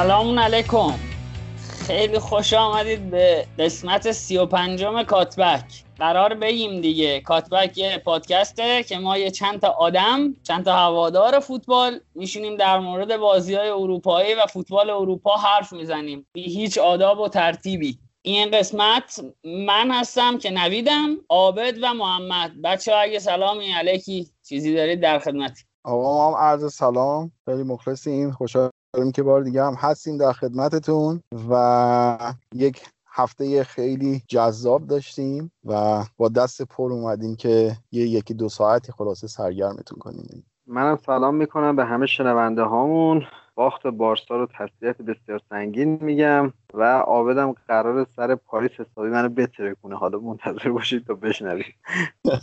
سلام علیکم. خیلی خوش آمدید به قسمت سی و پنجم کاتبک. قرار بگیم دیگه. کاتبک یه پادکسته که ما یه چند تا آدم چند تا هوادار فوتبال میشینیم در مورد بازی های اروپایی و فوتبال اروپا حرف می‌زنیم. بی هیچ آداب و ترتیبی. این قسمت من هستم که نویدم عابد و محمد. بچه اگه سلامی علیکی چیزی دارید در خدمتی آقا ما هم عرض سلام. خیلی مخلصیم. خوشحالیم که بار دیگه هم هستیم در خدمتتون و یک هفته خیلی جذاب داشتیم و با دست پر اومدیم که یه یکی دو ساعتی خلاصه سرگرمتون کنیم منم سلام می‌کنم به همه شنونده هامون. باخت بارسا رو تسلیت بسیار سنگین میگم و آبدم قرار سر پاریس حسابی منو بتره کنه. حالا منتظر باشید تا بشنوید.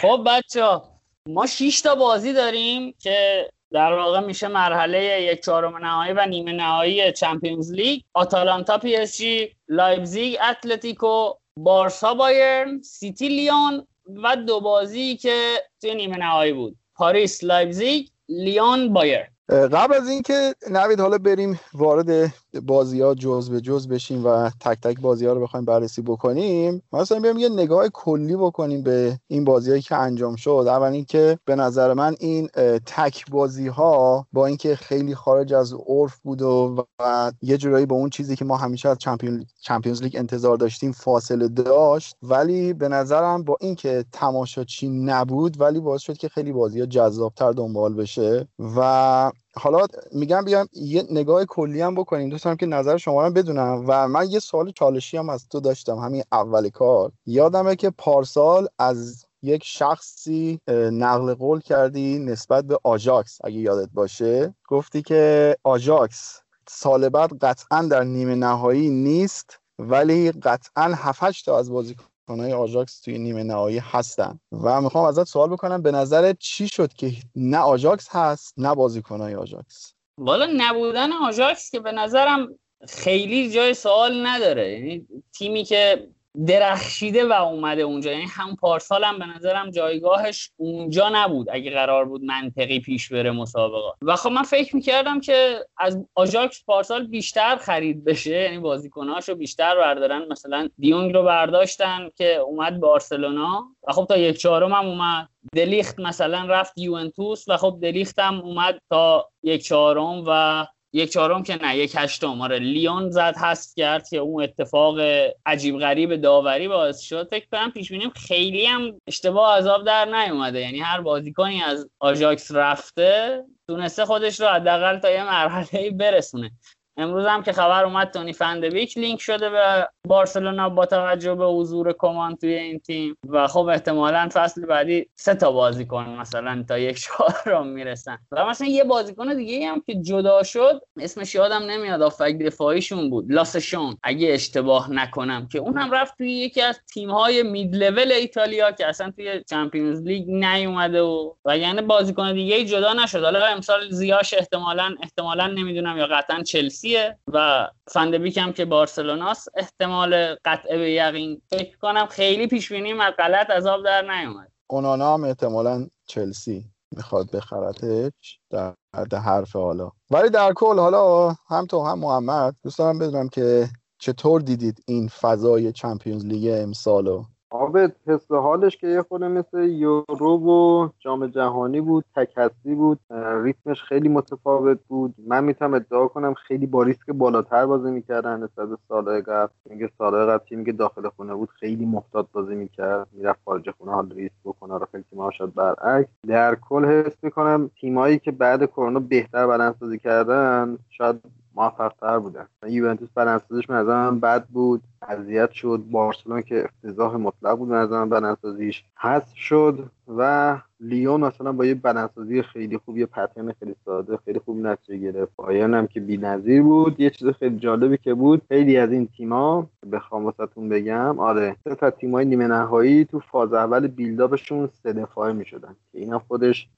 خب بچه‌ها ما 6 تا بازی داریم که در واقع میشه مرحله یک چهارم نهایی و نیمه نهایی چمپیونز لیگ. آتالانتا پی اس جی لایپزیگ اتلتیکو بارسا بایرن سیتی لیون و دو بازی که توی نیمه نهایی بود. پاریس لایپزیگ لیون بایرن قبل از اینکه نوید حالا بریم وارد بازی ها جز به جز بشیم و تک تک بازی ها رو بخوایم بررسی بکنیم مثلا بیام یه نگاه کلی بکنیم به این بازی هایی که انجام شد. اول اینکه به نظر من این تک بازی ها با اینکه خیلی خارج از عرف بود و, و یه جورایی با اون چیزی که ما همیشه از چمپیون چمپیونز لیگ انتظار داشتیم فاصله داشت ولی به نظرم با اینکه تماشاچی نبود ولی باعث شد که خیلی بازی ها جذابتر دنبال بشه و حالا میگم بیام یه نگاه کلی هم بکنیم. دوستم که نظر شما رو بدونم و من یه سوال چالشی هم از تو داشتم. همین اول کار. یادمه که پارسال از یک شخصی نقل قول کردی نسبت به آژاکس اگه یادت باشه. گفتی که آژاکس سال بعد قطعا در نیمه نهایی نیست ولی قطعا 7 تا از بازیکن بازیکنهای آژاکس توی نیمه نهایی هستن. و می‌خوام ازت سوال بکنم به نظر چی شد که نه آژاکس هست نه بازیکنهای آژاکس؟ والا نبودن آژاکس که به نظرم خیلی جای سوال نداره. یعنی تیمی که درخشیده و اومده اونجا. یعنی هم پارسال هم به نظرم جایگاهش اونجا نبود اگه قرار بود منطقی پیش بره مسابقه و خب من فکر می‌کردم که از آژاکس پارسال بیشتر خرید بشه. یعنی بازیکناشو بیشتر بردارن. مثلا دیونگ رو برداشتن که اومد بارسلونا. و خب تا یک چهارم هم اومد. دلیخت مثلا رفت یوونتوس و خب دلیخت هم اومد تا یک چهارم و یک چهارم که نه یک هشتم. آره لیون زد هست کرد که اون اتفاق عجیب غریب داوری باعث شد. فکر کنم پیش بینیم خیلی هم اشتباه از آب در نیومده. یعنی هر بازیکنی از آژاکس رفته تونسته خودش رو حداقل تا یه مرحله برسونه. امروز هم که خبر اومد تونی فن‌دبیک لینک شده به بارسلونا با توجه به حضور کمان توی این تیم و خب احتمالا فصل بعدی سه تا بازیکن مثلا تا یک چهارم می‌رسن. و مثلا یه بازیکن دیگه هم که جدا شد اسمش یادم نمیاد هافبک دفاعیشون بود لاسشون. اگه اشتباه نکنم که اون هم رفت توی یکی از تیم های mid level ایتالیا که اصلا توی چمپیونز لیگ نیومده و و یعنی بازیکن دیگه جدا نشد. حالا امسال زیاش احتمالا احتمالا نمی‌دونم یا قطعا چلسی و فندبیک هم که بارسلوناست. احتمال قطعه به یقین فکر کنم خیلی پیش بینی غلط از آب در نیومد. اونانا هم احتمالا چلسی می‌خواد بخرتش در حد حرف حالا. ولی در کل حالا هم تو هم محمد دوست دارم بدونم که چطور دیدید این فضای چمپیونز لیگ امسالو؟ آبت حس حالش که یه خورده مثل یورو و جام جهانی بود تکسی بود. ریتمش خیلی متفاوت بود. من می‌تونم ادعا کنم خیلی با ریسک بالاتر بازی می‌کردن نسبت به سالهای قبل. میگه سالهای قبل تیمی که داخل خونه بود خیلی محتاط بازی می‌کرد. می‌رفت خارج خونه حال ریسک بکنه. رو خیلی تیم‌ها شد برعکس. در کل حس می‌کنم تیمایی که بعد کرونا بهتر بدنسازی کردن شاید موفقتر بودن. یوونتوس بدنسازیش من من بد بود. اذیت شد. بارسلون که افتضاح مطلق بود من بدنسازیش حذف شد. و لیون مثلا با یه بدنسازی خیلی خوب یه پترن خیلی ساده خیلی خوب نتیجه گرفت. پایان هم که بی‌نظیر بود. یه چیز خیلی جالبی که بود خیلی از این تیما بخوام واسهتون بگم آره سه تا تیمای نیمه نهایی تو فاز اول بیلداپشون سه دفاعه می‌شدن که اینا خودش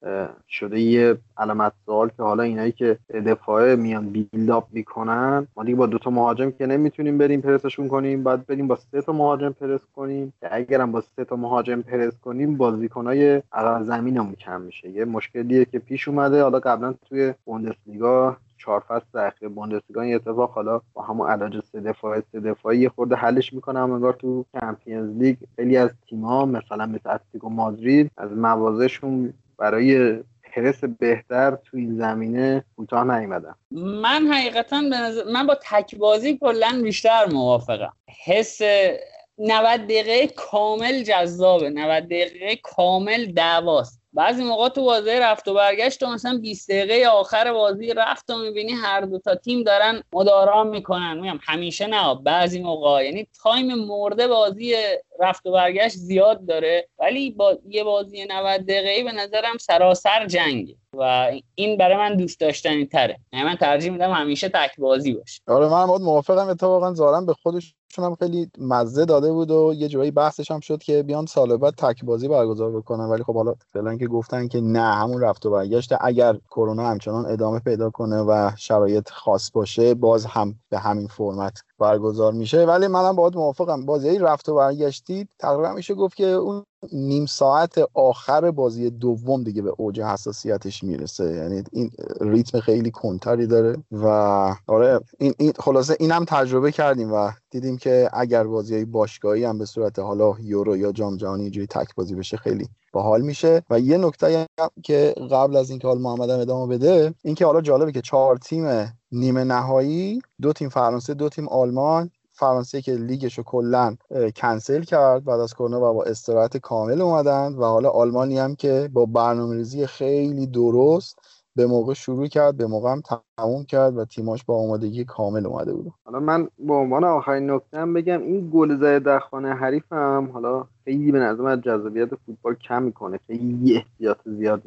شده یه علامت سوال که حالا اینایی که دفاعه میان بیلداپ می‌کنن. ما دیگه با دو تا مهاجم که نمی‌تونیم بریم پرسشون کنیم بعد بریم با سه تا مهاجم پرس کنیم. که اگرم با سه تا مهاجم پرس کنیم بازیکنای عقب زمینمون کم میشه. یه مشکلیه که پیش اومده. حالا قبلا توی بوندسلیگا چهار فصل اخیر بوندسلیگا این اتفاق حالا با همون علاج سه دفاع سه دفاعی یه خورده حلش می‌کنه. انگار تو چمپیونز لیگ خیلی از تیم‌ها مثلا مثل اتلتیکو مادرید از موازهشون برای پرس بهتر تو این زمینه کوتاه نیومدن. من حقیقتا به نظر من با تکبازی کلا بیشتر موافقم. حس 90 دقیقه کامل جذابه. 90 دقیقه کامل دعواست. بعضی موقع تو بازی رفت و برگشت تو مثلا 20 دقیقه آخر بازی رفت و می‌بینی هر دو تا تیم دارن مدارا می‌کنن. میگم همیشه نه بعضی موقع. یعنی تایم مرده بازی رفت و برگشت زیاد داره. ولی با یه بازی 90 دقیقه به نظرم سراسر جنگه. و این برای من دوست داشتنی تره. یعنی من ترجیح میدم همیشه تک بازی باشه. آره من موافقم. اتفاقا زارم به خودش هم خیلی مزه داده بود و یه جورایی بحثش هم شد که بیان سال بعد تک بازی برگزار بکنن. ولی خب حالا فعلا که گفتن که نه همون رفت و برگشت. اگر کرونا همچنان ادامه پیدا کنه و شرایط خاص باشه باز هم به همین فرمت برگزار میشه. ولی منم باید موافقم. بازی رفت و برگشتی تقریبا میشه گفت که اون نیم ساعت آخر بازی دوم دیگه به اوج حساسیتش می‌رسه. یعنی این ریتم خیلی کنتری داره و آره این, این خلاصه اینم تجربه کردیم و دیدیم که اگر بازی های باشگاهی هم به صورت حالا یورو یا جام جهانی اینجوری تک بازی بشه خیلی باحال میشه. و یه نکته که قبل از اینکه حال محمد هم ادامه بده اینکه حالا جالبه که چهار تیم نیمه نهایی دو تیم فرانسه دو تیم آلمان. فرانسه که لیگش رو کلا کنسل کرد. بعد از کرونا و با استراحت کامل اومدن و حالا آلمانی هم که با برنامه‌ریزی خیلی درست به موقع شروع کرد به موقع هم تموم کرد و تیماش با آمادگی کامل اومده بود. حالا من به عنوان آخرین نکته بگم این گل زده در خانه حریفم حالا خیلی به نظر من جذابیت فوتبال کم می‌کنه. خیلی احتیاط زیاد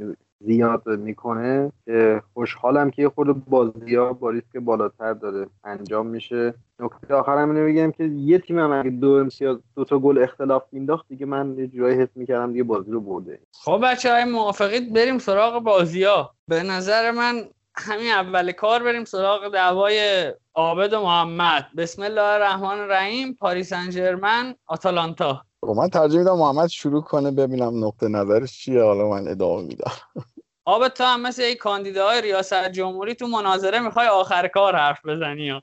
زیاد می‌کنه که خوشحالم که یه خود بازی ها با ریسک بالاتر داره. انجام میشه. نکته آخرم اینو بگم که یه تیم هم اگه دو امتیاز دو تا گل اختلاف مینداخت دیگه من یه جورایی حس می‌کردم دیگه بازی رو برده. خب بچه های موافقید بریم سراغ بازی ها به نظر من همین اول کار بریم سراغ دعوای عابد و محمد. بسم الله الرحمن الرحیم. پاریس انجرمن آتالانتا. خب من ترجیح میدم محمد شروع کنه ببینم نقطه نظرش چیه. حالا من ادامه میدم. آب تو هم مثل یک کاندیداهای ریاست جمهوری تو مناظره می‌خوای آخر کار حرف بزنی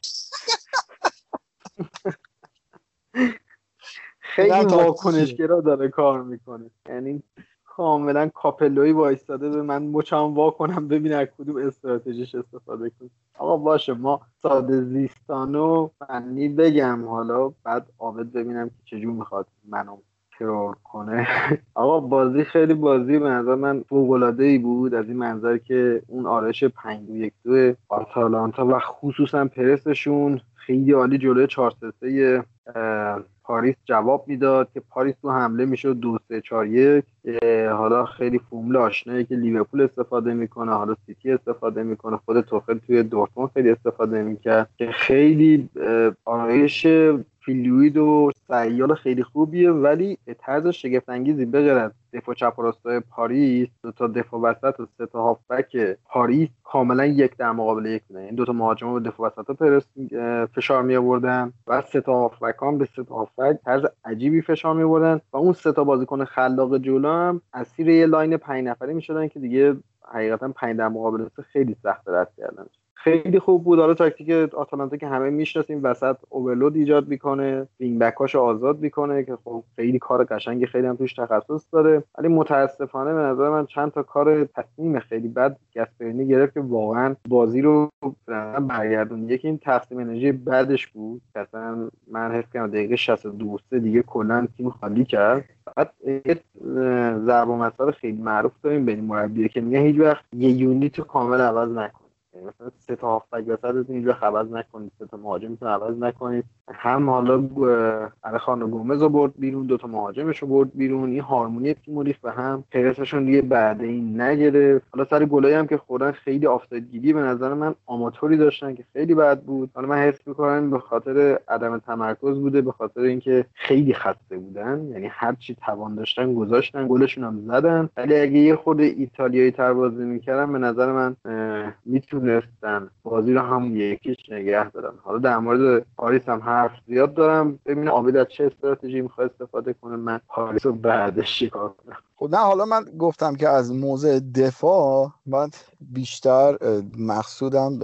خیلی واکنشگرا داره کار می‌کنه. یعنی کاملا کاپلوی وایستاده به من مچم وا کنم ببین از کدوم استراتژیش استفاده کنم آقا باشه ما ساده زیستانو فنی بگم. حالا بعد عابد ببینم که چجور می‌خواد منو ترور کنه. آقا بازی خیلی بازی به نظر من فوق ای بود از این منظر که اون آرش 5 2 1 2 آتالانتا و خصوصا پرسشون خیلی عالی جلوی 4 3 پاریس جواب می‌داد که پاریس تو حمله می‌شد دو سه چهار یک. حالا خیلی فرمول آشنایی که لیورپول استفاده می‌کنه حالا سیتی استفاده می‌کنه خود توخل توی دورتموند خیلی استفاده می‌کرد که خیلی آرایش fluid و سیال خیلی خوبیه ولی به طرز شگفت انگیزی بغیر از دفاع چپ و راست پاریس دو تا دفاع وسط و سه تا هافبک پاریس کاملا یک در مقابل یک بودن. این دو تا مهاجم به دفاع وسط پرس فشار می آوردن و سه تا هافبک هم به سه تا هافبک طرز عجیبی فشار می آوردن و اون سه تا بازیکن خلاق جلو هم اسیر یه line پنج نفره می‌شدن که دیگه حقیقتا پنج در مقابل خیلی سخت رد کردن. خیلی خوب بود. حالا تاکتیک آتالانتا که همه می‌شناسیم وسط overload ایجاد می‌کنه wing-back اش آزاد می‌کنه که خب خیلی کار قشنگی خیلی هم توش تخصص داره. ولی متاسفانه به نظر من چند تا کار تصمیم خیلی بد گسپرینی گرفت که واقعا بازی رو برگردون یکی این تقسیم انرژی بعدش بود. مثلا من حس کردم دقیقه 62 دیگه کلا تیم خالی کرد. فقط یه ضرب مسئله خیلی معروف داریم بین مربی که میگه هیچ وقت یه یونیت کامل عوض نکن. مثلا سه تا هافبک وسطتون اینجا عوض نکنید. سه تا مهاجمتون عوض نکنید. هم حالا خانو گومز رو برد بیرون دو تا مهاجمش رو برد بیرون. این هارمونی تیم ریخت به هم پرسشون دیگه بعد این نگرفت. حالا سر گلایی هم که خوردن خیلی آفتادگیری به نظر من آماتوری داشتن که خیلی بد بود. حالا من حس می‌کنم به خاطر عدم تمرکز بوده به خاطر اینکه خیلی خسته بودن. یعنی هر چی توان داشتن گذاشتن گلشون هم زدن. ولی اگه یه خود ایتالیایی تر بازی می‌کردن به نظر من می‌تونستن بازی رو هم یکیش نگه دارن. حالا در مورد پاریس هم حرف زیاد دارم. ببینم آبد از چه استراتژی می‌خواد استفاده کنه. من پاریس رو بعدش چیکار کنم؟ خب نه حالا من گفتم که از موضع دفاع بد بیشتر مقصودم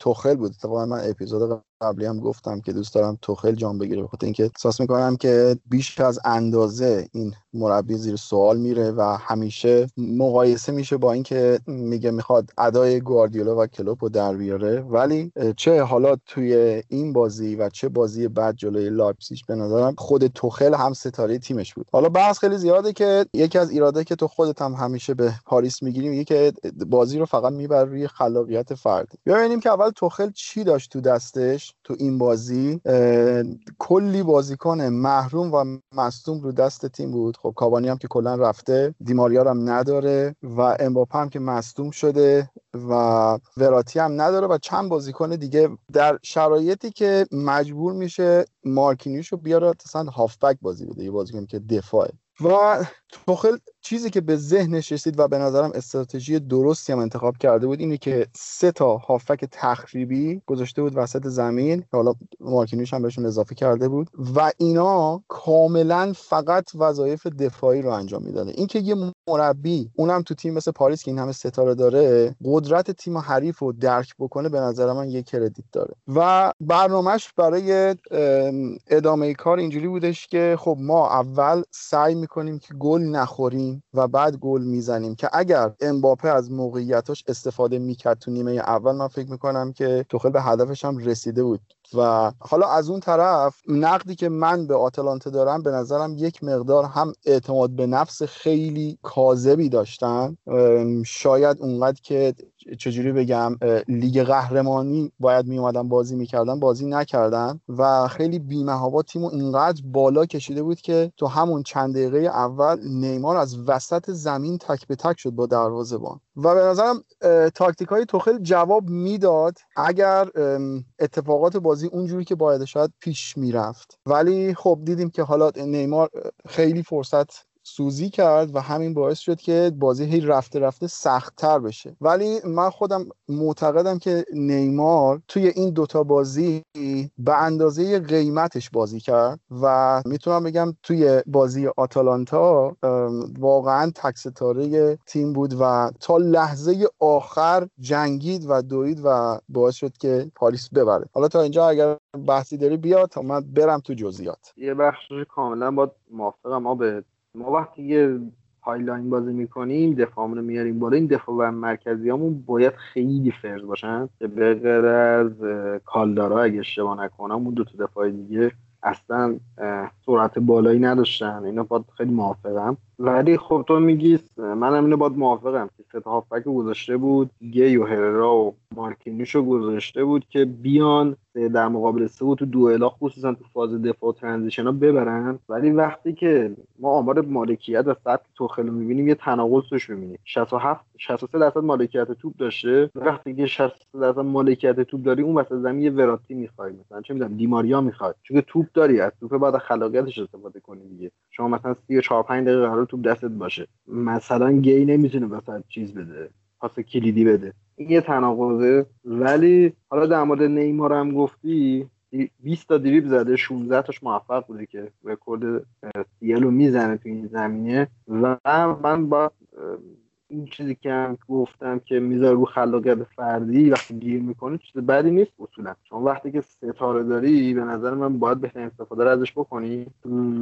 توخل بود. اتفاقا من اپیزود قبلی هم گفتم که دوست دارم توخل جام بگیره بخاطر اینکه احساس می‌کنم که بیش از اندازه این مربی زیر سوال میره و همیشه مقایسه میشه با اینکه میگه می‌خواد ادای گواردیولا و کلوپ رو در بیاره. ولی چه حالا توی این بازی و چه بازی بعد جلوی لایپزیگ به نظرم خود توخل هم ستاره تیمش بود. حالا بحث خیلی زیاده که یکی از ایراده که تو خودت هم همیشه به پاریس می‌گیری میگه که بازی رو فقط میبر روی خلاقیت فردی. ببینیم که اول توخل چی داشت تو دستش تو این بازی؟ کلی بازیکن محروم و مصدوم رو دست تیم بود. خب کابانی هم که کلا رفته دیماریا هم نداره و امباپه هم که مصدوم شده و وراتی هم نداره و چند بازیکن دیگه در شرایطی که مجبور میشه مارکینیوش رو بیاره مثلا هافبک بازی بده یه بازیکن که دفاعه. و توخل چیزی که به ذهنش رسید و به نظرم استراتژی درستی هم انتخاب کرده بود اینه که سه تا هافک تخریبی گذاشته بود وسط زمین حالا مارکینیش هم بهشون اضافه کرده بود و اینا کاملا فقط وظایف دفاعی رو انجام می‌داده. اینکه یه مربی اونم تو تیم مثل پاریس که این همه ستاره داره قدرت تیم حریف رو درک بکنه به نظر من یه کردیت داره. و برنامهش برای ادامه کار اینجوری بودش که خب ما اول سعی می‌کنیم که گل نخوریم. و بعد گل می‌زنیم که اگر امباپه از موقعیتاش استفاده می‌کرد تو نیمه اول من فکر می‌کنم که توخل به هدفش هم رسیده بود. و حالا از اون طرف نقدی که من به آتلانته دارم به نظرم یک مقدار هم اعتماد به نفس خیلی کاذبی داشتن. شاید اونقدر که چجوری بگم لیگ قهرمانی باید می اومدن بازی می‌کردن بازی نکردن و خیلی بیمهابا تیمو اینقدر بالا کشیده بود که تو همون چند دقیقه اول نیمار از وسط زمین تک به تک شد با دروازه‌بان و به نظرم تاکتیک های توخل جواب می‌داد اگر اتفاقات بازی اونجوری که باید شاید پیش می‌رفت. ولی خب دیدیم که حالا نیمار خیلی فرصت سوزی کرد و همین باعث شد که بازی هی رفته رفته سختتر بشه. ولی من خودم معتقدم که نیمار توی این دوتا بازی به اندازه قیمتش بازی کرد و می‌تونم بگم توی بازی آتالانتا واقعا تک‌ستاره تیم بود و تا لحظه آخر جنگید و دوید و باعث شد که پاریس ببره. حالا تا اینجا اگر بحثی داری بیاد تا من برم تو جزئیات. یه بخش کاملا با موافقم ما به ما وقتی یه high line بازی می‌کنیم دفاعمون رو میاریم بالا این دفاع مرکزی‌هامون باید خیلی فرز باشن که به از کالدارا اگه اشتباه نکنم اون دو تا دفاع دیگه اصلا سرعت بالایی نداشتن. اینا باید خیلی موافقم. ولی خب تو میگی منم اینو باید موافقم که سه هافبک گذاشته بود. گی و هررا و مارکینیش رو گذاشته بود که بیان در مقابل سه تو دوئلا خصوصا تو فاز دفاع و ترانزیشن ها ببرن. ولی وقتی که ما آمار مالکیت و سطح توخل رو می‌بینیم یه تناقض توش می‌بینیم 67 63 درصد مالکیت توپ داشته. وقتی که 63 درصد مالکیت توپ داری اون وسط زمین یه وراتی می‌خوای مثلا. چه می‌دونم دیماریا می‌خواد. چون توپ داری از توپ بعد خلاقیتش استفاده کنی دیگه. شما مثلا 34 5 دقیقه قرار توپ دستت باشه. مثلا گی نمی‌تونه مثلا چیز بده پاس کلیدی بده. این یه تناقضه. ولی حالا در مورد نیمار هم گفتی 20 تا دریب زده 16 تاش موفق بوده که رکورد سیل رو می‌زنه تو این زمینه. و من با این چیزی که هم گفتم که می‌ذاره رو خلاقیت فردی وقتی گیر می‌کنه چیز بدی نیست اصولا. چون وقتی که ستاره داری به نظر من باید بهترین استفاده رو ازش بکنی.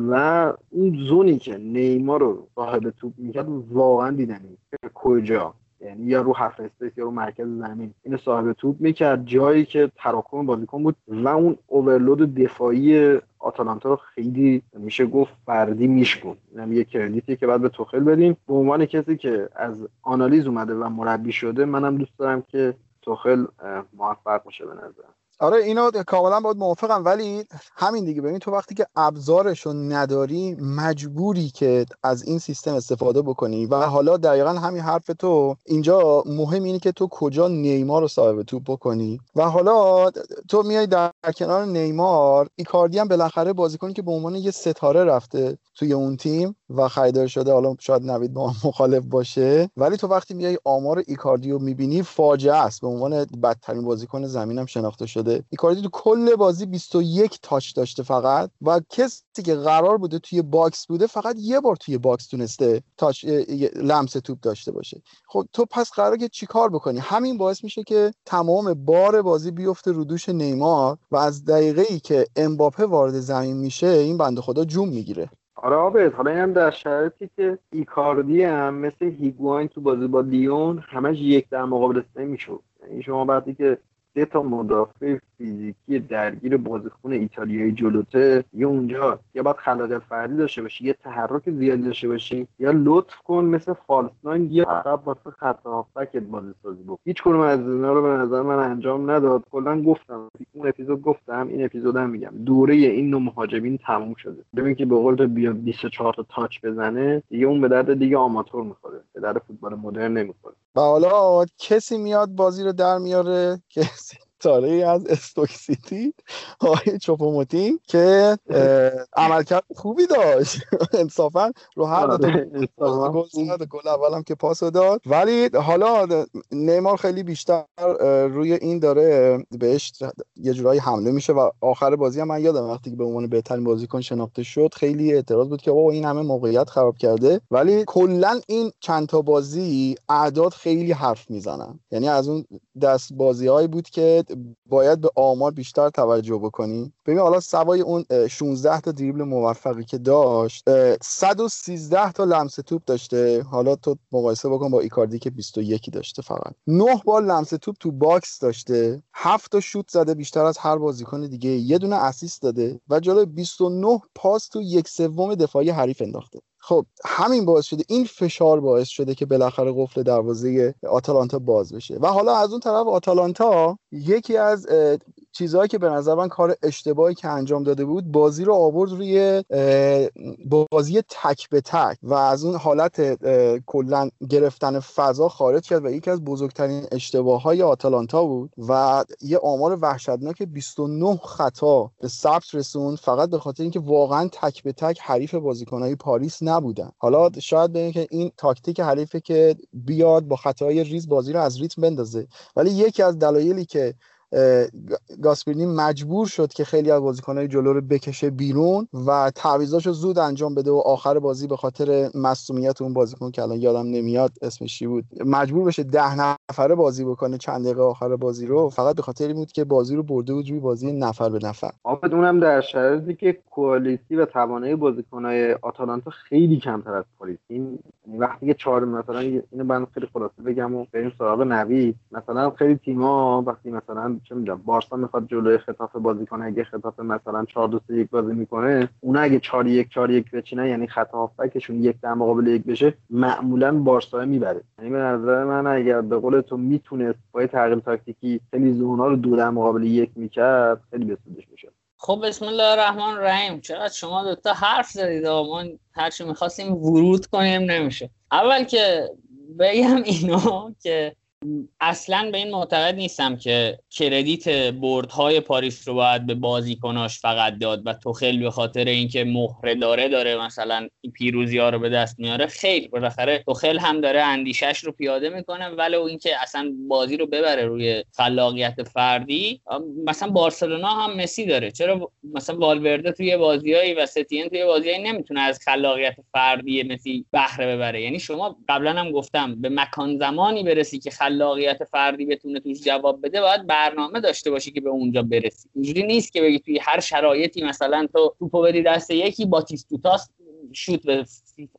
و اون زونی که نیمار رو صاحب توپ می‌کرد واقعا دیدنی. کجا؟ یعنی یا رو half-space یا رو مرکز زمین. اینو صاحب توپ می‌کرد. جایی که تراکم بازیکن بود و اون overload دفاعی آتالانتا رو خیلی میشه گفت فردی میشکن اینم یه credit ی که باید به توخل بدیم. به عنوان کسی که از آنالیز اومده و مربی شده منم دوست دارم که توخل موفق باشه به نظرم. آره اینو کاملا باید موافقم ولی همین دیگه. ببین تو وقتی که ابزارش رو نداری مجبوری که از این سیستم استفاده بکنی. و حالا دقیقا همین حرف تو. اینجا مهم اینه که تو کجا نیمار رو صاحب توپ بکنی. و حالا تو میای در کنار نیمار ایکاردی هم بالاخره بازیکنی که به عنوان یه ستاره رفته توی اون تیم. و خریدار شده حالا شاید نوید باهام مخالف باشه. ولی تو وقتی میای آمار ایکاردیو می‌بینی فاجعه است. به عنوان بدترین بازیکن زمینم شناخته شده. ایکاردی تو کل بازی 21 touch داشته فقط و کسی که قرار بوده توی box بوده فقط یه بار توی box تونسته touch لمس توپ داشته باشه. خب تو پس قرار که چیکار بکنی؟ همین باعث میشه که تمام بار بازی بیفته رو دوش نیمار و از دقیقه ای که امباپه وارد زمین میشه این بنده خدا جون می‌گیره. آره آبد حالا اینم در شرایطی که ایکاردی هم مثل هیگواین تو بازی با دیون همش یک در مقابل سه می‌شد. یعنی شما وقتی که سه تا مدافع فیزیکی درگیر بازیکن ایتالیایی جلوته. یه اونجا یا باید خلاقیت فردی داشته باشی یه تحرک زیادی داشته باشی یا لطف کن مثل فالس ناین یا عقب واسه خط هافبکت بازی سازی بود هیچ کنم از اینا رو به نظر من انجام نداد. کلا گفتم اون اپیزود گفتم این اپیزودم میگم. دوره این نوع مهاجمین تموم شده. ببین که به قول بیا 24 تا تاچ بزنه دیگه اون به درد دیگه آماتور می‌خوره. به درد فوتبال مدرن نمی‌خوره. و حالا کسی میاد بازی رو در میاره؟ که ستاره از استوک سیتی آقای چوپوموتی که عملکرد خوبی داشت. انصافا رو هر دو آره، گل زد گل اولم که پاس داد. ولی حالا نیمار خیلی بیشتر روی این داره بهش یه جورایی حمله میشه و آخر بازی هم من یادم وقتی که به عنوان بهترین بازیکن شناخته شد خیلی اعتراض بود که بابا این همه موقعیت خراب کرده. ولی کلا این چند تا بازی اعداد خیلی حرف می‌زنن. یعنی از اون دست بازی بود که باید به آمار بیشتر توجه بکنی. ببین حالا سوای اون 16 تا دریبل موفقی که داشت 113 تا لمس توپ داشته. حالا تو مقایسه بکن با ایکاردی که 21 داشته فقط. 9 بار لمس توپ تو box داشته. 7 تا شوت زده بیشتر از هر بازیکن دیگه. یه دونه assist داده و جلوی 29 پاس تو یک سوم دفاعی حریف انداخته. خب همین باعث شده این فشار باعث شده که بالاخره قفل دروازه آتالانتا باز بشه. و حالا از اون طرف آتالانتا یکی از چیزهایی که به نظر من کار اشتباهی که انجام داده بود بازی رو آورد روی بازی تک به تک و از اون حالت کلا گرفتن فضا خارج کرد و یکی از بزرگترین اشتباه های آتالانتا بود و یه آمار وحشتناک 29 خطا به ثبت رسون فقط به خاطر اینکه واقعا تک به تک حریف بازیکنهای پاریس نبودن. حالا شاید بگیم که این تاکتیک حریفه که بیاد با خطاهای ریز بازی رو از ریتم بندازه. ولی یکی از دلایلی که گاسپرینی مجبور شد که خیلی از بازیکنهای جلو رو بکشه بیرون و تعویضاشو زود انجام بده و آخر بازی به خاطر مصومیت اون بازیکن که الان یادم نمیاد اسمش چی بود مجبور بشه ده نفره بازی بکنه چند دقیقه آخر بازی رو. فقط به خاطر این بود که بازی رو برده بود روی بازی نفر به نفر. آبد اونم در شرایطی که کوالیتی و توانایی بازیکنهای آتالانتا خیلی کمتر از پاریس. این وقتی که چهار مثلا اینو من خیلی خلاصه بگم و بریم سراغ نوید. مثلا خیلی تیم‌ها وقتی مثلا چه می‌دونم بارسا می‌خواد جلوی خطاف بازی کنه اگه خطاف مثلا 4 2 1 بازی می‌کنه اون اگه 4 1 4 1 بچینن یعنی خط هافبکشون یک در مقابل یک بشه معمولا بارسا می‌بره. یعنی به نظر من اگر به قول تو می‌تونست با تغییر تاکتیکی خیلی زونا رو دو در مقابل یک می‌کرد خیلی بسودش می‌شد. خب بسم الله الرحمن الرحیم. چقدر شما دوتا حرف زدید؟ ما هرچی می‌خواستیم ورود کنیم نمیشه. اول که بگم اینو که اصلا به این معتقد نیستم که کردیت بردهای پاریس رو باید به بازیکناش فقط داد و توخل به خاطر اینکه مهره داره داره مثلا پیروزی ها رو به دست میاره. خیر بالاخره توخل هم داره اندیشش رو پیاده می‌کنه ولی اینکه اصلا بازی رو ببره روی خلاقیت فردی. مثلا بارسلونا هم مسی داره. چرا مثلا والورده توی بازیایی و ستین توی بازیایی نمی‌تونه از خلاقیت فردی مسی بهره ببره؟ یعنی شما قبلا هم گفتم به مکان زمانی برسی که خلاقیت فردی بتونه توش جواب بده باید برنامه داشته باشی که به اونجا برسی. اینجوری نیست که بگی توی هر شرایطی مثلا تو توپو بدی دست یکی باتیستوتاس شوت به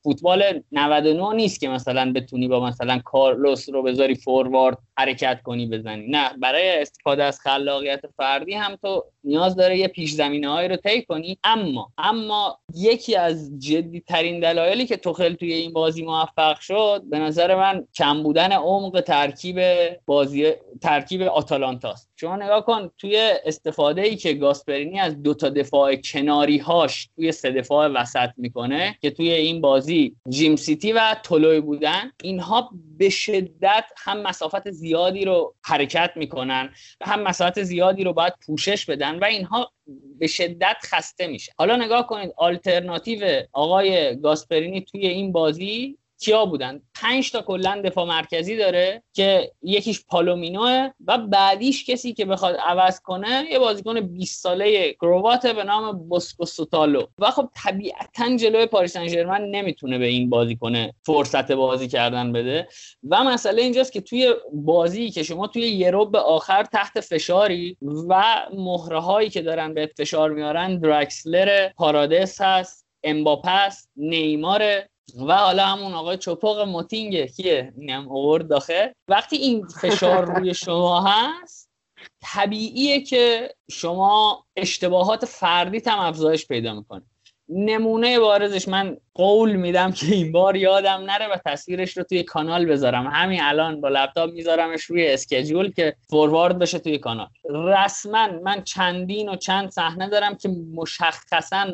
فوتبال 99 نیست که مثلا بتونی با مثلا کارلوس رو بذاری فوروارد حرکت کنی بزنی. نه برای استفاده از خلاقیت فردی هم تو نیاز داره یه پیش زمینه هایی رو طی کنی. اما اما یکی از جدی ترین دلایلی که توخل توی این بازی موفق شد به نظر من کم بودن عمق ترکیب بازی ترکیب آتالانتاست شما نگاه کن توی استفاده ای که گاسپرینی از دو تا دفاع کناری هاش توی سه دفاع وسط می‌کنه که توی این بازی جیمسیتی و تولوی بودن اینها به شدت هم مسافت زیادی رو حرکت می‌کنن و هم مسافت زیادی رو باید پوشش بدن و اینها به شدت خسته میشه. حالا نگاه کنید آلترناتیو آقای گاسپرینی توی این بازی کیا بودن؟ پنج تا کلا دفاع مرکزی داره که یکیش پالومینوه و بعدیش کسی که بخواد عوض کنه یه بازیکن 20 ساله کروات به نام بوسکو سوتالو. و خب طبیعتا جلوی پاریس سن نمی‌تونه به این بازیکن فرصت بازی کردن بده. و مسئله اینجاست که توی بازی که شما توی یه آخر تحت فشاری و مهره هایی که دارن به فشار میارن دراکسلر پارادس هست امباپس نیمار و حالا همون آقای چپاق موتینگه کیه؟ اینم آورد داخل. وقتی این فشار روی شما هست طبیعیه که شما اشتباهات فردی هم افزایش پیدا می‌کنه نمونه بارزش من قول میدم که این بار یادم نره و تصویرش رو توی کانال بذارم. همین الان با لپتاپ میذارمش روی اسکجول که فوروارد بشه توی کانال. رسما من چندین و چند صحنه دارم که مشخصا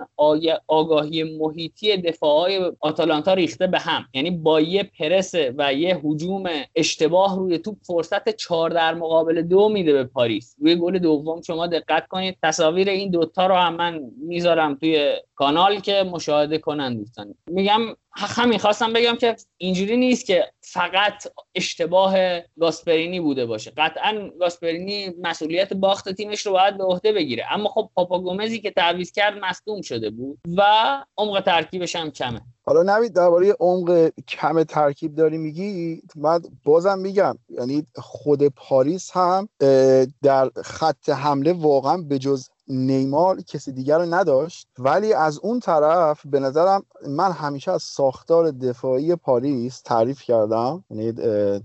آگاهی محیطی دفاعهای آتالانتا ریخته به هم. یعنی با یه پرس و یه حجوم اشتباه روی توپ فرصت چهار در مقابل دو میده به پاریس. روی گل دوم شما دقت کنید. تصاویر این دوتا رو هم من می‌ذارم توی کانال. که مشاهده کنن دوستان میگم همین خواستم بگم که اینجوری نیست که فقط اشتباه گاسپرینی بوده باشه. قطعا گاسپرینی مسئولیت باخت تیمش رو باید به عهده بگیره. اما خب پاپا گومزی که تعویض کرد مصدوم شده بود و عمق ترکیبش هم کمه. حالا نوید درباره عمق کم ترکیب داری میگی من بازم میگم یعنی خود پاریس هم در خط حمله واقعا به جز نیمار کسی دیگر رو نداشت. ولی از اون طرف به نظرم من همیشه از ساختار دفاعی پاریس تعریف کردم. یعنی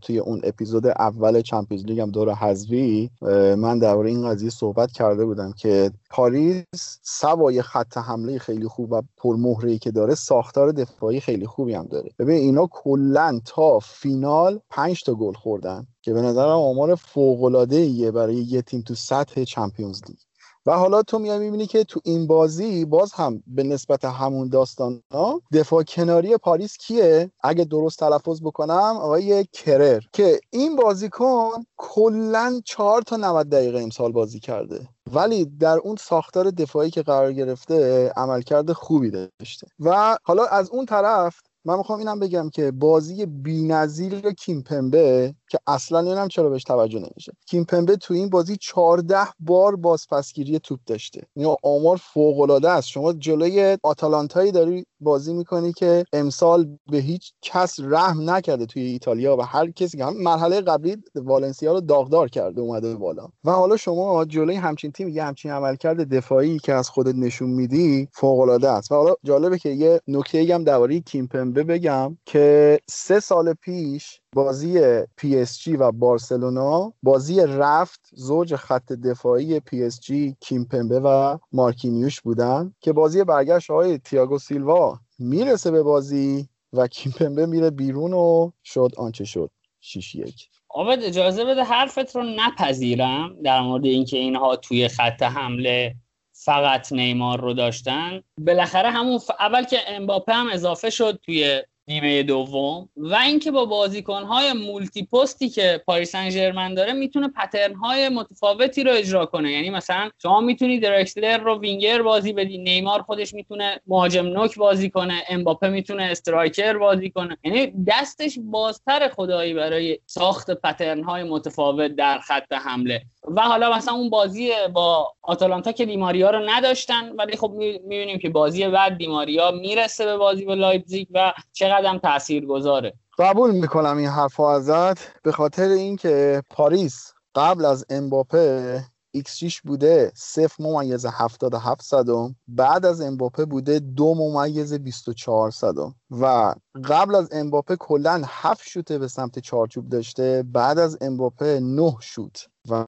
توی اون اپیزود اول چمپیونز لیگ هم دور حذفی من درباره این قضیه صحبت کرده بودم که پاریس سوای خط حمله خیلی خوب و پرمهره که داره ساختار دفاعی خیلی خوبی هم داره. ببین اینا کلا تا فینال 5 تا گل خوردن که به نظرم آمار فوق العاده برای یه تیم تو سطح چمپیونز لیگ. و حالا تو میای می‌بینی که تو این بازی باز هم به نسبت همون داستان ها دفاع کناری پاریس کیه؟ اگه درست تلفظ بکنم آقای کرر که این بازیکن کلا چهار تا 90 دقیقه امسال بازی کرده. ولی در اون ساختار دفاعی که قرار گرفته عملکرد خوبی داشته. و حالا از اون طرف من می‌خوام اینم بگم که بازی بی‌نظیر کیمپمبه که اصلا نمی‌دونم چرا بهش توجه نمیشه. کیمپمبه تو این بازی 14 بار بازپسگیری توپ داشته. این آمار فوق العاده است. شما جلوی آتالانتایی داری بازی می‌کنی که امسال به هیچ کس رحم نکرده توی ایتالیا و هر کسی که هم مرحله قبلی والنسیا رو داغدار کرده اومده بالا. و حالا شما جلوی همچین تیم یه همچین عملکرد دفاعی که از خودت نشون میدی فوق العاده است. و حالا جالبه که یه نکته هم درباره کیمپمبه بگم که سه سال پیش بازی پی اس جی و بارسلونا بازی رفت زوج خط دفاعی پی اس جی کیمپمبه و مارکینیوش بودن که بازی برگشت تیاگو سیلوا می‌رسه به بازی و کیمپمبه میره بیرون و شد آنچه شد. 6 یک. آبد اجازه بده حرفت رو نپذیرم در مورد اینکه اینها توی خط حمله فقط نیمار رو داشتن. بالاخره همون اول که امباپه هم اضافه شد توی نیمه دوم و اینکه با بازیکنهای multi پستی که پاریس سن داره می‌تونه pattern های متفاوتی رو اجرا کنه. یعنی مثلا شما می‌تونی دراکسلر رو وینگر بازی بدی نیمار خودش می‌تونه مهاجم نوک بازی کنه امباپه می‌تونه striker بازی کنه. یعنی دستش بازتر خدایی برای ساخت pattern های متفاوت در خط حمله. و حالا مثلا اون بازی با آتالانتا که دیماریا رو نداشتن ولی خب می‌بینیم که بازی بعد دیماریا می‌رسه به بازی با لایپزیگ و چقدر تاثیر گذاره قبول می‌کنم این حرف ازت به خاطر اینکه پاریس قبل از امباپه x بوده 0 ممیز 77 صدم بعد از امباپه بوده دو ممیز 24 صدم و قبل از امباپه کلا 7 شوته به سمت چارچوب داشته بعد از امباپه 9 شوت و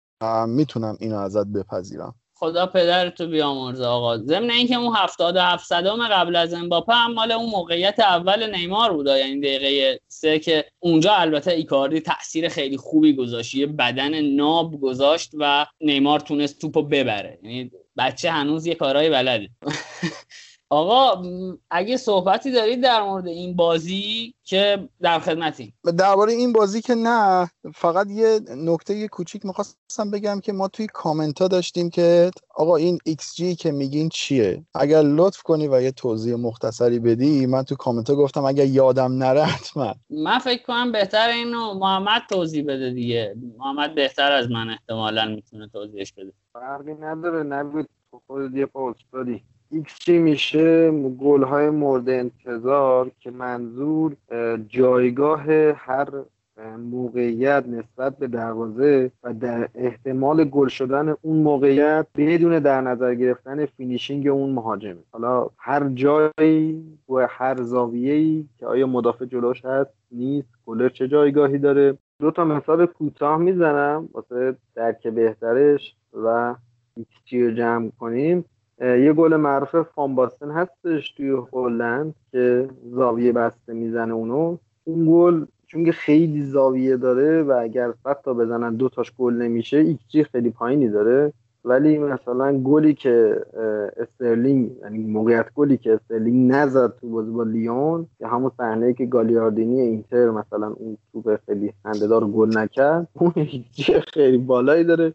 می‌تونم اینو ازت بپذیرم. خدا پدرتو بیامرزه آقا. ضمن اینکه اون 77 صدام قبل از امباپه هم مال اون موقعیت اول نیمار بوده یعنی دقیقه سه که اونجا البته ایکاردی تاثیر خیلی خوبی گذاشت. یه بدن ناب گذاشت و نیمار تونست توپو ببره. یعنی بچه هنوز یه کارهای بلده. آقا اگه صحبتی دارید در مورد این بازی که در خدمتی درباره این بازی که نه فقط یه نکته یه کوچیک می‌خواستم بگم که ما توی کامنت ها داشتیم که آقا این XG که میگین چیه؟ اگر لطف کنی و یه توضیح مختصری بدی من تو کامنت ها گفتم اگر یادم نره حتما. من فکر کنم بهتر اینو محمد توضیح بده دیگه. محمد بهتر از من احتمالا می‌تونه توضیحش بده. فرقی نداره نبود خود یه ایکس چی میشه؟ گل های مورد انتظار که منظور جایگاه هر موقعیت نسبت به دروازه و در احتمال گل شدن اون موقعیت بدون در نظر گرفتن finishing اون مهاجمه. حالا هر جایی و هر زاویه‌ای که آیا مدافع جلوش هست نیست گلر چه جایگاهی داره؟ دو تا مثال کوتاه می‌زنم واسه درک بهترش و ایکس رو جمع کنیم. یه گل معروف فان هستش توی هلند که زاویه بسته می‌زنه اونو. اون گل چون که خیلی زاویه داره و اگر صد تا بزنن دو تاش گل نمیشه ایکس خیلی پایینی داره. ولی مثلا گلی که استرلینگ یعنی موقعیت گلی که استرلینگ نزد تو بازی با لیون که همون صحنه که گالیاردینی اینتر مثلا اون توپ خیلی خنده‌دار گل نکرد اون خیلی بالایی داره.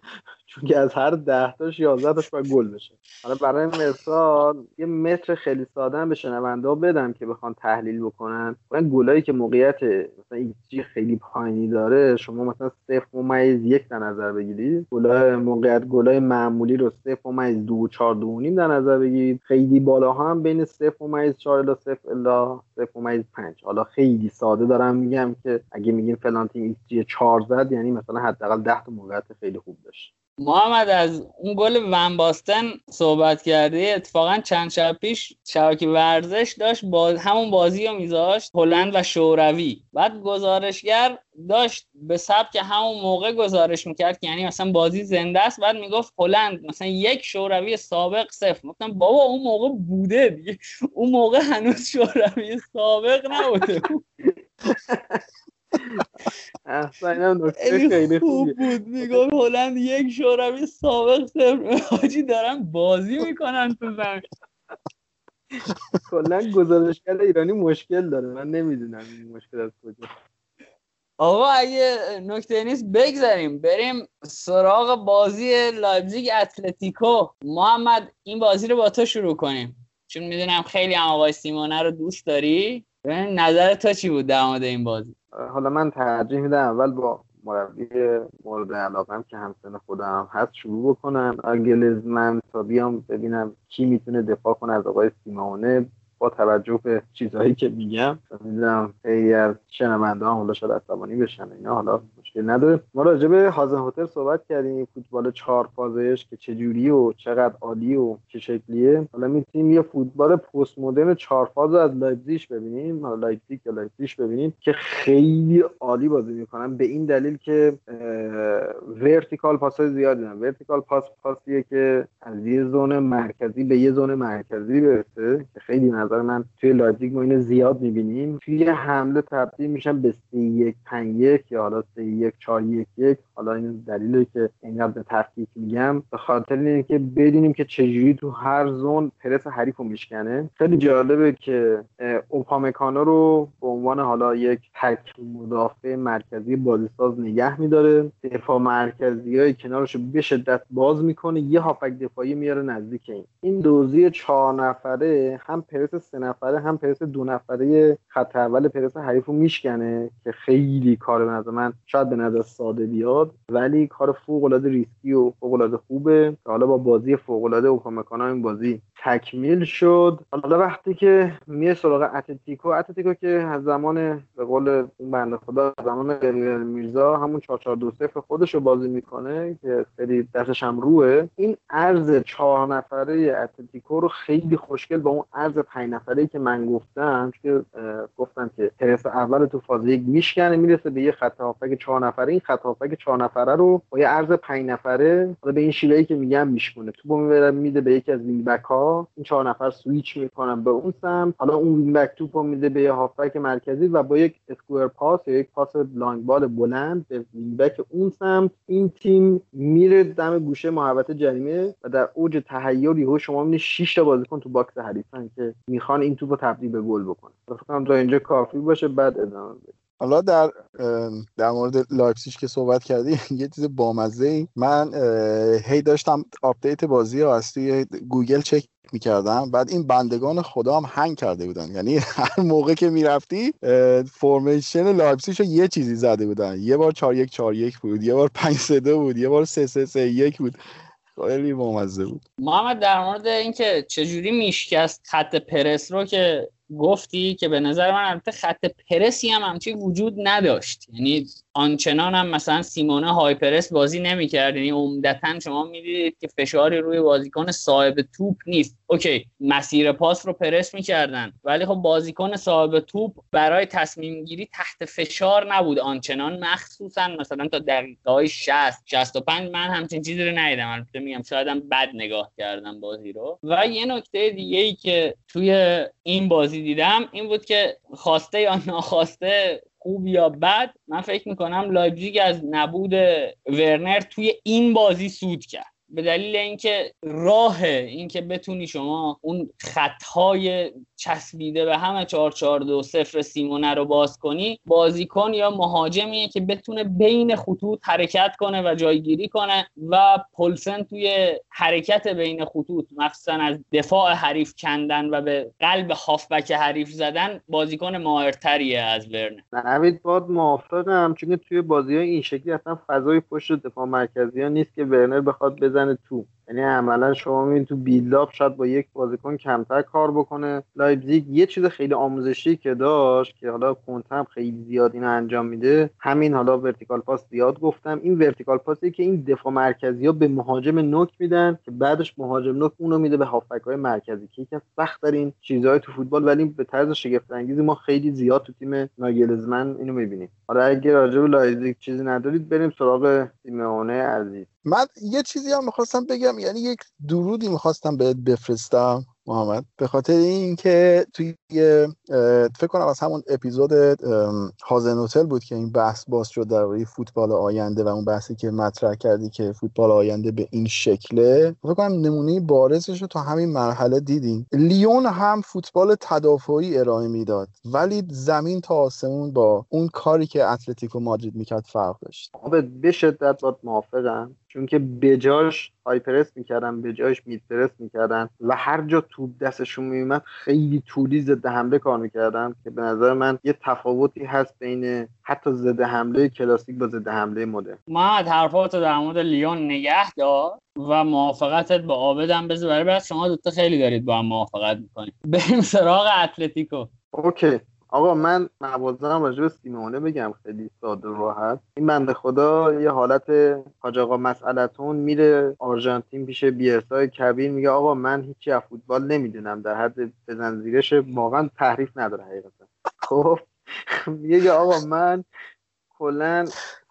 چون که از هر ده تاش 11 تاش باید گل بشه. حالا برای مثال یه متر خیلی ساده به شنونده بدم که بخوان تحلیل بکنن. این گلایی که موقعیت مثلا ایکس خیلی پایینی داره شما مثلا 0 ممیز یک در نظر بگیرید. گلای موقعیت گلای معمولی رو 0 ممیز دو 4 دو نیم در نظر بگیرید. خیلی بالا هم بین 0 ممیز 4 الی 0 الی 0 ممیز 5 حالا خیلی ساده دارم میگم که اگه میگیم فلان تیم ایکس 4 زد یعنی مثلا حداقل 10 تا موقعیت خیلی خوب داشت. محمد از اون گل ون باستن صحبت کردی. اتفاقا چند شب پیش شبکه ورزش داشت باز همون بازی رو میذاشت هلند و شوروی. بعد گزارشگر داشت به سبک همون موقع گزارش می‌کرد که یعنی مثلا بازی زنده است. بعد می‌گفت هلند مثلا یک شوروی سابق صفر. گفتم بابا اون موقع بوده دیگه. اون موقع هنوز شوروی سابق نبوده. احسن خیلی خوب بود. میگم هلند یک شوروی سابق صفر حاجی دارن بازی می‌کنن تو زمین. کلا گزارشگر ایرانی مشکل داره. من نمی‌دونم این مشکل از کجا. آقا اگه نکته نیست بگذاریم. بریم سراغ بازی لایپزیگ اتلتیکو. محمد این بازی رو با تو شروع کنیم. چون می‌دونم خیلی هم آقای سیمونه رو دوست داری. نظر تو چی بود در مورد این بازی؟ حالا من ترجیح میدم اول با مربی مورد علاقم که همسن خودم هست شروع بکنم. من تا بیام ببینم کی می‌تونه دفاع کنه از آقای سیمونه با توجه به چیزهایی که میگم می‌دونم خیلی از شنونده حالا شاید عصبانی بشن اینا حالا مشکل نداره. ما راجع به هازنهوتل صحبت کردیم فوتبال چهار فازش که چجوری و چقدر عالی و چه شکلیه. حالا می‌تونیم یه فوتبال پست مدرن چهار فاز از لایپزیگ ببینیم حالا لایپزیگ یا لایپزیگ ببینیم که خیلی عالی بازی می‌کنن. به این دلیل که vertical pass زیادی دارن. vertical pass پاسیه که از یه zone مرکزی به یه zone مرکزی برسه که خیلی نظر من توی لایپزیگ ما اینو زیاد می‌بینیم. توی حمله تبدیل میشن به 3 1 5 1 یا حالا 3 1 4 1 1 حالا این دلیلی که اینقدر به تفکیک میگم. به خاطر اینه که بدونیم که چجوری تو هر zone پرس حریف رو میشکنه. خیلی جالبه که اوپامکانو رو به عنوان حالا یک تک مدافع مرکزی بازیساز نگه میداره. دفاع مرکزی های کنارش رو به شدت باز می‌کنه. یه هافبک دفاعی میاره نزدیک این. این لوزی چهار نفره هم پرس سه نفره هم پرس دو نفره خط اول پرس حریف رو میشکنه که خیلی کار به نظر من شاید به نظر ساده بیاد. ولی کار فوق العاده ریسکی و فوق العاده خوبه. که حالا با بازی فوق العاده اوپامکانو این بازی تکمیل شد. حالا وقتی که میاد سراغ اتلتیکو اتلتیکو که از زمان به قول اون بنده خدا زمان میرزا همون 4 0 خودش رو بازی می‌کنه که خیلی دستش هم روه این عرض چهار نفره اتلتیکو رو خیلی خوشگل با اون عرض پنج نفره که من گفتم که گفتم که پرس اول تو فاز یک میشکنه می‌رسه به یه خط هافبک چهار نفره. این خط هافبک چهار نفره رو با یه عرض پنج نفره حالا به این شیوهی که میگم میشکونه. توپو می‌بره میده به یکی از wing back ها این چهار نفر سویچ می‌کنن به اون سمت. حالا اون wing back توپو میده به یه هافبک مرکزی و با یک square pass یا یک پاس long ball بلند به wing back اون سمت. این تیم میره دم گوشه محوطه جریمه و در اوج یهو شما می‌بینید 6 تا بازیکن تو box حریفن که می‌خوان این توپو تبدیل به گل بکنن. فکر کنم تا اینجا کافی باشه بعد ادامه بدیم. حالا در در مورد لایپسیش که صحبت کردی یه چیز بامزه ای من هی داشتم update بازی رو از توی گوگل چک می‌کردم. بعد این بندگان خدا هم hang کرده بودن. یعنی هر موقع که می‌رفتی formation لایپسیش رو یه چیزی زده بودن. یه بار 4 1 4 1 بود. یه بار 5 3 2 بود. یه بار 3 3 3 1 بود. خیلی بامزه بود. محمد در مورد اینکه چجوری میشکست خط پرس رو که گفتی که به نظر من البته خط پرسی هم همچی وجود نداشت. یعنی آنچنان هم مثلا سیمونه هایپرس بازی نمی‌کرد. یعنی عمدتا شما می‌دیدید که فشاری روی بازیکن صاحب توپ نیست. اوکی مسیر پاس رو پرس می‌کردن. ولی خب بازیکن صاحب توپ برای تصمیم گیری تحت فشار نبود. آنچنان مخصوصا مثلا تا دقیقه های 60 65 من همچین چیزی رو ندیدم. البته میگم شایدم بد نگاه کردم بازی رو. و یه نکته دیگه ای که توی این بازی دیدم این بود که خواسته یا ناخواسته خوب یا بد من فکر می‌کنم لایپزیگ از نبود ورنر توی این بازی سود کرد. به دلیل اینکه راه اینکه بتونی شما اون خطهای چسبیده به هم 4 4 2 0 سیمونه رو باز کنی بازیکن یا مهاجمیه که بتونه بین خطوط حرکت کنه و جایگیری کنه و پولسن توی حرکت بین خطوط مخصوصا از دفاع حریف کندن و به قلب هافبک حریف زدن بازیکن ماهرتریه از ورنر نوید باهات موافقم چون توی بازی های این شکلی اصلا فضای پشت دفاع مرکزی ها نیست که ورنر بخواد بزنه تو. یعنی عملا شما می‌بینید تو build-up شاید با یک بازیکن کمتر کار بکنه لایپزیگ یه چیز خیلی آموزشی که داشت که حالا کونته هم خیلی زیاد اینو انجام میده همین حالا vertical pass زیاد گفتم. این vertical pass ی که این دفاع مرکزی ها به مهاجم نوک میدن که بعدش مهاجم نوک اونو میده به هافبک های مرکزی که یکی سخت ترین چیزهای تو فوتبال ولی به طرز شگفت انگیزی ما خیلی زیاد تو تیم ناگلزمن اینو می‌بینیم. حالا اگه راجع به لایپزیگ چیزی ندارید بریم سراغ سیمئونه عزیز. من یه چیزی هم می‌خواستم بگم یعنی یک درودی می‌خواستم بهت بفرستم. محمد. به خاطر اینکه توی فکر کنم از همون اپیزود هازن هتل بود که این بحث باز شد درباره فوتبال آینده و اون بحثی که مطرح کردی که فوتبال آینده به این شکله. فکر کنم نمونه بارزش رو تا همین مرحله دیدیم. لیون هم فوتبال تدافعی ارائه می‌داد ولی زمین تا آسمون با اون کاری که اتلتیکو مادرید می‌کرد فرق داشت. به شدت با موافقم چون که بجاش های پرس می‌کردن به جاش مید پرس می‌کردن و هر جا توپ دستشون میومد خیلی طولی ضد حمله کار می‌کردن که به نظر من یه تفاوتی هست بین حتی ضد حمله کلاسیک با ضد حمله مدرن. ما حرفات در مورد لیون نگه دار و موافقتت با آبدم بذار. برای شما دوتا خیلی دارید با هم موافقت می‌کنید بریم سراغ اتلتیکو. اوکی. آقا من موازنم راجع به سیمونه بگم خیلی ساده راحت. این بنده خدا یه حالت حاج آقا مسئلتون میره آرژانتین پیش بیرسای کبیر میگه آقا من هیچی از فوتبال نمی‌دونم در حد بزن زیرش واقعا تحریف نداره حقیقتا. خب میگه آقا من کلا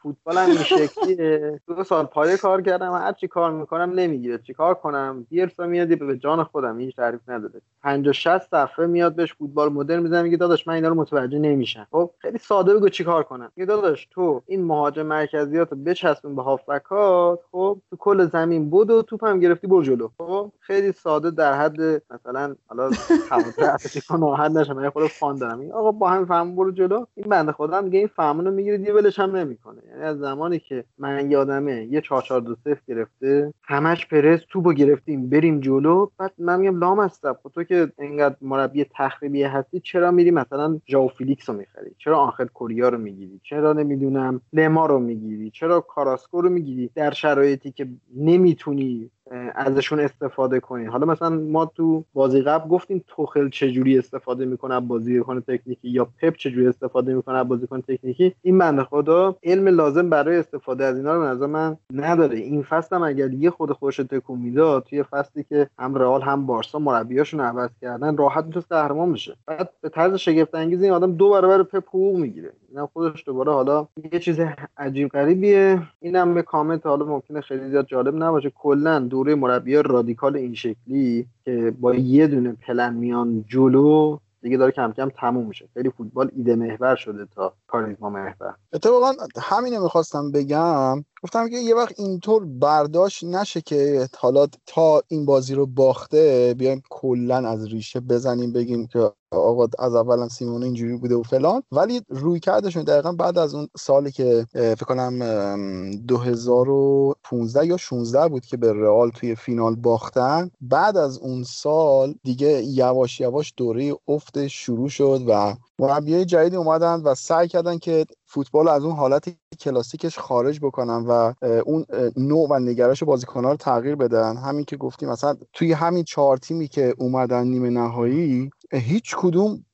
فوتبال هم این شکلیه. دو سال پایه کار کردم هر چی کار می‌کنم نمی‌گیره. چی کار کنم بیرسا میاد به جان خودم هیچ تعریف نداره. 50 60 صفحه میاد بهش فوتبال مدرن می‌زنه میگه داداش من اینا رو متوجه نمیشم. خب خیلی ساده بگو چیکار کنم. میگه داداش تو این مهاجم مرکزیات رو بچسبون به هافبکات خب تو کل زمین بود و توپ هم گرفتی برو جلو. خب خیلی ساده در حد مثلا حالا اتلتیکو حد نشه خود فان دارم. آقا با هم فهم برو جلو. این بنده خدا میگه این فهمونو می‌گیره دیگه ولش هم نمی‌کنه. از زمانی که من یادمه یه 4 4 2 0 گرفته همش پرس توپو گرفتیم بریم جلو. بعد من میگم لام هستم خب تو که اینقدر مربی تخریبی هستی چرا میری مثلا ژائو فیلیکس رو می‌خری؟ چرا آنخل کوریا رو می‌گیری؟ چرا نمی‌دونم لما رو می‌گیری؟ چرا کاراسکو رو می‌گیری؟ در شرایطی که نمی‌تونی ازشون استفاده کنین. حالا مثلا ما تو بازی قبل گفتیم توخل چجوری استفاده می‌کنه بازیکن تکنیکی یا پپ چجوری استفاده می‌کنه بازیکن تکنیکی. این بنده خدا علم لازم برای استفاده از اینا رو نظر من نداره. این فصل هم اگر یه خود خوش تکون می‌داد توی فصلی که هم رئال هم بارسا مربیاشون عوض کردن راحت می‌تونست قهرمان بشه. بعد به طرز شگفت انگیز این آدم دو برابر پپ حقوق می‌گیره. اینم خودش دوباره حالا یه چیز عجیب غریبیه. اینم به کامنت حالا ممکنه خیلی زیاد جالب نباشه. کلا دوره مربی رادیکال این شکلی که با یه دونه پلن میان جلو دیگه داره کم کم تموم میشه. خیلی فوتبال ایده محور شده تا کاریزما محور. اتفاقا همینو می‌خواستم بگم. گفتم که یه وقت اینطور برداشت نشه که حالا تا این بازی رو باخته بیایم کلا از ریشه بزنیم بگیم که آقا از اولا سیمون اینجوری بوده و فلان. ولی روی کردشون دقیقا بعد از اون سالی که فکر کنم 2015 یا 16 بود که به رئال توی فینال باختن. بعد از اون سال دیگه یواش یواش دوره افت شروع شد و مربیای جدیدی اومدن و سعی کردن که فوتبال از اون حالت کلاسیکش خارج بکنن و اون نوع و نگرش بازیکن‌ها رو تغییر بدن. همین که گفتیم مثلا توی همین چهار تیمی که اومدن نیمه نهایی هیچ کدوم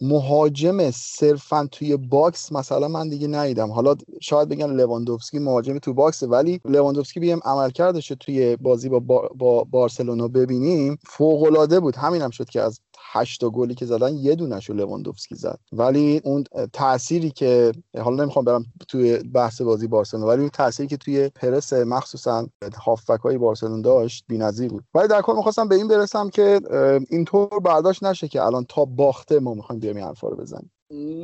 مهاجم صرفا توی box مثلا من دیگه ندیدم. حالا شاید بگن لواندوفسکی مهاجم تو box ولی لواندوفسکی ببین عملکردش توی بازی با, با, بارسلونا ببینیم. فوق العاده بود. همینم هم شد که از هشت گلی که زدن یه دونشو لواندوفسکی زد. ولی اون تأثیری که حالا نمی‌خوام برم توی بحث بازی بارسلونا ولی اون تأثیری که توی پرس مخصوصا هافبک های بارسلون داشت بی‌نظیر بود. ولی در کل می‌خواستم به این برسم که اینطور برداشت نشه که الان تا باخته ما می‌خوایم بیایم این رو بزنیم.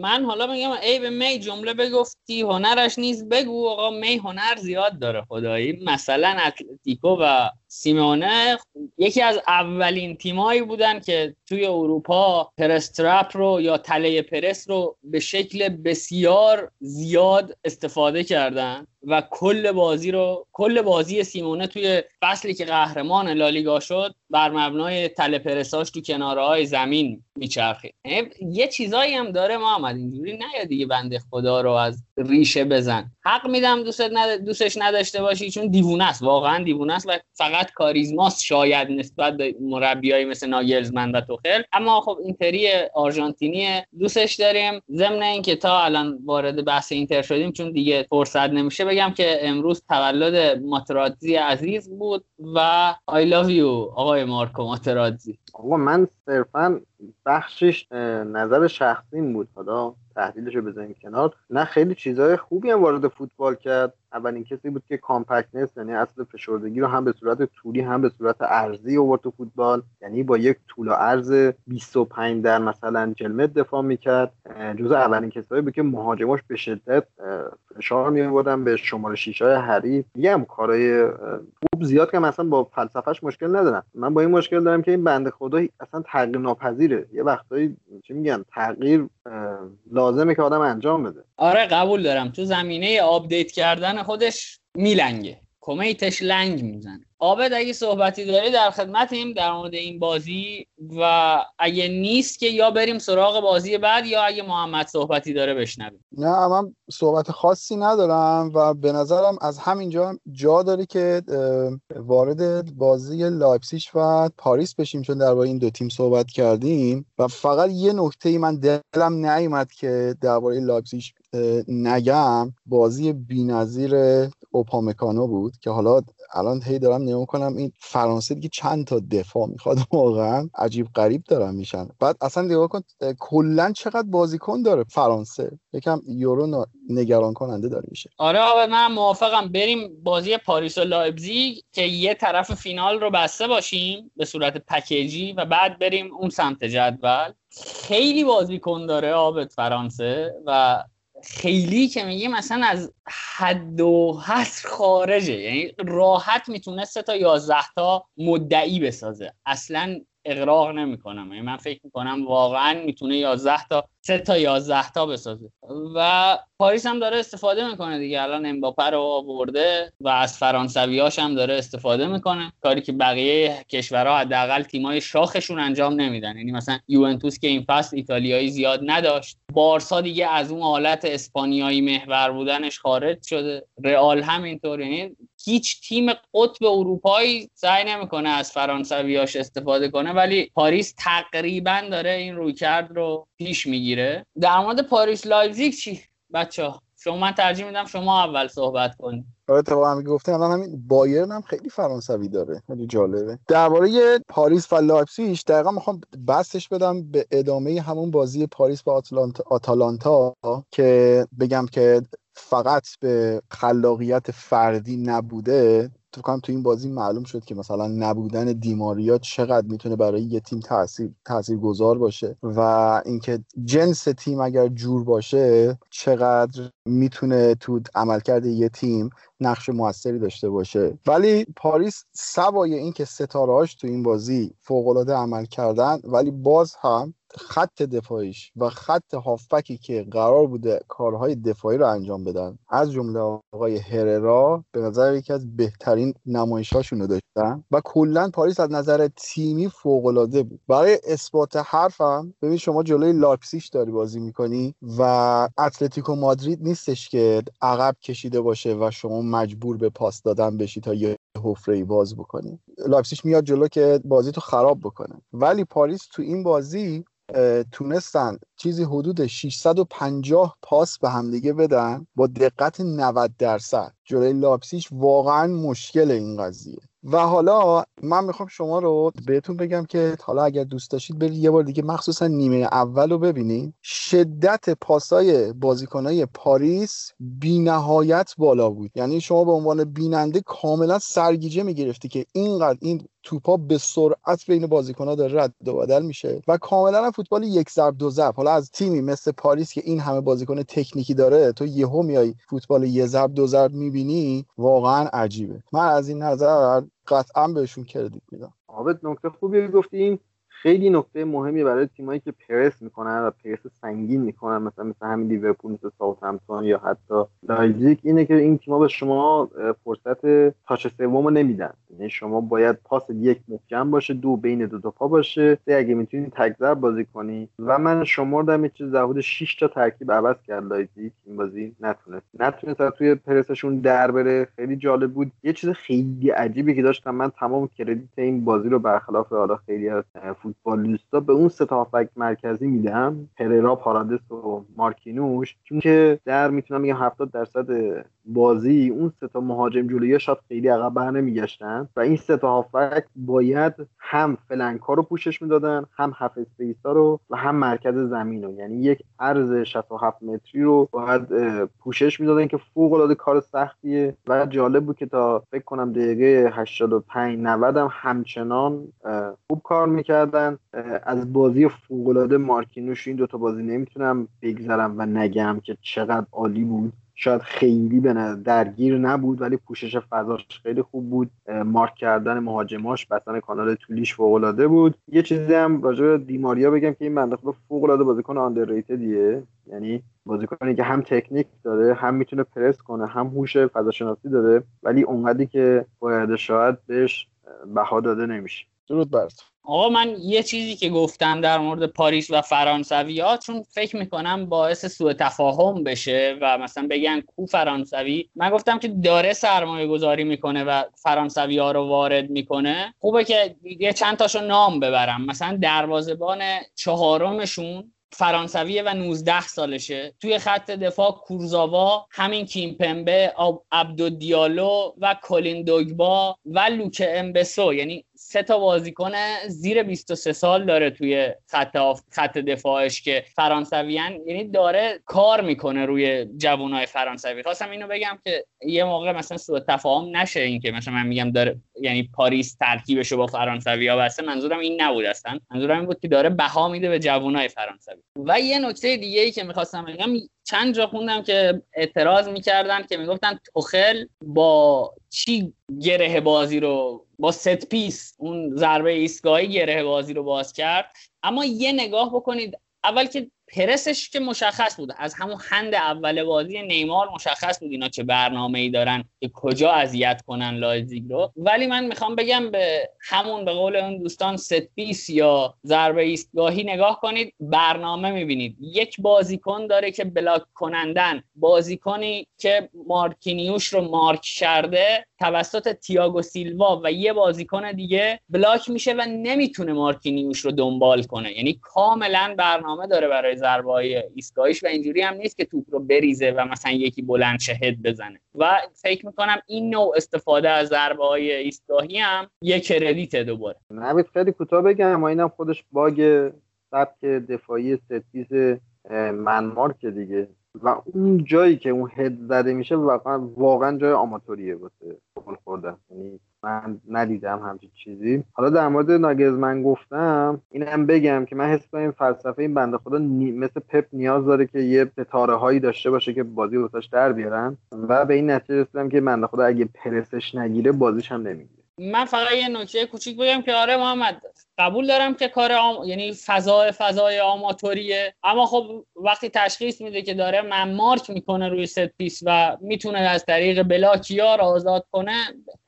من حالا میگم ای به می جمله بگفتی هنرش نیست بگو. آقا می هنر زیاد داره خدایی. مثلا اتلتیکو و سیمونه یکی از اولین تیمایی بودن که توی اروپا پرسترپ رو یا تله پرس رو به شکل بسیار زیاد استفاده کردن و کل بازی رو کل بازی سیمونه توی فصلی که قهرمان لالیگا شد بر مبنای تله پرساش تو کناره های زمین میچرخید یعنی یه چیزایی هم داره محمد اینجوری نه دیگه بنده خدا رو از ریشه بزن حق میدم دوست. دوستش نداشته باشی چون دیوونه است واقعا دیوونه است و فقط کاریزماست شاید نسبت به مربیایی مثل ناگلزمن و توخل. اما خب اینتری آرژانتینی دوستش داریم. ضمن اینکه تا الان وارد بحث اینتر شدیم چون دیگه فرصت نمیشه بگم که امروز تولد ماتراتزی عزیز بود و I love you آقای مارکو ماتراتزی. آقا من صرفا بخشش نظر شخصیم بود. حالا تحلیلش رو بزنیم کنار. نه خیلی چیزهای خوبی هم وارد فوتبال کرد. اولین کسی بود که compactness یعنی اصل فشردگی رو هم به صورت طولی هم به صورت عرضی آورد تو فوتبال. یعنی با یک طول و عرض 25 در مثلا چهل متر دفاع می‌کرد. جزء اولین کسایی بود که مهاجماش به شدت فشار می آوردن به شماره 6 های حریف میگم کارهای خوب زیاد که مثلا با فلسفهش مشکل ندارم. من با این مشکل دارم که این بنده خدا اصلا تغییر ناپذیره یه وقتایی چی میگن تغییر لازمه که آدم انجام بده. آره قبول دارم. تو زمینه update کردن خودش میلنگه. کمیتش لنگ می‌زنه. عابد اگه صحبتی داری در خدمتیم در مورد این بازی و اگه نیست که یا بریم سراغ بازی بعد یا اگه محمد صحبتی داره بشنویم. نه من صحبت خاصی ندارم و به نظرم از همینجا جا داره که وارد بازی لایپسیش و پاریس بشیم چون درباره این دو تیم صحبت کردیم. و فقط یه نکته ای من دلم نیومد که درباره لایپسیش نگم بازی بینظیر اوپامکانو بود که حالا الان هی دارم نگاه کنم این فرانسه دیگه چند تا دفاع می‌خواد واقعا عجیب غریب دارن میشن. بعد اصلا نگاه کن کلا چقدر بازیکن داره فرانسه. یکم یورو نگران کننده داره میشه. آره آقا من موافقم. بریم بازی پاریس و لایپزیگ که یه طرف فینال رو بسته باشیم به صورت پکیجی و بعد بریم اون سمت جدول. خیلی بازیکن داره عابد فرانسه و خیلی که میگه مثلا از حد و حصر خارجه. یعنی راحت می‌تونه سه تا یازده تا مدعی بسازه. اصلا اقراق نمی‌کنم. یعنی من فکر می‌کنم واقعا می‌تونه 11 تا سه تا 11 تا بسازه. و پاریس هم داره استفاده می‌کنه دیگه. الان امباپه رو آورده و از فرانسویاش هم داره استفاده می‌کنه. کاری که بقیه کشورها حداقل تیمای شاخشون انجام نمیدن. یعنی مثلا یوونتوس که این فصل ایتالیایی زیاد نداشت. بارسا دیگه از اون حالت اسپانیایی محور بودنش خارج شده. رئال هم اینطور یعنی هیچ تیم قطب اروپایی سعی نمی‌کنه از فرانسویاش استفاده کنه ولی پاریس تقریبا داره این رویکرد رو پیش می‌گیره. در مورد پاریس لایپزیگ چی؟ بچه شما من ترجیح میدم شما اول صحبت کنید. آره تو هم گفته الان همین بایرن هم خیلی فرانسوی داره. خیلی جالبه. درباره پاریس و لایپزیگ دقیقا می‌خوام بسطش بدم به ادامه همون بازی پاریس با آتالانتا که بگم که فقط به خلاقیت فردی نبوده تو کنم تو این بازی معلوم شد که مثلا نبودن دیماریا چقدر می‌تونه برای یه تیم تاثیر تاثیر گذار باشه و اینکه جنس تیم اگر جور باشه چقدر می‌تونه تو عملکرد یه تیم نقش موثری داشته باشه. ولی پاریس سوای اینکه ستارهاش تو این بازی فوق عمل کردن ولی باز هم خط دفاعیش و خط هافبکی که قرار بوده کارهای دفاعی رو انجام بدن. از جمله آقای هررا به نظر یکی از بهترین نمایشهاشون رو داشتن و کلا پاریس از نظر تیمی فوق العاده بود. برای اثبات حرفم ببین شما جلوی لایپزیگ داری بازی می‌کنی و اتلتیکو مادرید نیستش که عقب کشیده باشه و شما مجبور به پاس دادن بشی تا یه حفره باز بکنی. لایپزیگ میاد جلو که بازی تو خراب بکنه. ولی پاریس تو این بازی تونستن چیزی حدود 650 پاس به همدیگه بدن با دقت 90 درصد. جلوی لایپسیش واقعا مشکل این قضیه. و حالا من می‌خوام شما رو بهتون بگم که حالا اگر دوست داشتید برید یه بار دیگه مخصوصا نیمه اول رو ببینید. شدت پاسای بازیکنای پاریس بینهایت بالا بود. یعنی شما به عنوان بیننده کاملا سرگیجه می‌گرفتی که اینقدر این توپا به سرعت بین بازیکن‌ها داره رد و بدل میشه و کاملا فوتبال یک ضرب دو ضرب. حالا از تیمی مثل پاریس که این همه بازیکن تکنیکی داره تو یهو میای فوتبال یه ضرب دو ضرب می‌بینی واقعا عجیبه. من از این نظر قطعا بهشون کردیت میدم. عابد نکته خوبی گفتیم خیلی نکته مهمی برای تیمایی که پرس می‌کنن و پرس سنگین می‌کنن مثلا مثل همین لیورپول مثل ساوثهمپتون یا حتی لایپزیگ اینه که این تیم‌ها به شما فرصت touch سومو نمیدن. یعنی شما باید پاس یک محکم باشه دو بین دو, دو پا باشه. سه اگه می‌تونی تک ضرب بازی کنی. و من شمردم یه چیز حدود 6 تا ترکیب عوض کرد لایپزیگ. این بازی نتونست. نتونست توی پرسشون در بره. خیلی جالب بود. یه چیز خیلی عجیبی که داشتم من تمام credit این بازی رو برخلاف حالا خیلی از فوتبالیستا به اون سه مرکزی میدم. پررا پارادس و مارکینوش. چون که در می‌تونم بگم 70 درصد بازی اون سه تا مهاجم جلوی شاید خیلی عقب بر نمیگشتن و این سه تا هافک باید هم فلنکا رو پوشش می‌دادن هم هف اسپیسا رو و هم مرکز زمین رو. یعنی یک عرض 67 متری رو باید پوشش می‌دادن که فوق العاده کار سختیه و جالب بود که تا فکر کنم دقیقه 85 90 هم همچنان خوب کار می‌کردن. از بازی فوق العاده مارکینوش این دوتا بازی نمی‌تونم بگذرم و نگم که چقدر عالی بود. شاید خیلی به درگیر نبود ولی پوشش فضاش خیلی خوب بود. مارک کردن مهاجماش بستن کانال طولیش فوق العاده بود. یه چیزی هم راجع به دیماریا بگم که این بنده خدا فوق العاده بازیکن آندرریتدیه یعنی بازیکنی که هم تکنیک داره هم می‌تونه پرس کنه هم هوش فضاشناسی داره ولی اونقدری که باید شاید بهش بها داده نمیشه. درود برات آقا من یه چیزی که گفتم در مورد پاریس و فرانسوی ها چون فکر می‌کنم باعث سوء تفاهم بشه و مثلا بگن کو فرانسوی. من گفتم که داره سرمایه گذاری می‌کنه و فرانسوی ها رو وارد می‌کنه. خوبه که یه چند تاشو نام ببرم. مثلا دروازبان چهارمشون فرانسویه و 19 سالشه. توی خط دفاع کورزاوا همین کیمپمبه عبدو دیالو و کولین دوگبا و لوکه امبسو. یعنی سه تا بازیکن زیر 23 سال داره توی خط خط دفاعش که فرانسویان یعنی داره کار می‌کنه روی جوانای فرانسوی. خواستم اینو بگم که یه موقع مثلا سوء تفاهم نشه این که مثلا من میگم داره یعنی پاریس ترکیبشو با فرانسوی ها بسته منظورم این نبود اصلا. منظورم این بود که داره بها میده به جوانای فرانسوی. و یه نکته دیگه ای که می‌خواستم بگم چند جا خوندم که اعتراض می‌کردن که می‌گفتن توخل با چی گره بازی رو با set piece اون ضربه ایستگاهی گره بازی رو باز کرد. اما یه نگاه بکنید اول که پرسش که مشخص بود. از همون هند اول بازی نیمار مشخص بود اینا چه برنامه ای دارن که کجا اذیت کنن لایپزیگ رو. ولی من می‌خوام بگم به همون به قول اون دوستان ست یا ضربه ایستگاهی نگاه کنید. برنامه می‌بینید. یک بازیکن داره که block کننده‌ن. بازیکنی که مارکینیوش رو مارک کرده توسط تیاگو سیلوا و یه بازیکن دیگه block میشه و نمی‌تونه مارکینیوش رو دنبال کنه. یعنی کاملا برنامه داره برای ضربه ایستگاهیش و اینجوری هم نیست که توپ رو بریزه و مثلا یکی بلند شهد بزنه. و فکر می‌کنم این نوع استفاده از ضربه های ایستگاهی هم یه کردیت دوباره. نوید خیلی کوتاه بگم اینم خودش باگ سبک دفاعی ستیز منمارک دیگه. و اون جایی که اون هد زده میشه واقعا واقعا جای آماتوریه واسه گل خوردن. یعنی من ندیدم همچین چیزی. حالا در مورد من گفتم اینم بگم که من حس کنم فلسفه این بنده خدا مثل پپ نیاز داره که یه ستاره هایی داشته باشه که بازی واسش در بیارن و به این نتیجه رسیدم که بنده خدا اگه پرسش نگیره بازیش هم نمی‌گیره. من فقط یه نکته کوچیک بگم که آره محمد. قبول دارم که کار آم... یعنی فضای فضای آماتوریه. اما خب وقتی تشخیص میده که داره man mark می‌کنه روی set piece و می‌تونه از طریق block یار آزاد کنه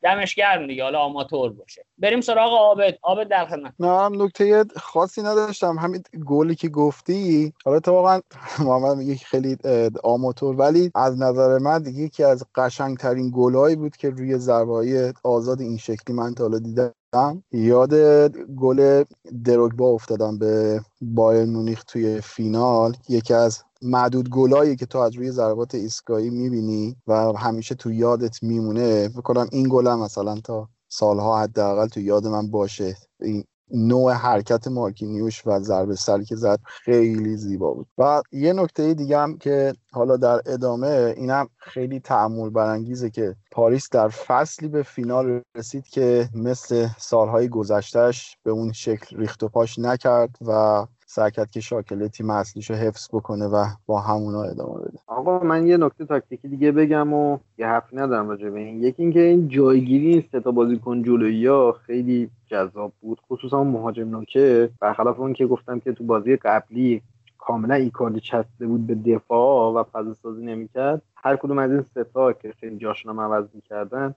دمش گرم دیگه. حالا آماتور باشه. بریم سراغ عابد عابد در خدمت. نه هم نکته خاصی نداشتم. همین گلی که گفتی حالا واقعا محمد میگه خیلی آماتور. ولی از نظر من یکی از قشنگترین گلهایی بود که روی ضربه آزاد این شکلی من تا حالا دیدم. یاد گل دروگبا افتادم به بایر مونیخ توی فینال. یکی از معدود گلایی که تو از روی ضربات ایستگاهی می‌بینی و همیشه تو یادت میمونه. بکنم این گلم مثلا تا سالها حداقل تو یاد من باشه. نوع حرکت مارکینیوش و ضربه سری که زد خیلی زیبا بود. و یه نکته دیگه هم که حالا در ادامه اینم خیلی تعمل برانگیزه که پاریس در فصلی به فینال رسید که مثل سالهای گذشتهش به اون شکل ریخت و پاش نکرد و کرد که شاکله تیم اصلیش رو حفظ بکنه و با همونا ادامه بده. آقا من یه نکته تاکتیکی دیگه بگم و یه حرفی ندارم راجع به این. یکی اینکه این جایگیری این سه تا بازیکن جلویی ها خیلی جذاب بود خصوصا مهاجم نوکه برخلاف اون که گفتم که تو بازی قبلی کاملا ایکاردی چسته بود به دفاع و فضا سازی نمی‌کرد. هر کدوم از این ستا که خیلی جاشون هم عوض می‌کردن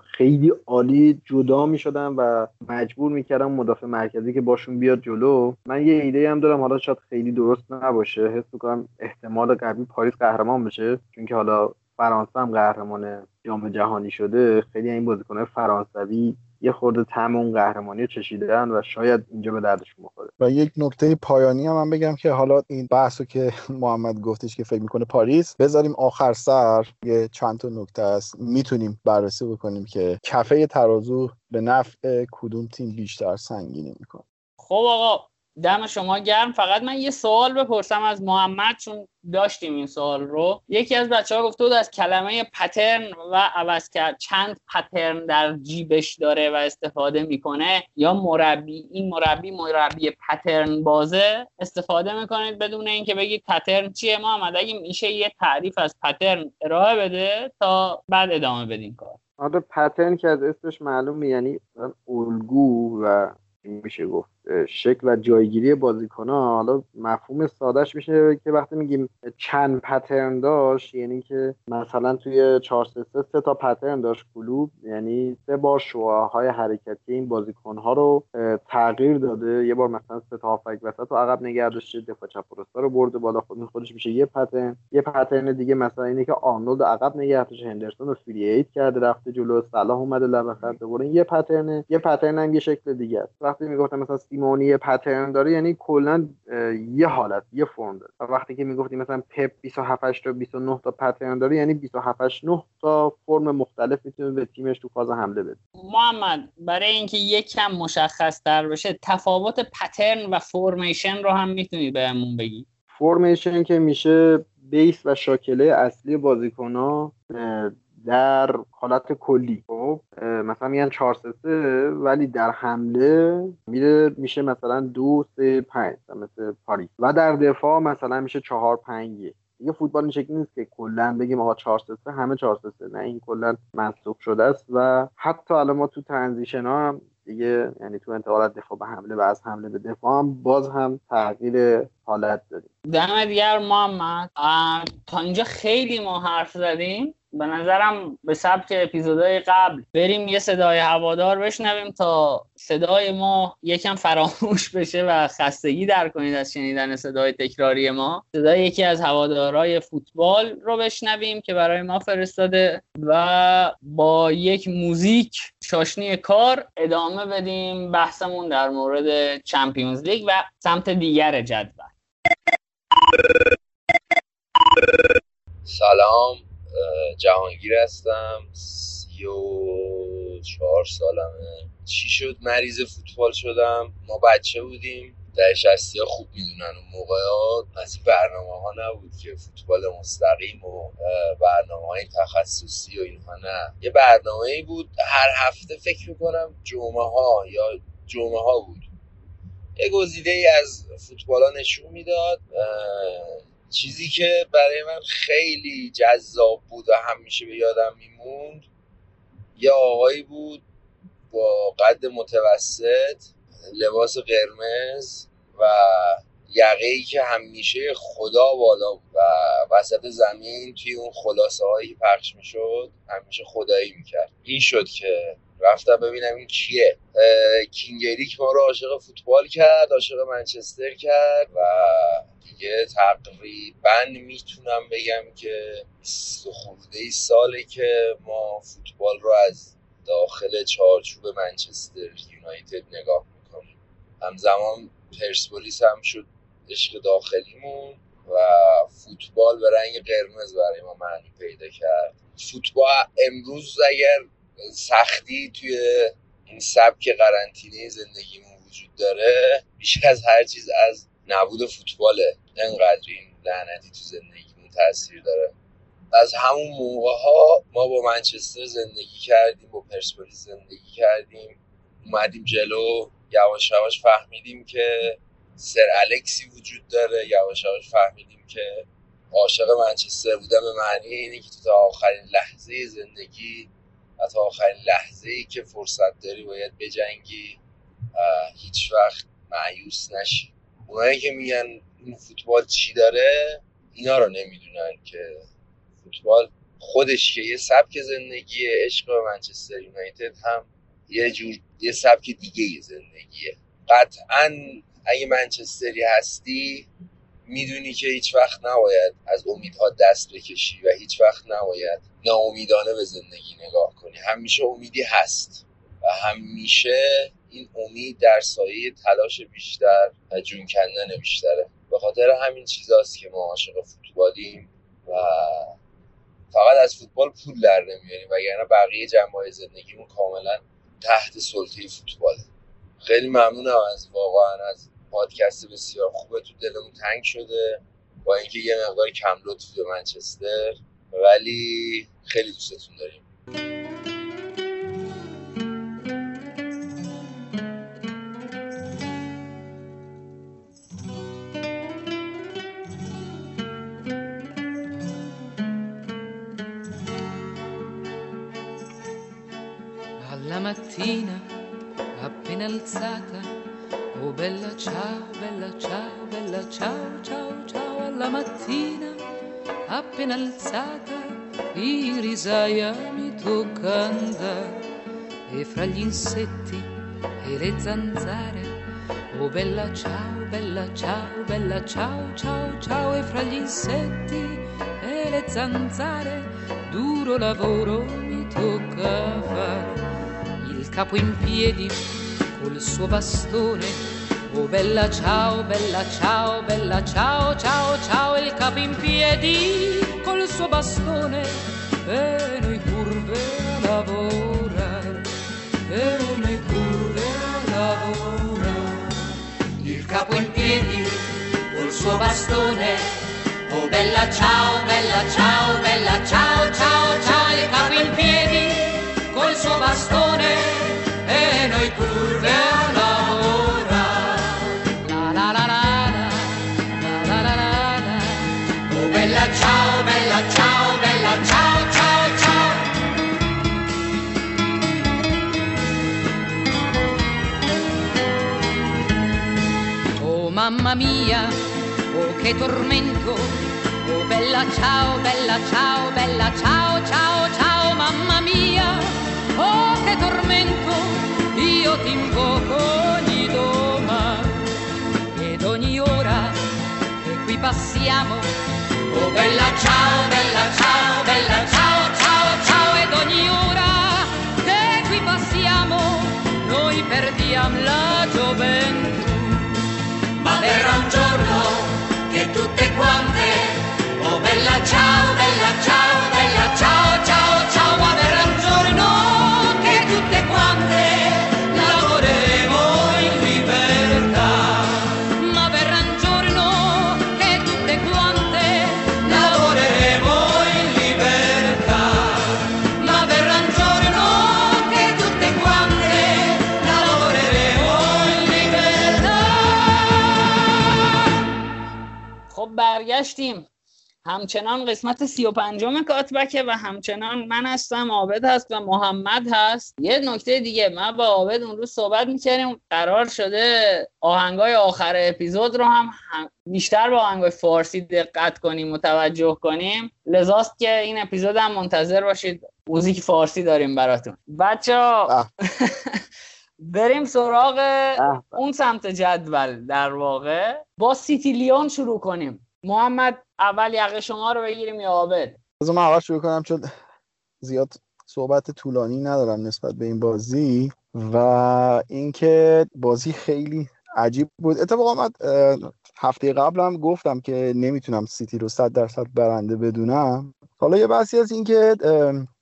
خیلی عالی جدا می‌شدن و مجبور می‌کردن مدافع مرکزی که باشون بیاد جلو. من یه ایده هم دارم حالا شاید خیلی درست نباشه. حس می‌کنم احتمال قوی پاریس قهرمان بشه چون که حالا فرانسه هم قهرمان جام جهانی شده. خیلی این بازیکنهای فرانسوی یه خورده تم اون قهرمانی رو چشیدن و شاید اینجا به دردشون بخوره و یک نکته پایانی هم من بگم که حالا این بحثو که محمد گفتش که فکر می‌کنه پاریس بذاریم آخر سر یه چند تا نکته است. می‌تونیم بررسی بکنیم که کفه ترازو به نفع کدوم تیم بیشتر سنگینی می‌کنه. خب آقا دم شما گرم. فقط من یه سوال بپرسم از محمد چون داشتیم این سوال رو. یکی از بچه ها گفته بود از کلمه پترن و عوض کرد. چند پترن در جیبش داره و استفاده می‌کنه؟ یا مربی این مربی مربی پترن بازه؟ استفاده می‌کنید بدون اینکه بگید پترن چیه؟ محمد اگه میشه یه تعریف از پترن ارائه بده تا بعد ادامه بدین کار. آره پترن که از اسمش معلومه یعنی الگو و میشه گفت. شکل و جایگیری بازیکن ها. حالا مفهوم سادهش میشه که وقتی میگیم چند پترن داشت یعنی که مثلا توی 4 سه تا پترن داشت کلوب یعنی سه بار شعاهای حرکتی این بازیکن ها رو تغییر داده. یه بار مثلا سه تا هافک وسط رو عقب نگه داشته دفاع چپ رو برده بالا خود خودش میشه یه پترن یه پترن دیگه مثلا اینه که آرنولد عقب نگه داشته هندرسون رو فری کرده رفته جلو صلاح اومده لبه خط یه پترن یه پترن هم یه شکل دیگه است. وقتی می‌گفتم مثلا سیمونی پترن داره یعنی کلا یه حالت یه فرم داره. وقتی که می‌گفتیم مثلا پپ 27 تا 29 تا پترن داره یعنی 27 9 تا فرم مختلف می‌تونه به تیمش تو فاز حمله بده. محمد برای اینکه یکم مشخص تر بشه تفاوت پترن و فرمیشن رو هم می‌تونی بهمون بگی؟ فرمیشن که میشه بیس و شاکله اصلی بازیکن ها در حالت کلی. خب مثلا میگن 4 3 ولی در حمله میره میشه مثلا دو سه پنج مثل پاریس. و در دفاع مثلا میشه 4 5 1 دیگه فوتبال این شکلی نیست که کلا بگیم آقا 4 3 همه 4 3 نه این کلا منسوخ شده است. و حتی الان ما تو ترانزیشن ها هم دیگه یعنی تو انتقالات دفاع به حمله و از حمله به دفاع هم باز هم تغییر حالت داریم. دم دیگر محمد. تا اینجا خیلی ما حرف زدیم. به نظرم به سبک اپیزودهای قبل. بریم یه صدای هوادار بشنویم تا صدای ما یکم فراموش بشه و خستگی در کنید از شنیدن صدای تکراری ما. صدای یکی از هوادارهای فوتبال رو بشنویم که برای ما فرستاده و با یک موزیک شاشنی کار ادامه بدیم بحثمون در مورد چمپیونز لیگ و سمت دیگر جدول. سلام. جهانگیر هستم. سی و چهار سالمه. چی شد؟ مریض فوتبال شدم. ما بچه بودیم. در شستی خوب می‌دونن اون موقع ها از برنامه ها نبود که فوتبال مستقیم و برنامه های تخصصی و اینها نه. یه برنامه ای بود. هر هفته فکر می‌کنم جمعه ها یا جمعه ها بود. یه گزیده ای از فوتبال ها نشون می‌داد. چیزی که برای من خیلی جذاب بود و همیشه به یادم میموند یه آقایی بود با قد متوسط لباس قرمز و یقه ای که همیشه خدا بالا و وسط زمین توی اون خلاصه هایی پخش می‌شد همیشه خدایی می‌کرد. این شد که رفتم ببینم این کیه. کینگریک ما رو عاشق فوتبال کرد عاشق منچستر کرد و دیگه تقریبا می‌تونم بگم که 20 خورده ای ساله که ما فوتبال رو از داخل چارچوب منچستر یونایتد نگاه می‌کنیم. همزمان پرسپولیس هم شد عشق داخلیمون و فوتبال به رنگ قرمز برای ما معنی پیدا کرد. فوتبال امروز اگر سختی توی این سبک قرنطینه زندگیمون وجود داره بیش از هر چیز از نبود فوتباله. انقدر این لعنتی تو زندگیمون تاثیر داره. از همون موقع ها ما با منچستر زندگی کردیم با پرسپولیس زندگی کردیم. اومدیم جلو. یواش یواش فهمیدیم که سر الکسی وجود داره. یواش یواش فهمیدیم که عاشق منچستر بودن به معنی اینه که تو تا آخرین لحظه زندگی و تا آخرین لحظه ای که فرصت داری باید بجنگی هیچ وقت معیوس نشی. اونایی که میگن این فوتبال چی داره اینا رو نمی‌دونن که فوتبال خودش که یه سبک زندگی عشق منچستر یونایتد هم یه جور یه سبک دیگه زندگیه. قطعا اگه منچستری هستی می‌دونی که هیچ وقت نباید از امیدها دست بکشی و هیچ وقت نباید ناامیدانه به زندگی نگاه کنی. همیشه امیدی هست و همیشه این امید در سایه تلاش بیشتر و جون کندن بیشتره. به خاطر همین چیزاست که ما عاشق فوتبالیم و فقط از فوتبال پول در نمیاریم وگرنه بقیه جنبه زندگیمون کاملا تحت سلطه فوتباله. خیلی ممنونم از واقعا از پادکست بسیار خوبه تو دلمون تنگ شده با اینکه یه مقدار کم لطفی به منچستر ولی خیلی دوستتون داریم. Appena alzata Oh bella ciao, bella ciao, bella ciao, ciao, ciao alla mattina. Appena alzata in risaia mi tocca andare e fra gli insetti e le zanzare oh bella ciao, bella ciao, bella ciao, ciao, ciao. E fra gli insetti e le zanzare duro lavoro mi tocca fare il capo in piedi col suo bastone. Oh bella ciao, bella ciao, bella ciao, ciao, ciao, il capo in piedi col suo bastone. E noi curve a lavorare, e noi curve a lavorare. Il capo in piedi col suo bastone, oh bella ciao, bella ciao, bella ciao, ciao, ciao, il capo in piedi col suo bastone e noi curve a lavorare. La la la la la, la la la la la. Oh bella ciao, bella ciao, bella ciao, ciao, ciao. Oh mamma mia, oh che tormento, oh bella ciao, bella ciao, bella ciao, ciao, ciao, mamma mia, Oh, che tormento, io ti invoco ogni doma ed ogni ora che qui passiamo. Oh, bella ciao, bella ciao, bella ciao, ciao, ciao ed ogni ora che qui passiamo noi perdiamo la gioventù. Ma verrà un giorno che tutte quante, oh bella ciao, bella ciao. برگشتیم. همچنان قسمت سی و پنجم کاتبکه و همچنان من هستم عابد هست و محمد هست. یه نکته دیگه من با عابد اون روز صحبت می‌کردیم قرار شده آهنگای آخر اپیزود رو هم, بیشتر با آهنگای فارسی دقت کنیم متوجه کنیم. لذاست که این اپیزود هم منتظر باشید. موزیک فارسی داریم براتون. بچه بریم سراغ اون سمت جدول در واقع. با سیتی لیون شروع کنیم. محمد اول یقه شما رو بگیریم یا عابد؟ از من اول شروع کنم چون زیاد صحبت طولانی ندارم نسبت به این بازی و اینکه بازی خیلی عجیب بود. اتفاقا من هفته قبلم گفتم که نمی‌تونم سیتی رو صد درصد برنده بدونم. حالا یه بحثی از اینکه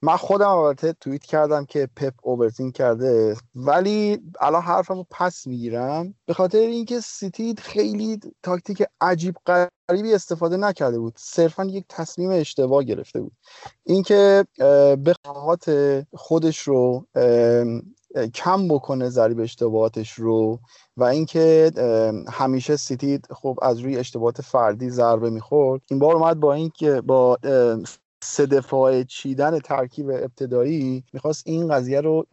من خودم البته توییت کردم که پپ overthink کرده ولی الان حرفم رو پس می‌گیرم. به خاطر اینکه سیتی خیلی تاکتیک عجیب غریبی استفاده نکرده بود. صرفا یک تصمیم اشتباه گرفته بود. اینکه به خودش رو کم بکنه ضریب اشتباهاتش رو و اینکه همیشه سیتی خب از روی اشتباهات فردی ضربه می‌خورد. این بار اومد با اینکه با سه دفاع چیدن ترکیب ابتدایی می‌خواست این قضیه رو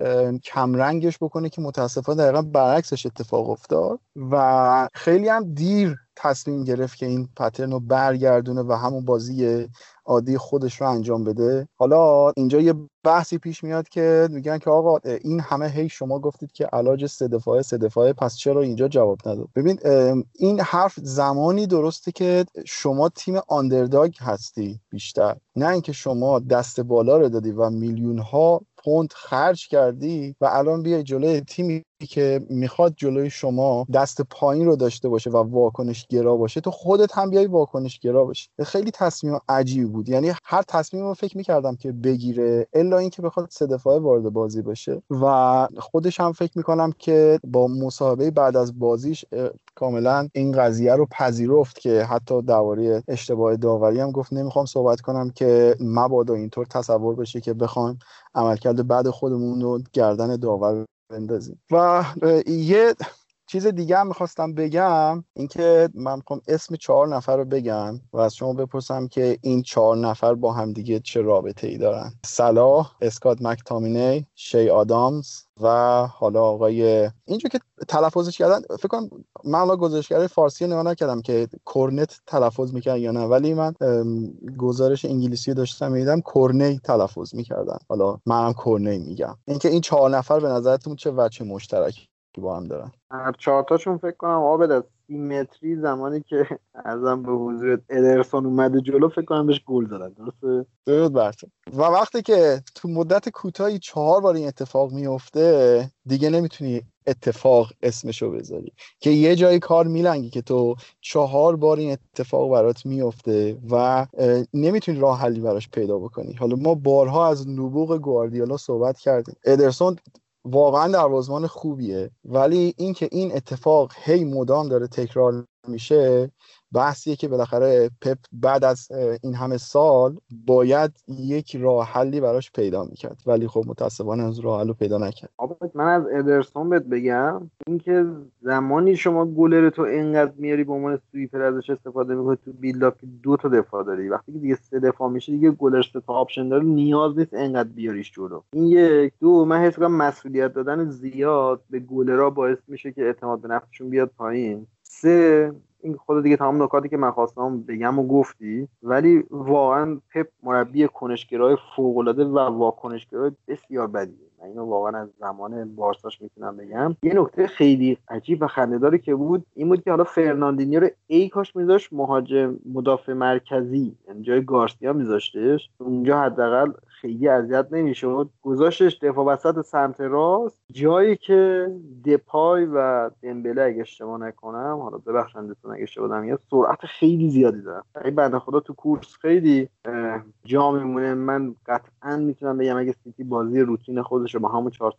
کمرنگش بکنه که متاسفانه دقیقا برعکسش اتفاق افتاد و خیلی هم دیر تصمیم گرفت که این پترن رو برگردونه و همون بازی عادی خودش رو انجام بده. حالا اینجا یه بحثی پیش میاد که میگن که آقا این همه هی شما گفتید که علاج سه دفاعه سه دفاعه پس چرا اینجا جواب نداد؟ ببین این حرف زمانی درسته که شما تیم آندرداگ هستی بیشتر. نه اینکه شما دست بالا رو دادی و میلیون ها پوند خرج کردی و الان بیای جلوی تیمی که می‌خواد جلوی شما دست پایین رو داشته باشه و واکنش گرا باشه تو خودت هم بیای واکنش گرا باشه خیلی تصمیم عجیب بود. یعنی هر تصمیم رو فکر می‌کردم که بگیره الا اینکه بخواد سه دفاعه وارد بازی بشه. و خودش هم فکر می‌کنم که با مصاحبه بعد از بازیش کاملا این قضیه رو پذیرفت که حتی درباره اشتباه داوری هم گفت نمی‌خوام صحبت کنم که مبادا اینطور تصور بشه که بخوایم عملکرد بعد خودمون رو گردن داور بندازیم. و یه چیز دیگه هم می‌خواستم بگم اینکه من می‌خوام اسم چهار نفر رو بگم و از شما بپرسم که این چهار نفر با هم دیگه چه رابطه ای دارن. صلاح اسکات مکتامینی شی آدامز و حالا آقای اینجا که تلفظش کردن فکر کنم من حالا گزارشگر فارسی نگاه نکردم که کورنت تلفظ می‌کرد یا نه ولی من گزارش انگلیسی داشتم میدم کورنی تلفظ می‌کردن. حالا منم کورنی میگم. اینکه این چهار نفر به نظرتون چه وجه مشترک با هم دارن. هر چهارتاشون فکر کنم آبد از سیمتری زمانی که ازم به حضور ادرسون اومده جلو فکر کنم بهش گل دادن. درسته؟ درود برتون و وقتی که تو مدت کوتاهی چهار بار این اتفاق میفته دیگه نمی‌تونی اتفاق اسمشو بذاری. که یه جایی کار میلنگی که تو چهار بار این اتفاق برات میفته و نمی‌تونی راه حلی براش پیدا بکنی. حالا ما بارها از نبوغ گواردیولا صحبت کردیم. ادرسون واقعا دروازمان خوبیه. ولی اینکه این اتفاق هی مدام داره تکرار میشه بحثیه که بالاخره پپ بعد از این همه سال باید یک راه حلی براش پیدا می‌کرد. ولی خب متاسفانه از راه حل پیدا نکرد. من از ادرسون بهت بگم اینکه زمانی شما گلر تو اینقدر میاری به عنوان sweeper ازش استفاده می‌کنی تو build دو تا دفاع داری. وقتی که دیگه سه دفاع میشه دیگه گلر سه تا option داره نیاز نیست اینقدر بیاریش جلو. این یک. دو من حس مسئولیت دادن زیاد به گلرها باعث میشه که اعتماد به نفسشون بیاد پایین. سه این خود دیگه تمام نکاتی که من خواستم بگم و گفتی. ولی واقعا پپ مربی کنشگرای فوقالعاده و واکنشگرای بسیار بدیه. من اینو واقعا از زمان بارساش می‌تونم بگم. یه نکته خیلی عجیب و خندهداری که بود این بود که حالا فرناندینیو رو ای کاش میذاش مهاجم مدافع مرکزی یعنی جای گارسیا میذاشتش. اونجا حداقل خیلی اذیت نمی‌شد. گذاشتش دفاع وسط سمت راست. جایی که دپای و دمبله اگه اشتباه نکنم حالا ببخشندتون اگه اشتباه دارم سرعت خیلی زیادی داره این بنده خدا تو کورس خیلی جا میمونه. من قطعا می‌تونم بگم اگه سیتی بازی روتین خودش رو با همون 4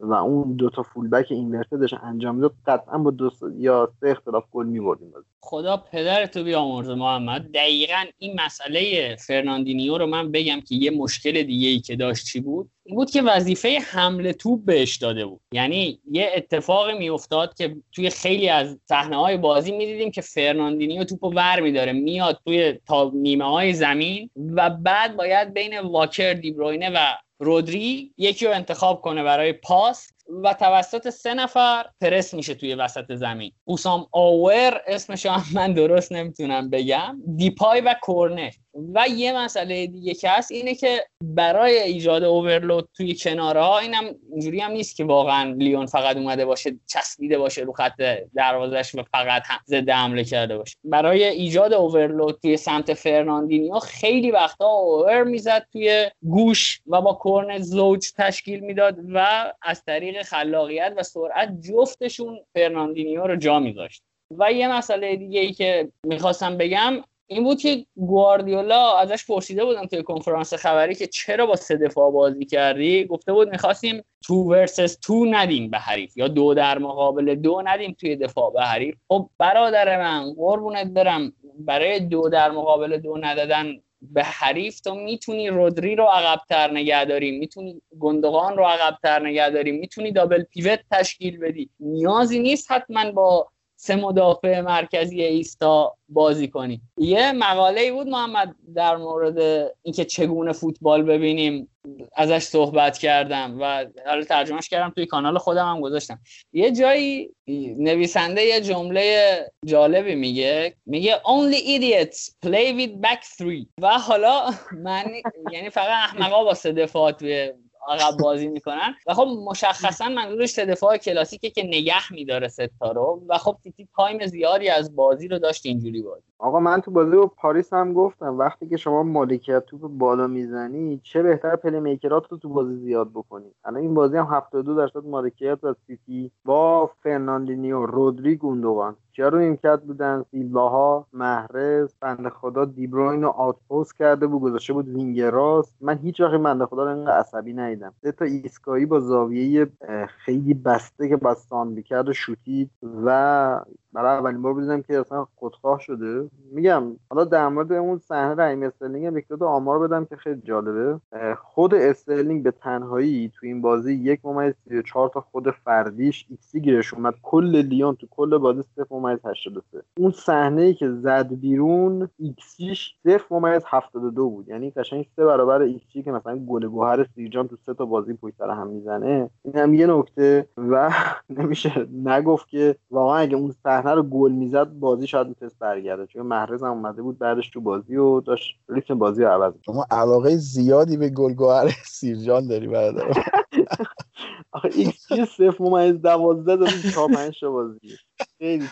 و اون دو تا full back inverted ش انجام می‌داد قطعا با دو یا سه اختلاف گل میبردیم بازی. خدا پدر تو بیامرزه محمد. دقیقا این مسئله فرناندینیو رو من بگم که یه مشکل دیگه ای که داشت چی بود؟ این بود که وظیفه حمله توپ بهش داده بود. یعنی یه اتفاقی میافتاد که توی خیلی از صحنه های بازی می‌دیدیم که فرناندینیو توپو ور میداره میاد توی تا نیمه های زمین و بعد باید بین واکر دیبروینه و رودری یکی رو انتخاب کنه برای پاس و توسط سه نفر پرس میشه توی وسط زمین. حسام عوار اسمش هم من درست نمی‌تونم بگم. دپای و کورنه. و یه مسئله دیگه که هست اینه که برای ایجاد overload توی کناره ها اینم اینجوری هم نیست که واقعا لیون فقط اومده باشه چسبیده باشه رو خط دروازش و فقط ضد حمله کرده باشه. برای ایجاد overload توی سمت فرناندینیو خیلی وقتا عوار می‌زد توی گوش و با کورنه زوج تشکیل می‌داد و از طریق خلاقیت و سرعت جفتشون فرناندینیو رو جا میذاشت. و یه مسئله دیگه ای که می‌خواستم بگم این بود که گواردیولا ازش پرسیده بودن توی کنفرانس خبری که چرا با سه دفاع بازی کردی؟ گفته بود می‌خواستیم تو ورسس تو ندیم به حریف یا دو در مقابل دو ندیم توی دفاع به حریف. خب برادر من قربونت برم برای دو در مقابل دو ندادن به حریف تو می‌تونی رودری رو عقبتر نگه داری می‌تونی گندگان رو عقبتر نگه داری می‌تونی دابل پیوت تشکیل بدی. نیازی نیست حتما با سه مدافع مرکزی ایستا بازی کنی یه مقاله ای بود محمد در مورد اینکه چگونه فوتبال ببینیم. ازش صحبت کردم و حالا ترجمهش کردم توی کانال خودم هم گذاشتم. یه جایی نویسنده یه جمله جالبی میگه. میگه only idiots play with back three. و حالا من یعنی فقط احمقا با سه دفاع توی عقب بازی می‌کنن. و خب مشخصا منظورش دفاع کلاسیکه که نگه میداره ستا رو و خب تیتی تایم زیادی از بازی رو داشت اینجوری بازی آقا من تو بازی با پاریس هم گفتم وقتی که شما مالکیت توپ بالا می‌زنی چه بهتر پلی میکرات رو تو بازی زیاد بکنی. الان این بازی هم 72 درصد مالکیت از سیتی با فرناندینیو رودری گوندوغان کیا رو نیمکت بودن؟ سیلواها محرز بنده خدا دیبروین رو آتپوست کرده بود گذاشته بود وینگ راست. من هیچ وقت بنده خدا رو اینقدر عصبی ندیدم. سه تا ایسکایی با زاویه خیلی بسته که بس ساندی کرد و شوتید و برای اولین بار بدیدم که اصلا خودخواه شده. میگم حالا در مورد اون صحنه رحیم استرلینگ یک دو آمار بدم که خیلی جالبه. خود استرلینگ به تنهایی تو این بازی یک ممیز چهار تا خود فردیش ایکسی گیرش اومد. کل لیون تو کل بازی صفر ممیز 83 اون صحنه ای که زد بیرون ایکسیش صفر ممیز 72 بود. یعنی قشنگ سه برابر ایکسی که مثلا گل گوهر سیرجان تو سه تا بازی پشت سر هم می‌زنه. این هم یه نکته و نمیشه نگفت که واقعا اگه اون صحنه رو گل می‌زد بازی شاید می‌تونست برگرده. چون محرز هم اومده بود بعدش تو بازی و داشت ریتم بازی رو عوض شما علاقه زیادی به گلگوهر سیرجان داری برادر. آخه ایکس جی صفر ممیز دوازده داریم چهار پنج تا بازی. خیلی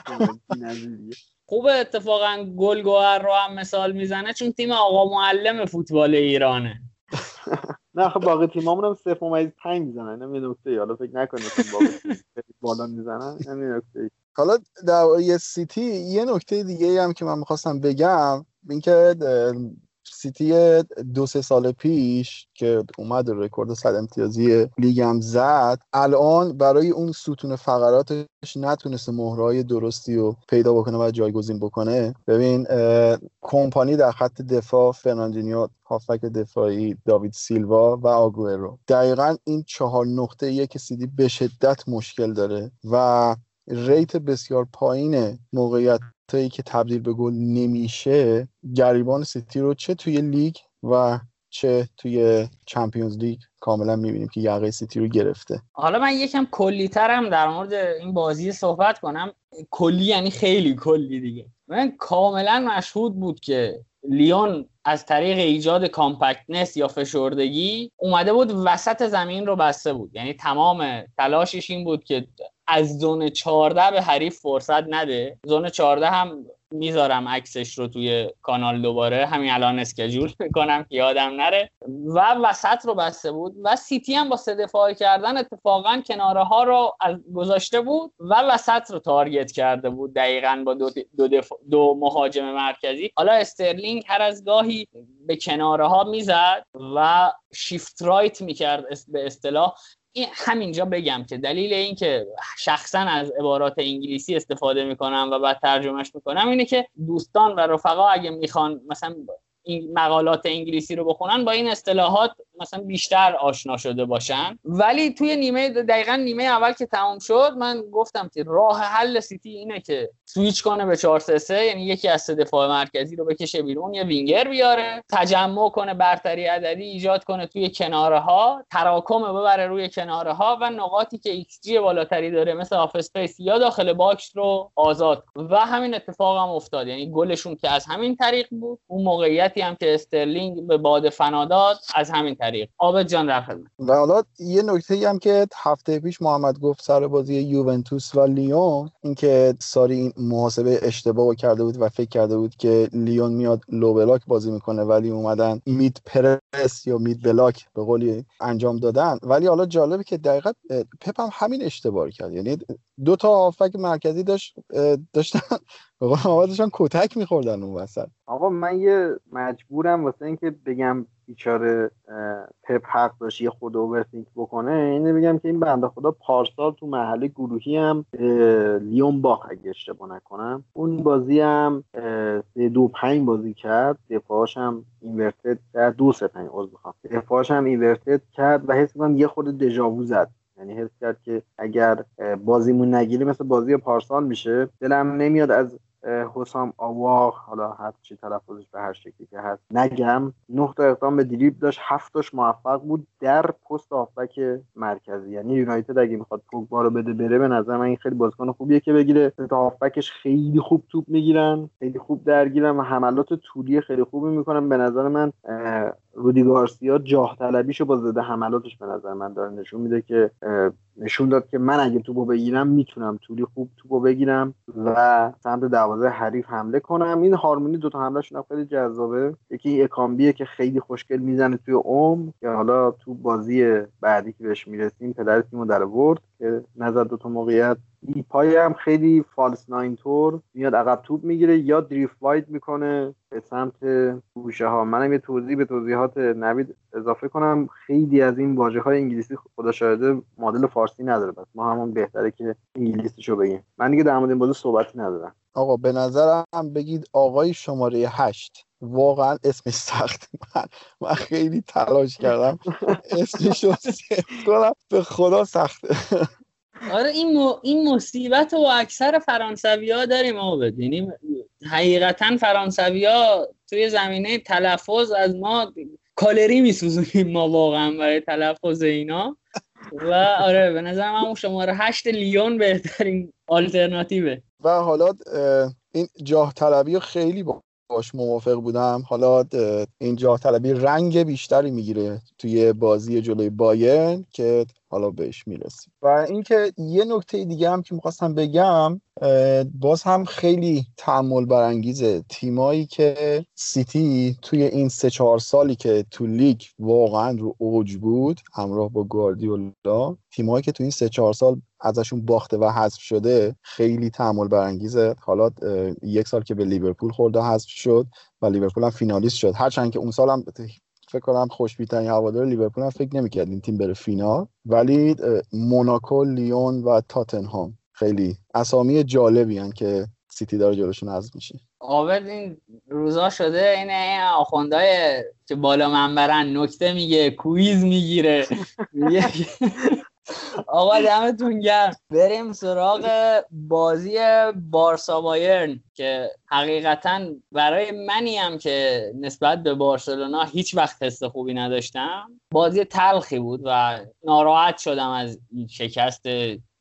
نظیریه خوب اتفاقا گلگوهر رو هم مثال می‌زنه چون تیم آقا معلم فوتبال ایرانه. نه خب باقی تیمامون هم صفر ممیز پنج می‌زنن. اینم نکته حالا فکر نکنید باقی بالا می‌زنن. نکته حالا در سیتی یه نکته دیگه هم که من می‌خواستم بگم اینکه سیتی دو سه سال پیش که اومد رکورد صد امتیازی لیگ هم زد الان برای اون ستون فقراتش نتونسته مهره‌های درستی رو پیدا بکنه و جایگزین بکنه. ببین کمپانی در خط دفاع فرناندینیو هافبک دفاعی داوید سیلوا و آگوئرو. دقیقا این چهار نقطه یک که سیتی به شدت مشکل داره و rate بسیار پایین موقعیت هایی که تبدیل به گل نمیشه گریبان سیتی رو چه توی لیگ و چه توی Champions League کاملا می‌بینیم که یقه سیتی رو گرفته. حالا من یکم کلی ترم در مورد این بازی صحبت کنم. کلی یعنی خیلی کلی دیگه. من کاملا مشهود بود که لیون از طریق ایجاد compactness یا فشردگی اومده بود وسط زمین رو بسته بود. یعنی تمام تلاشش این بود که از zone 14 به حریف فرصت نده. zone 14 هم می‌ذارم عکسش رو توی کانال دوباره. همین الان schedule می‌کنم که یادم نره. و وسط رو بسته بود و سیتی هم با سه دفاعی کردن اتفاقا کناره ها رو گذاشته بود و وسط رو target کرده بود دقیقا با دو, دو, دو مهاجم مرکزی. حالا استرلینگ هر از گاهی به کناره ها می‌زد و shift right می‌کرد به اصطلاح. این همینجا بگم که دلیل این که شخصا از عبارات انگلیسی استفاده می‌کنم و بعد ترجمهش می‌کنم اینه که دوستان و رفقا اگه می‌خوان مثلا این مقالات انگلیسی رو بخونن با این اصطلاحات مثلا بیشتر آشنا شده باشن. ولی توی نیمه دقیقا نیمه اول که تمام شد من گفتم که راه حل سیتی اینه که سویچ کنه به 4 3 3 یعنی یکی از سه دفاع مرکزی رو بکشه بیرون یه وینگر بیاره تجمع کنه برتری عددی ایجاد کنه توی کناره ها تراکم ببره روی کناره ها و نقاطی که ایکس جی بالاتری داره مثل half space یا داخل box رو آزاد و همین اتفاق هم افتاد یعنی گلشون که از همین طریق بود اون موقعیتی هم که استرلینگ به باد فنا داد از همین عابد جان در و حالا یه نکته هم که هفته پیش محمد گفت سر بازی یوونتوس و لیون اینکه ساری این محاسبه اشتباه کرده بود و فکر کرده بود که لیون میاد لو بلاک بازی می‌کنه ولی اومدن مید پرس یا مید بلاک به قولی انجام دادن. ولی حالا جالبه که دقیقا پپ هم همین اشتباه کرد. یعنی دو تا هافک مرکزی داشت داشتن. به کتک میخوردن اون وسط. آقا من یه مجبورم واسه اینکه بگم بیچاره پپ حق داشت یه خود اوورثینک بکنه اینه بگم که این بنده خدا پارسال تو محله گروهی هم لیون باخ اگه اشتباه نکنم. اون بازی هم سه دو پنج بازی کرد دفاعش هم اینورتد کرد دو سه پنج عذر می‌خوام. دفاعش هم اینورتد کرد و حس کنم یه خود دژاوو زد. یعنی حس کرد که اگر بازیمون نگیری مثل بازی پارسال میشه. دلم نمیاد از حسام آواق حالا هر چی تلفظش به هر شکلی که هست. نگم نه تا اقدام به دریبل داشت هفتاش موفق بود در پست هافبک مرکزی. یعنی یونایتد اگه می‌خواد پوگبا رو بده بره به نظر من این خیلی بازیکن خوبیه که بگیره. تا هافبکش خیلی خوب توپ می‌گیرن خیلی خوب درگیرن و حملات طولی خیلی خوبی می‌کنن. به نظر من رودی گارسیا جاه طلبیشو با زده حملاتش به نظر من داره نشون میده که نشون داد که من اگه توپو بگیرم می‌تونم طولی خوب توپو بگیرم و سمت دروازه حریف حمله کنم. این هارمونی دوتا حملهشون هم خیلی جذابه. یکی اکامبیه که خیلی خوشگل می‌زنه توی اوم که حالا تو بازی بعدی که بهش می‌رسیم پدر تیمو در ورد که نظر دوتا موقعیت. ایپای هم خیلی فالس ناین تور میاد عقب توپ می‌گیره یا دریفت واید می‌کنه به سمت گوشه ها منم یه توضیح به توضیحات نوید اضافه کنم. خیلی از این واژه های انگلیسی خدا شاهده مدل فارسی نداره. بس ما همون بهتره که انگلیسیشو بگیم. من دیگه در مورد این بازی صحبتی ندارم. آقا به نظرم بگید آقای شماره هشت. واقعا اسمش سخت من, من خیلی تلاش کردم. اسمش رو کنم. به خدا سخته. آره این, م... این مصیبت و اکثر فرانسوی ها داریم آبد یعنی حقیقتا فرانسوی ها توی زمینه تلفظ از ما کالری میسوزونیم ما واقعا برای تلفظ اینا. و آره به نظر من اون شماره هشت لیون بهترین آلترناتیوه. و حالا این جاه طلبی خیلی با باش موافق بودم. حالا این جاه طلبی رنگ بیشتری می‌گیره توی بازی جلوی بایرن که حالا بهش می‌رسیم. و اینکه یه نکته دیگه هم که می‌خواستم بگم باز هم خیلی تعمل برانگیزه. تیمایی که سیتی توی این سه چهار سالی که تو لیگ واقعا رو اوج بود همراه با گواردیولا تیمایی که تو این سه چهار سال ازشون باخته و حذف شده خیلی تعمل برانگیزه. حالا یک سال که به لیورپول خورده حذف شد و لیورپول هم فینالیست شد. هرچند که اون سال هم فکر کنم خوشبین‌ترین هوادار لیورپول هم فکر نمی‌کرد این تیم بره فینال. ولی موناکو لیون و تاتنهام. خیلی اسامی جالبی هن که سیتی داره جلوشون حذف میشه. عابد این روزا شده این آخوندهای که بالا منبرن نکته میگه quiz می‌گیره. آقا دمتون گرم. بریم سراغ بازی بارسا بایرن که حقیقتا برای منی هم که نسبت به بارسلونا هیچ وقت حس خوبی نداشتم. بازی تلخی بود و ناراحت شدم از این شکست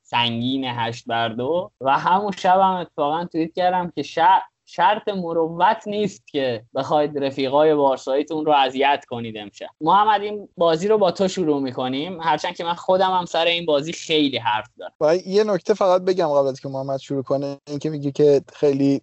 سنگین هشت بر دو. و همون شب هم اتفاقا توییت کردم که شب شرط مروت نیست که بخواید رفیقای بارساییتون رو اذیت کنید امشب. محمد این بازی رو با تو شروع می‌کنیم. هرچند که من خودم هم سر این بازی خیلی حرف دارم. و یه نکته فقط بگم قبل از که محمد شروع کنه اینکه میگی که خیلی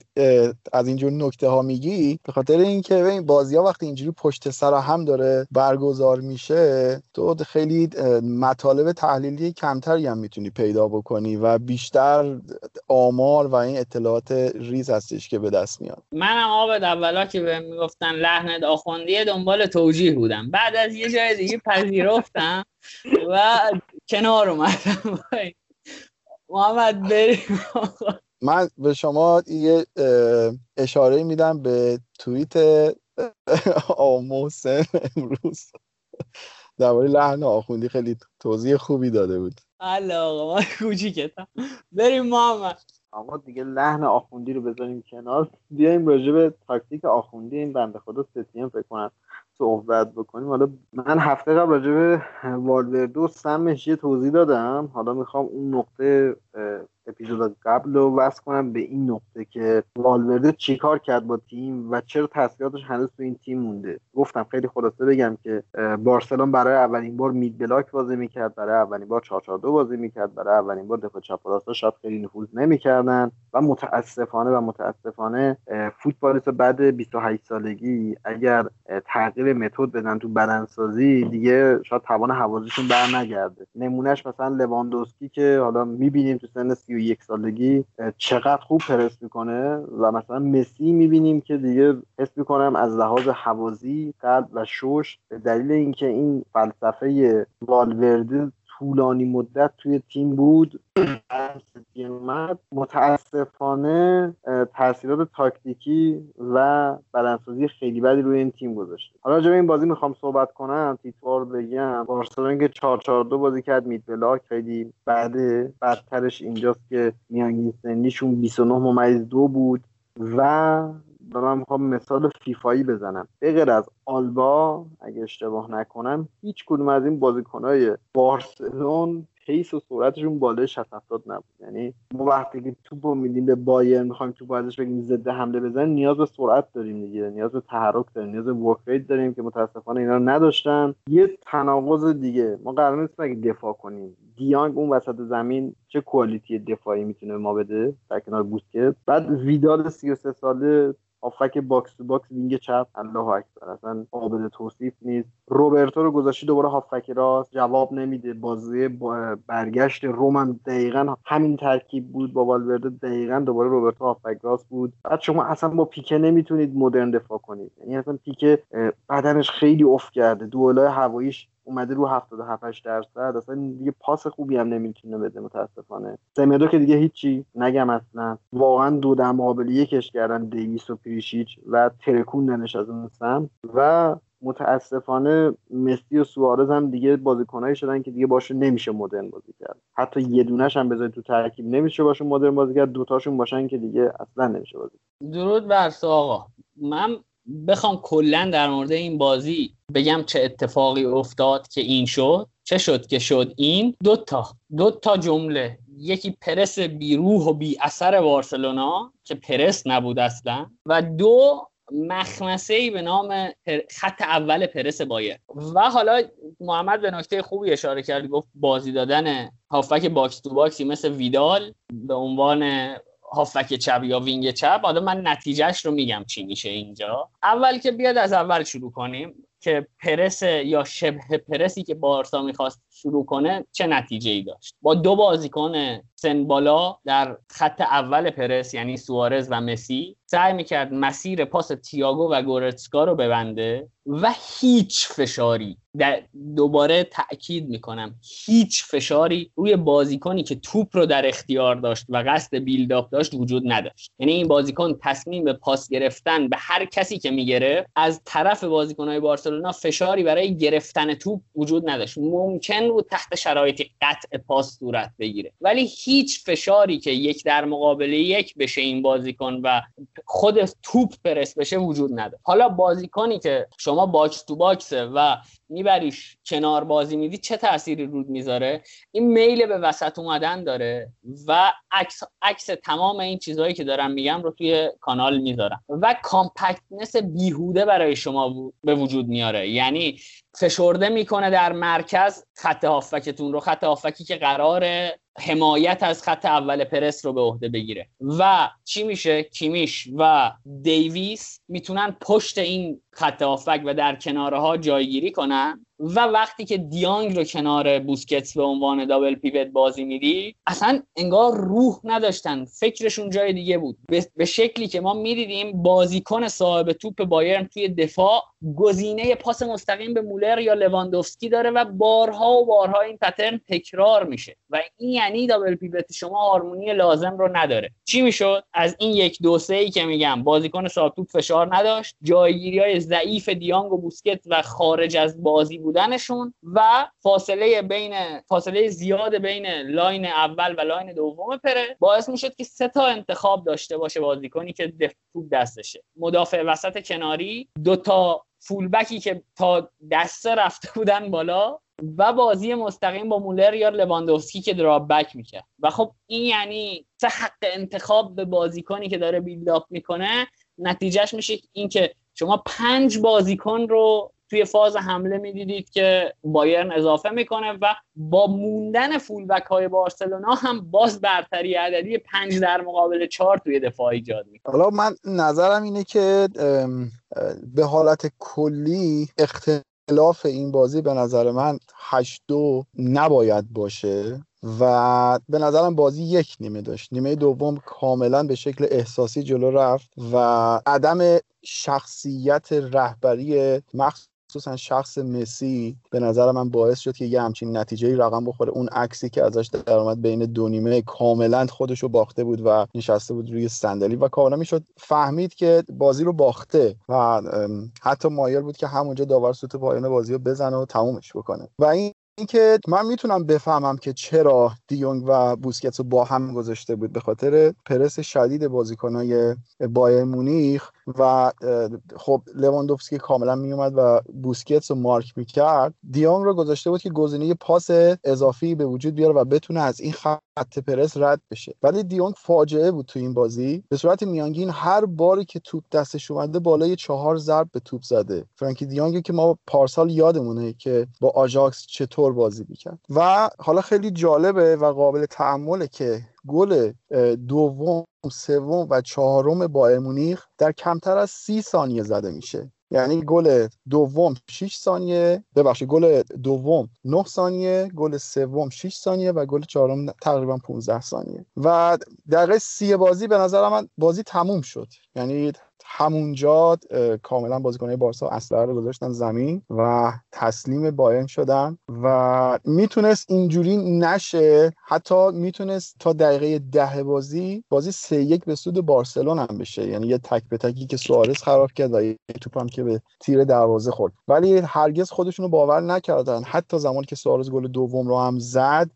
از اینجور نکته ها میگی به خاطر اینکه این بازی ها وقتی اینجوری پشت سر هم داره برگزار میشه تو خیلی مطالب تحلیلی کمتری هم می‌تونی پیدا بکنی و بیشتر آمار و این اطلاعات ریز هستش که به دست میاد. منم آب اولا که به می‌گفتن لحنت آخوندیه دنبال توجیه بودم. بعد از یه جای دیگه پذیرفتم و کنار اومدم. محمد بریم. من به شما یه اشاره میدم به توییت آموسن امروز. درباره لحن آخوندی خیلی توضیح خوبی داده بود. الله آقا ما کوچیکتم. بریم محمد. آقا دیگه لحن آخوندی رو بذاریم کنار. بیایم راجع به تاکتیک آخوندی این بنده خدا ستیم فکر کنم صحبت بکنیم. حالا من هفته قبل راجع به والوردو سمش یه توضیح دادم. حالا می‌خوام اون نقطه اپیزود قبل رو وصل کنم به این نقطه که والورده چیکار کرد با تیم و چرا تاثیراتش هنوز تو این تیم مونده. گفتم خیلی خلاصه بگم که بارسلون برای اولین بار مید بلاک بازی می‌کرد برای اولین بار 442 بازی می‌کرد برای اولین بار دفاع چپ راستا شاید خیلی نفوذ نمی‌کردن و متاسفانه و متاسفانه فوتبالیست بعد 28 سالگی اگر تغییر متد بدن تو بدنسازی دیگه شاید توان حوازیشون برنگرده. نمونهش مثلا لواندوسکی که حالا می‌بینیم تو سن یک سالگی چقدر خوب پرس می‌کنه و مثلا مسی می‌بینیم که دیگه حس می‌کنم از لحاظ حوازی قلب و شوش به دلیل اینکه این فلسفه والورده طولانی مدت توی تیم بود. متاسفانه تاثیرات تاکتیکی و بدنسازی خیلی بدی روی این تیم گذاشته. حالا راجع این بازی می‌خوام صحبت کنم. تیتوار بگم. بارسلون که 442 بازی کرد. mid block خیلی بد بدترش اینجاست که میانگین سنیشون 29 ممیز دو بود و دارم می‌خوام مثال فیفایی بزنم. به غیر از آلبا اگه اشتباه نکنم هیچ کدوم از این بازیکنهای بارسلون pace و سرعتشون بالای 60 70 نبود. یعنی ما وقتی که توپ رو میدیم به بایرن می‌خوایم توپ ازش بگیریم ضد حمله بزنیم نیاز به سرعت داریم دیگه نیاز به تحرک داریم نیاز به work داریم که متاسفانه اینا نداشتن. یه تناقض دیگه ما قرار نیست اگه دفاع کنیم. دیانگ اون وسط زمین چه quality دفاعی می‌تونه ما بده در کنار بوسکتس؟ بعد ویدال 33 ساله هافبک box to box wing چپ. الله اکبر. اصلا قابل توصیف نیست. روبرتو رو گذاشتی دوباره هافبک راست. جواب نمیده. بازی برگشت رم دقیقا همین ترکیب بود. با والورده دقیقا دوباره روبرتو هافبک راست بود. بعد شما اصلا با پیکه نمی‌تونید مدرن دفاع کنید. یعنی اصلا پیکه بدنش خیلی افت کرده. دوئلای هواییش اومده رو 77 درصد. اصلا دیگه پاس خوبی هم نمی‌تونه بده متاسفانه. سمدو که دیگه هیچی نگم اصلا. واقعا دو در مقابل یکش کردن دیویس و پریشیچ و ترکوندنش از اون سم و متاسفانه مسی و سوارز هم دیگه بازیکنایی شدن که دیگه باشه نمیشه مدرن بازی کرد. حتی یه دونش هم بذاری تو ترکیب نمیشه باشه مدرن بازی کرد. دوتاشون باشن که دیگه اصلا نمیشه بازی درود بر آقا. من بخوام کلا در مورد این بازی بگم چه اتفاقی افتاد که این شد. چه شد که شد این؟ دو تا. دو تا جمله. یکی پرس بیروح و بی اثر بارسلونا که پرس نبود اصلا. و دو مخمصه ای به نام خط اول پرس بایرن و حالا محمد به نکته خوبی اشاره کرد گفت بازی دادن هافبک box to box ی مثل ویدال به عنوان هافبک چپ یا wing چپ حالا من نتیجهش رو میگم چی میشه اینجا. اول که بیاد از اول شروع کنیم که پرس یا شبه پرسی که بارسا می‌خواست شروع کنه چه نتیجه ای داشت؟ با دو بازیکن سن بالا در خط اول پرس یعنی سوارز و مسی سعی می‌کرد مسیر پاس تیاگو و گورتسکا رو ببنده و هیچ فشاری در دوباره تاکید می‌کنم هیچ فشاری روی بازیکنی که توپ رو در اختیار داشت و قصد build up داشت وجود نداشت. یعنی این بازیکن تصمیم به پاس گرفتن به هر کسی که می‌گرفت از طرف بازیکنهای بارسلونا فشاری برای گرفتن توپ وجود نداشت. ممکن بود تحت شرایط قطع پاس صورت بگیره. ولی هیچ فشاری که یک در مقابل یک بشه این بازیکن و خود توپ پرس بشه وجود نداره. حالا بازیکنی که شما box to box ه و میبریش کنار بازی میدی چه تأثیری رود می‌ذاره؟ این میل به وسط اومدن داره و عکس عکس تمام این چیزهایی که دارم میگم رو توی کانال می‌ذارم. و کامپکتنس بیهوده برای شما به وجود میاره. یعنی فشرده می‌کنه در مرکز خط هافکتون رو خط هافکی که قراره حمایت از خط اول پرس رو به عهده بگیره. و چی میشه؟ کیمیش و دیویس می‌تونن پشت این خط هافبک و در کناره ها جایگیری کنن. و وقتی که دیانگ رو کنار بوسکتس به عنوان double pivot بازی میدی اصلا انگار روح نداشتن. فکرشون جای دیگه بود. به شکلی که ما می‌دیدیم بازیکن صاحب توپ بایرن توی دفاع گزینه پاس مستقیم به مولر یا لواندوفسکی داره و بارها و بارها این pattern تکرار میشه. و این یعنی double pivot شما هارمونی لازم رو نداره. چی می‌شد؟ از این یک دو سه ای که میگم بازیکن صاحب توپ فشار نداشت. جایگیری های ضعیف دیانگ و بوسکتس و خارج از بازی بودنشون و فاصله بین فاصله زیاد بین line اول و line دوم پره باعث می‌شد که سه تا انتخاب داشته باشه بازیکنی که توپ دستشه. مدافع وسط کناری دو تا فولبکی که تا دسته رفته بودن بالا و بازی مستقیم با مولر یا لواندوفسکی که دراپ بک می‌کرد. و خب این یعنی سه حق انتخاب به بازیکنی که داره بیلداپ می‌کنه. نتیجهش میشه اینکه شما پنج بازیکن رو توی فاز حمله می‌دیدید که بایرن اضافه می‌کنه و با موندن فولبک های بارسلونا هم باز برتری عددی پنج در مقابل چهار توی دفاع ایجاد می‌کنه. حالا من نظرم اینه که به حالت کلی اختلاف این بازی به نظر من 8 دو نباید باشه و به نظرم بازی یک نیمه داشت. نیمه دوم کاملا به شکل احساسی جلو رفت و عدم شخصیت رهبری مخصوصا شخص مسی به نظر من باعث شد که یه همچین نتیجه رقم بخوره. اون عکسی که ازش در اومد بین دو نیمه کاملا خودشو باخته بود و نشسته بود روی صندلی و کاملا می‌شد. فهمید که بازی رو باخته و حتی مایل بود که همونجا داور سوت پایان بازی رو بزنه و تمومش بکنه. و این اینکه من می‌تونم بفهمم که چرا دیونگ و بوسکتس رو با هم گذاشته بود به خاطر پرس شدید بازیکنهای بایرن مونیخ و خب لواندوفسکی کاملا میومد و بوسکتس رو مارک می‌کرد. دیونگ رو گذاشته بود که گزینه پاس اضافی به وجود بیاره و بتونه از این خط پرس رد بشه. ولی دیونگ فاجعه بود تو این بازی. به صورت میانگین هر باری که توپ دستش اومده بالای چهار ضرب به توپ زده. فرانکی دیونگ که ما پارسال یادمونه که با آژاکس چطور بازی می‌کرد. و حالا خیلی جالبه و قابل تأمله که گل دوم سوم و چهارم بایر مونیخ در کمتر از سی ثانیه زده میشه. یعنی گل دوم 6 ثانیه ببخشید گل دوم 9 ثانیه گل سوم 6 ثانیه و گل چهارم تقریبا 15 ثانیه. و دقیقه سی بازی به نظر من بازی تموم شد. یعنی همونجا کاملا بازیکنهای بارسا اصلا رو گذاشتن زمین و تسلیم بایرن شدن و می‌تونست اینجوری نشه. حتی می‌تونست تا دقیقه ده بازی بازی سه یک به سود بارسلون هم بشه. یعنی یه تک به تکی که سوارز خراب کرد و یه توپ هم که به تیر دروازه خورد. ولی هرگز خودشون رو باور نکردن. حتی زمانی که سوارز گل دوم رو هم زد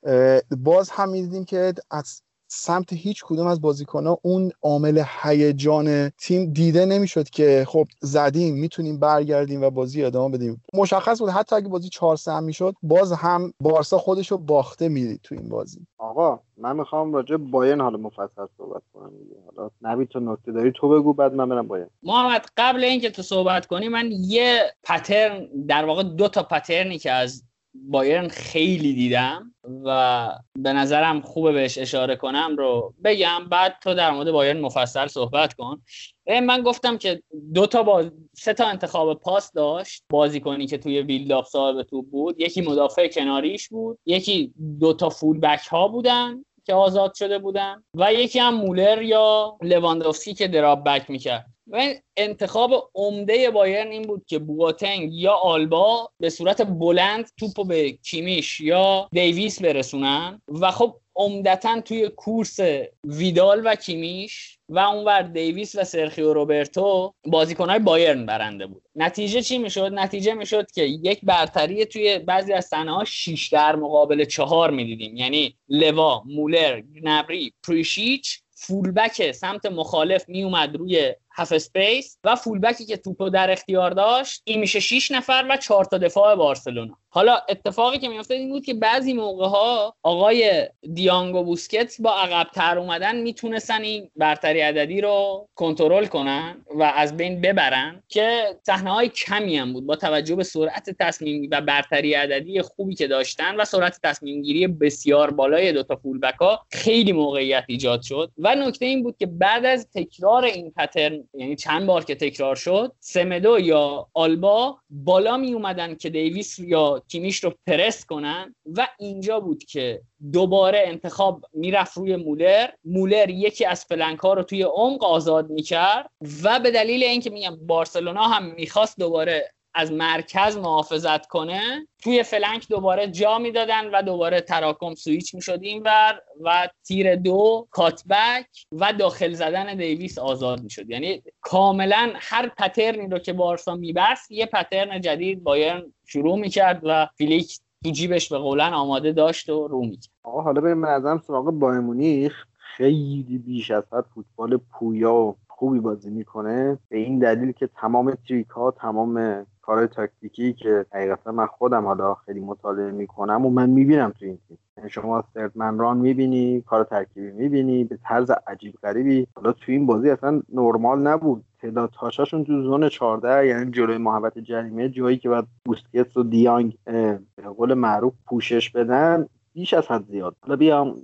باز هم می‌دیدیم که از سمت هیچ کدوم از بازیکنها اون عامل هیجان تیم دیده نمی‌شد که خب زدیم می‌تونیم برگردیم و بازی ادامه بدیم. مشخص بود حتی اگه بازی 4 3 می‌شد باز هم بارسا خودش رو باخته می‌دید تو این بازی. آقا من می‌خوام راجع بایرن حالا مفصل صحبت کنم دیگه. حالا نبی تو نکته داری تو بگو بعد من برم بایرن. محمد قبل اینکه تو صحبت کنی من یه پترن در واقع دو تا پترنی که از بایرن خیلی دیدم و به نظرم خوبه بهش اشاره کنم رو بگم. بعد تو در مورد بایرن مفصل صحبت کن. من گفتم که دو تا باز... سه تا انتخاب پاس داشت بازیکنی که توی build up صاحب توپ بود. یکی مدافع کناریش بود یکی دو تا full back ها بودن که آزاد شده بودن و یکی هم مولر یا لواندوفسکی که drop back می‌کرد. و انتخاب عمده بایرن این بود که بواتنگ یا آلابا به صورت بلند توپو به کیمیش یا دیویس برسونن و خب عمدتا توی کورس ویدال و کیمیش و اونور دیویس و سرخیو روبرتو بازیکنهای بایرن برنده بود. نتیجه چی می‌شد؟ نتیجه می‌شد که یک برتری توی بعضی از صحنه ها 6 در مقابل چهار می‌دیدیم. یعنی لوا مولر گنابری پریشیچ full back سمت مخالف میومد روی half space و full back ی که توپو در اختیار داشت این میشه 6 نفر و 4 تا دفاع بارسلونا. حالا اتفاقی که میافتاد این بود که بعضی موقع ها آقای دیانگو بوسکت با عقب تر اومدن می‌تونستن این برتری عددی رو کنترل کنن و از بین ببرن که صحنه های کمی هم بود با توجه به سرعت تصمیم و برتری عددی خوبی که داشتن و سرعت تصمیم گیری بسیار بالای دو تا فولبک ها خیلی موقعیت ایجاد شد. و نکته این بود که بعد از تکرار این پترن یعنی چند بار که تکرار شد سمدو یا آلبا بالا می اومدن که دیویس یا کیمیش رو پرس کنن و اینجا بود که دوباره انتخاب می‌رفت روی مولر. مولر یکی از flank ها رو توی عمق آزاد می‌کرد و به دلیل اینکه میگم بارسلونا هم می‌خواست دوباره از مرکز محافظت کنه توی flank دوباره جا می‌دادن و دوباره تراکم سویچ می‌شد اینور و تیر دو cutback و داخل زدن دیویس آزاد می‌شد. یعنی کاملا هر pattern ی رو که بارسا میبست یه pattern جدید بایرن شروع می‌کرد و فلیک تو جیبش به قولن آماده داشت و رو می‌کرد. آقا حالا بریم نظرم سراغ بایر مونیخ. خیلی بیش از حد فوتبال پویا و خوبی بازی می‌کنه. به این دلیل که تمام تریک ها تمام کار تاکتیکی که حقیقتا من خودم حالا خیلی مطالعه می‌کنم و من می‌بینم تو این تیم. یعنی شما سردمن ران می‌بینی کار ترکیبی می‌بینی به طرز عجیب غریبی. حالا تو این بازی اصلا نرمال نبود. تعداد تاشاشون تو زون 14 یعنی جلوی محبت جریمه جایی که بعد بوسکتس و دیانگ به قول معروف پوشش بدن. بیش از حد زیاد. حالا بیام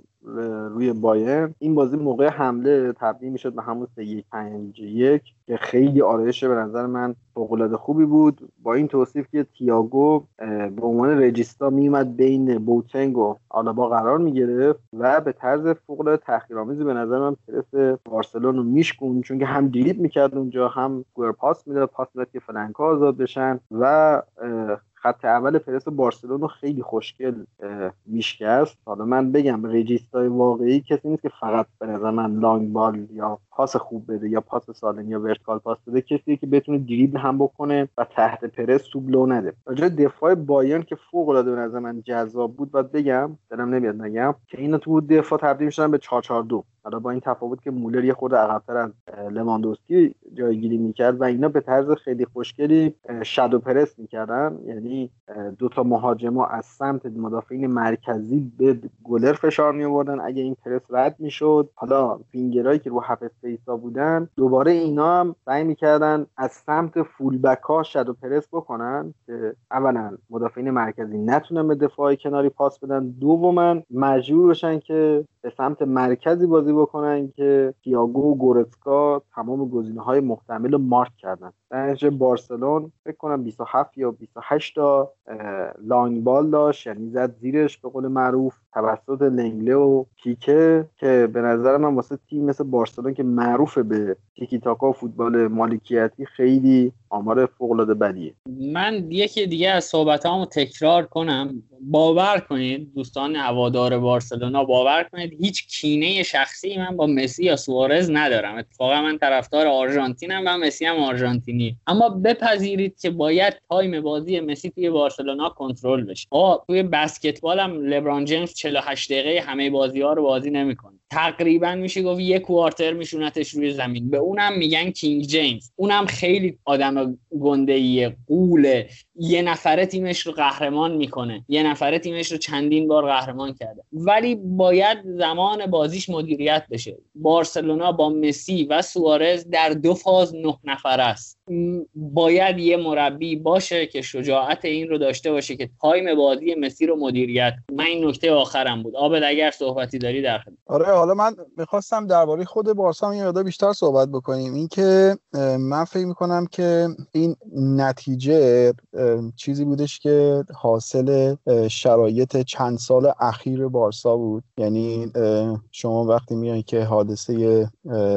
روی بایرن. این بازی موقع حمله تبدیل می‌شد به همون 3 1 5 1 که خیلی آرایش به نظر من فوق خوبی بود. با این توصیف که تییاگو به عنوان رجیستا میومد بین بوتنگ و آلابا قرار می‌گرفت و به طرز فوق العاده تحقیرآمیزی به نظر من پرس بارسلون رو میشکون چون که هم دیریب می‌کرد اونجا هم گور پاس می‌داد. پاس می‌داد که فلنکا آزاد بشن و خط اول پرس بارسلونا رو خیلی خوشگل میشکست. حالا من بگم regista ی واقعی کسی نیست که فقط به نظر من long ball یا پاس خوب بده یا پاس سالم یا vertical پاس بده کسی که بتونه دریبل هم بکنه و تحت پرس توپ لو نده. راجع دفاع بایرن که فوق العاده به نظر من جذاب بود باید بگم دلم نمیاد نگم که اینا تو دفاع تبدیل می‌شدن به 442 حالا با این تفاوت که مولر یه خورده عقبتر از لواندوسکی جایگیری می‌کرد و اینا به طرز خیلی خوشگلی شادو پرس می‌کردن. یعنی دو تا مهاجم از سمت مدافعین مرکزی به گلر فشار می آوردن اگه این پرس رد می‌شد حالا فینگرایی که رو هف اسپیسا بودن دوباره اینا هم سعی می‌کردن از سمت فولبک ها شادو پرس بکنن که اولا مدافعین مرکزی نتونن به دفاع کناری پاس بدن دوما مجبور بشن که به سمت مرکزی بازی بکنن که تییاگو و گورتسکا تمام گزینه های محتمل رو مارک کردن. در بارسلون فکر کنم 27 یا 28 تا long ball داشت یعنی زد زیرش به قول معروف. توسط لنگله و پیکه که به نظر من واسه تیم مثل بارسلون که معروف به تیکی تاکا و فوتبال مالکیتی خیلی آمار فوق العاده بدیه من یکی دیگه از صحبتامو تکرار کنم. باور کنید دوستان هوادار بارسلونا باور کنید هیچ کینه شخصی من با مسی یا سوارز ندارم. اتفاقا من طرفدار آرژانتینم و مسی هم آرژانتینی. اما بپذیرید که باید time بازی مسی توی بارسلونا کنترل بشه. آقا توی بسکتبال هم لبران جیمز 48 دقیقه همه بازی ها رو بازی نمی‌کنه. تقریبا میشه گفت یک quarter میشونتش روی زمین. به اونم میگن King جیمز. اونم خیلی آدم گنده ایه قوله. یه نفره تیمش رو قهرمان می‌کنه. یه نفره تیمش رو چندین بار قهرمان کرده. ولی باید زمان بازیش مدیریت بشه. بارسلونا با مسی و سوارز در دو فاز نه نفر است. باید یه مربی باشه که شجاعت این رو داشته باشه که time بازی مسی رو مدیریت من این نکته آخرم بود. عابد اگر صحبتی داری در خدمت. آره حالا من می‌خواستم درباره خود بارسا یه مقدار بیشتر صحبت بکنیم. اینکه من فکر می‌کنم که این نتیجه چیزی بودش که حاصل شرایط چند سال اخیر بارسا بود. یعنی شما وقتی میای که حادثه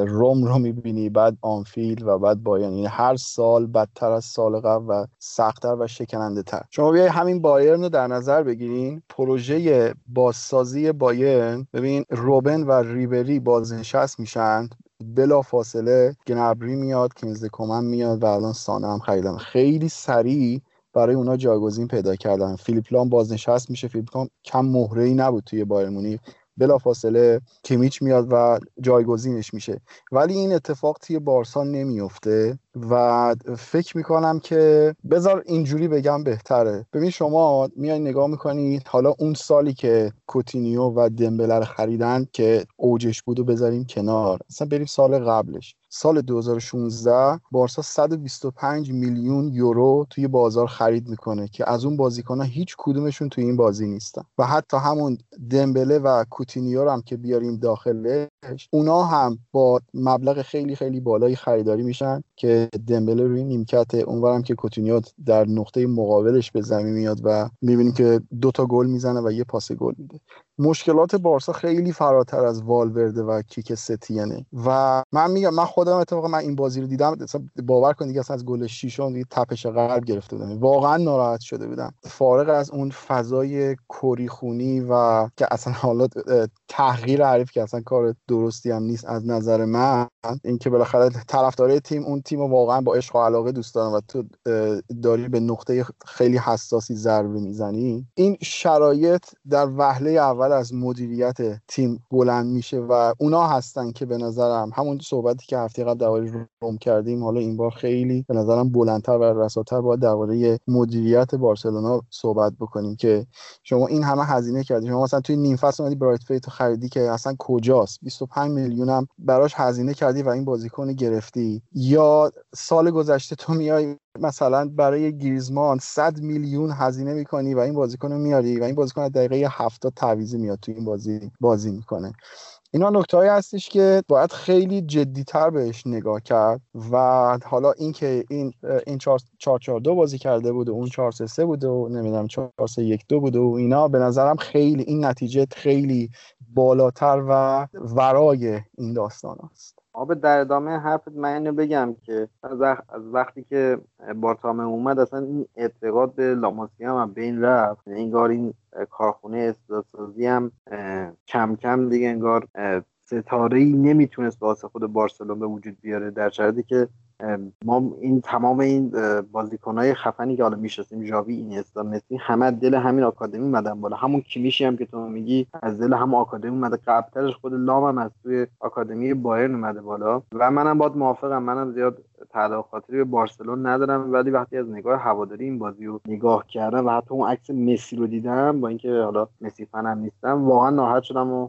روم رو می‌بینی بعد آنفیل و بعد بایرن. یعنی هر سال بدتر از سال قبل و سختتر و شکننده تر شما بیای همین بایرن رو در نظر بگیرین. پروژه بازسازی بایرن ببین روبن و ریبری بازنشست میشن. بلا فاصله گنابری میاد کینگزلی کومن میاد و الان سانه هم خریدن. خیلی سریع برای اونا جایگزین پیدا کردن. فیلیپ لام بازنشست میشه. فیلیپ لام کم مهره ای نبود توی بایرن مونیخ. بلافاصله کیمیش میاد و جایگزینش میشه. ولی این اتفاق توی بارسا نمیفته و فکر می‌کنم که بذار اینجوری بگم بهتره. ببین شما میای نگاه می‌کنید حالا اون سالی که کوتینیو و دمبله خریدن که اوجش بود بذاریم کنار اصلا بریم سال قبلش. سال 2016 بارسا 125 میلیون یورو توی بازار خرید می‌کنه که از اون بازیکنها هیچ کدومشون توی این بازی نیستن. و حتی همون دمبله و کوتینیو هم که بیاریم داخلش اونا هم با مبلغ خیلی خیلی بالایی خریداری میشن که دمبله روی نیمکت اونورم که کوتینیو در نقطه مقابلش به زمین میاد و می‌بینیم که دوتا گل می‌زنه و یه پاس گل میده. مشکلات بارسا خیلی فراتر از والورده و کیکه ستینه و من میگم من خودم اتفاقا من این بازی رو دیدم. باور کن دیگه از گل شیشم دیگه تپش قلب گرفته بودم. واقعا ناراحت شده بودم. فارغ از اون فضای کری‌خونی و که اصلا حالا تغییر حریف که اصلا کار درستی هم نیست از نظر من اینکه بالاخره طرفدارای تیم اون تیم رو واقعا با عشق و علاقه دوست دارن و تو داری به نقطه خیلی حساسی ضربه می‌زنی. این شرایط در وهله اول از مدیریت تیم بلند میشه و اونا هستن که به نظرم همون صحبتی که هفته قبل درباره روم کردیم حالا این بار خیلی به نظرم بلندتر و رساتر باید درباره مدیریت بارسلونا صحبت بکنیم که شما این همه هزینه کردی. شما مثلا توی نیم فصل اومدی برایت فیتو خریدی که اصلا کجاست؟ 25 میلیون هم براش هزینه کردی و این بازیکن گرفتی. یا سال گذشته تو میای مثلا برای گریزمان 100 میلیون هزینه می‌کنی و این بازیکن رو میاری و این بازیکن از دقیقه 70 تعویضی میاد تو این بازی بازی می‌کنه. اینا نکته هستش که باید خیلی جدیتر بهش نگاه کرد و حالا اینکه این این 4 4 2 بازی کرده بود و اون 4 3 بود و نمی‌دونم 4 3 1 2 بود و اینا به نظرم خیلی این نتیجه خیلی بالاتر و ورای این داستان است آب در ادامه حرفت من اینو بگم که از وقتی که بارتامه اومد اصلا این اعتقاد به لاماسی هم بین رفت. انگار این کارخونه استادسازی هم کم کم دیگه انگار ستاره ای نمی‌تونست واسه خود بارسلون به وجود بیاره در شرایطی که ما این تمام این بازیکنهای خفنی که حالا می‌شناسیم ژاوی اینستا مسی همه دل همین آکادمی اومدن بالا. همون کیمیشی هم که تو میگی از دل هم آکادمی اومده. قبلترش خود لام هم از توی آکادمی بایرن اومده بالا. و منم باید موافقم. منم زیاد تعلق خاطری به بارسلون ندارم ولی وقتی از نگاه هواداری این بازی رو نگاه کردم و حتی اون عکس مسی رو دیدم با اینکه حالا مسی فنم نیستم واقعا ناراحت شدم و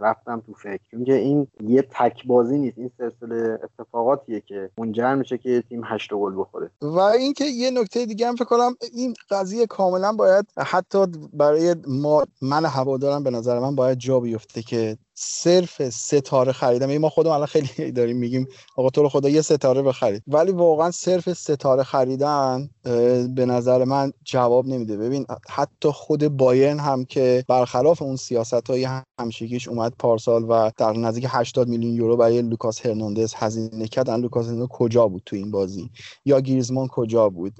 رفتم تو فکر. چون این یه تک بازی نیست این سلسله اتفاقاتیه که منجر میشه که تیم هشت گل بخوره. و اینکه یه نکته دیگه هم فکر کنم این قضیه کاملا باید حتی برای ما من هوادارم به نظر من باید جا بیفته که صرف ستاره خریدم. یعنی ما خودم الان خیلی داریم میگیم آقا تو رو خدا یه ستاره بخرید. ولی واقعا صرف ستاره خریدن به نظر من جواب نمیده. ببین حتی خود بایرن هم که برخلاف اون سیاست های همشگیش اومد پارسال و در نزدیک 80 میلیون یورو برای لوکاس هرناندز هزینه کردن لوکاس هرناندز کجا بود تو این بازی؟ یا گیرزمان کجا بود؟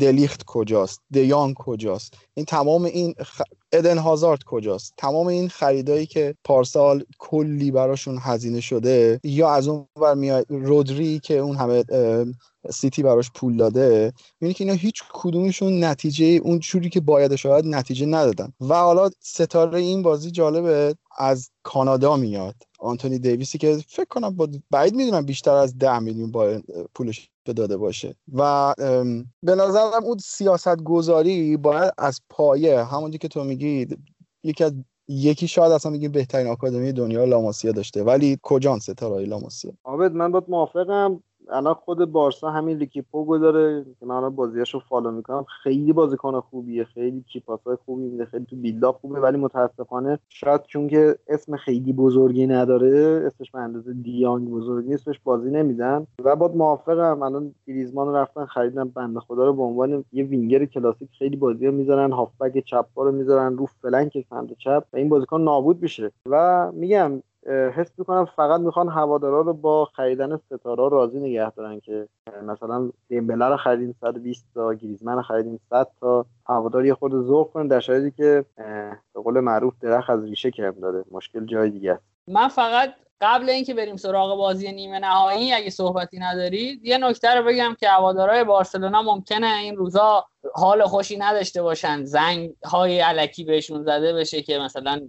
دلیخت کجاست؟ دیان کجاست؟ این تمام این خ... ادن هازارد کجاست؟ تمام این خریدایی که پارسال کلی براشون هزینه شده یا از اون ور میاد رودری که اون همه سیتی براش پول داده می‌بینی که اینا هیچ کدومشون نتیجه اون چوری که باید شاید نتیجه ندادن. و حالا ستاره این بازی جالبه از کانادا میاد. آنتونی دیویسی که فکر کنم با بعید می‌دونم بیشتر از ده میلیون با پولش داده باشه. و به نظرم اون سیاست گذاری باید از پایه همونجی که تو میگی یکی از یکی شاید اصلا میگیم بهترین آکادمی دنیا لاماسیا داشته. ولی کجان ستاره لاماسیا؟ عابد من باید موافقم. الان خود بارسا همین ریکی پوچ رو داره که من الان بازیاشو follow می‌کنم. خیلی بازیکن خوبیه خیلی key pass ای خوبی میده خیلی تو build up خوبه ولی متاسفانه شاید چون که اسم خیلی بزرگی نداره اسمش به اندازه دیانگ بزرگی اسمش بازی نمیدن. و بعد موافقم الان گریزمان رفتن خریدن بنده خدا رو به عنوان یه وینگر کلاسیک خیلی بازی می‌ذارن هافبک چپ رو می‌ذارن رو flank سمت چپ. و این بازیکن نابود میشه. و میگم حس می‌کنم فقط می‌خوان هوادارا رو با خریدن ستاره راضی نگه دارن که مثلا دیمبله رو خریدیم 120 تا گریزمن رو خریدیم 100 تا. هوادار خود ذوق کنن در شرایطی که به قول معروف درخت از ریشه کم داره. مشکل جای دیگه من فقط قبل اینکه بریم سراغ بازی نیمه نهایی اگه صحبتی ندارید یه نکته رو بگم که هوادارهای بارسلونا ممکنه این روزا حال خوشی نداشته باشن. زنگ های علکی بهشون زده بشه که مثلا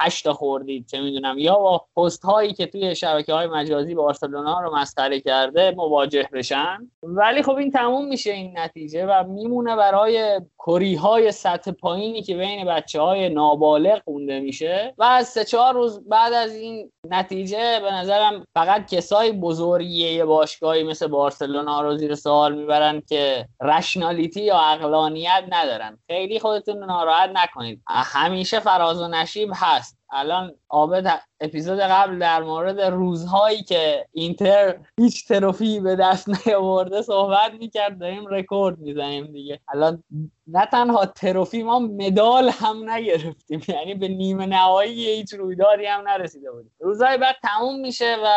هشتا خوردید چه می‌دونم. یا با پست هایی که توی شبکه های مجازی بارسلونا رو مسخره کرده مواجه بشن. ولی خب این تموم میشه این نتیجه و میمونه برای کری های سطح پایینی که بین بچه های نابالغ خونده میشه. و از سه چهار روز بعد از این نتیجه به نظرم فقط کسای بزرگی باشگاهی مثل بارسلونا رو زیر سوال می‌برن که رشنالیتی یا اقلانیت ندارن. خیلی خودتون ناراحت نکنید. همیشه فراز و نشیب هست. الان عابد اپیزود قبل در مورد روزهایی که اینتر هیچ تروفی به دست نیاورده صحبت می‌کرد داریم رکورد می‌زنیم دیگه. الان نه تنها تروفی ما مدال هم نگرفتیم. یعنی به نیمه نهایی هیچ رویدادی هم نرسیده بودیم. روزهای بعد تموم میشه و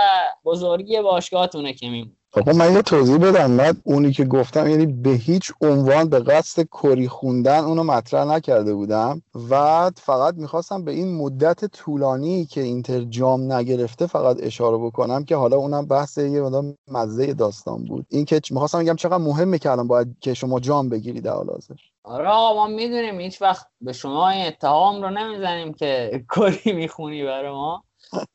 بزرگی باشگاهتونه که میمونه. خب من یه توضیح بدم. من اونی که گفتم یعنی به هیچ عنوان به قصد کری خوندن اونو مطرح نکرده بودم. و فقط می‌خواستم به این مدت طولانی که اینتر جام نگرفته فقط اشاره بکنم که حالا اونم بحث یه مدام مزه داستان بود. این که می‌خواستم بگم چقدر مهمه که الان باید که شما جام بگیری در حال حاضر. آره آقا ما می‌دونیم هیچ وقت به شما این اتهام رو نمی‌زنیم که کری می‌خونی برای ما.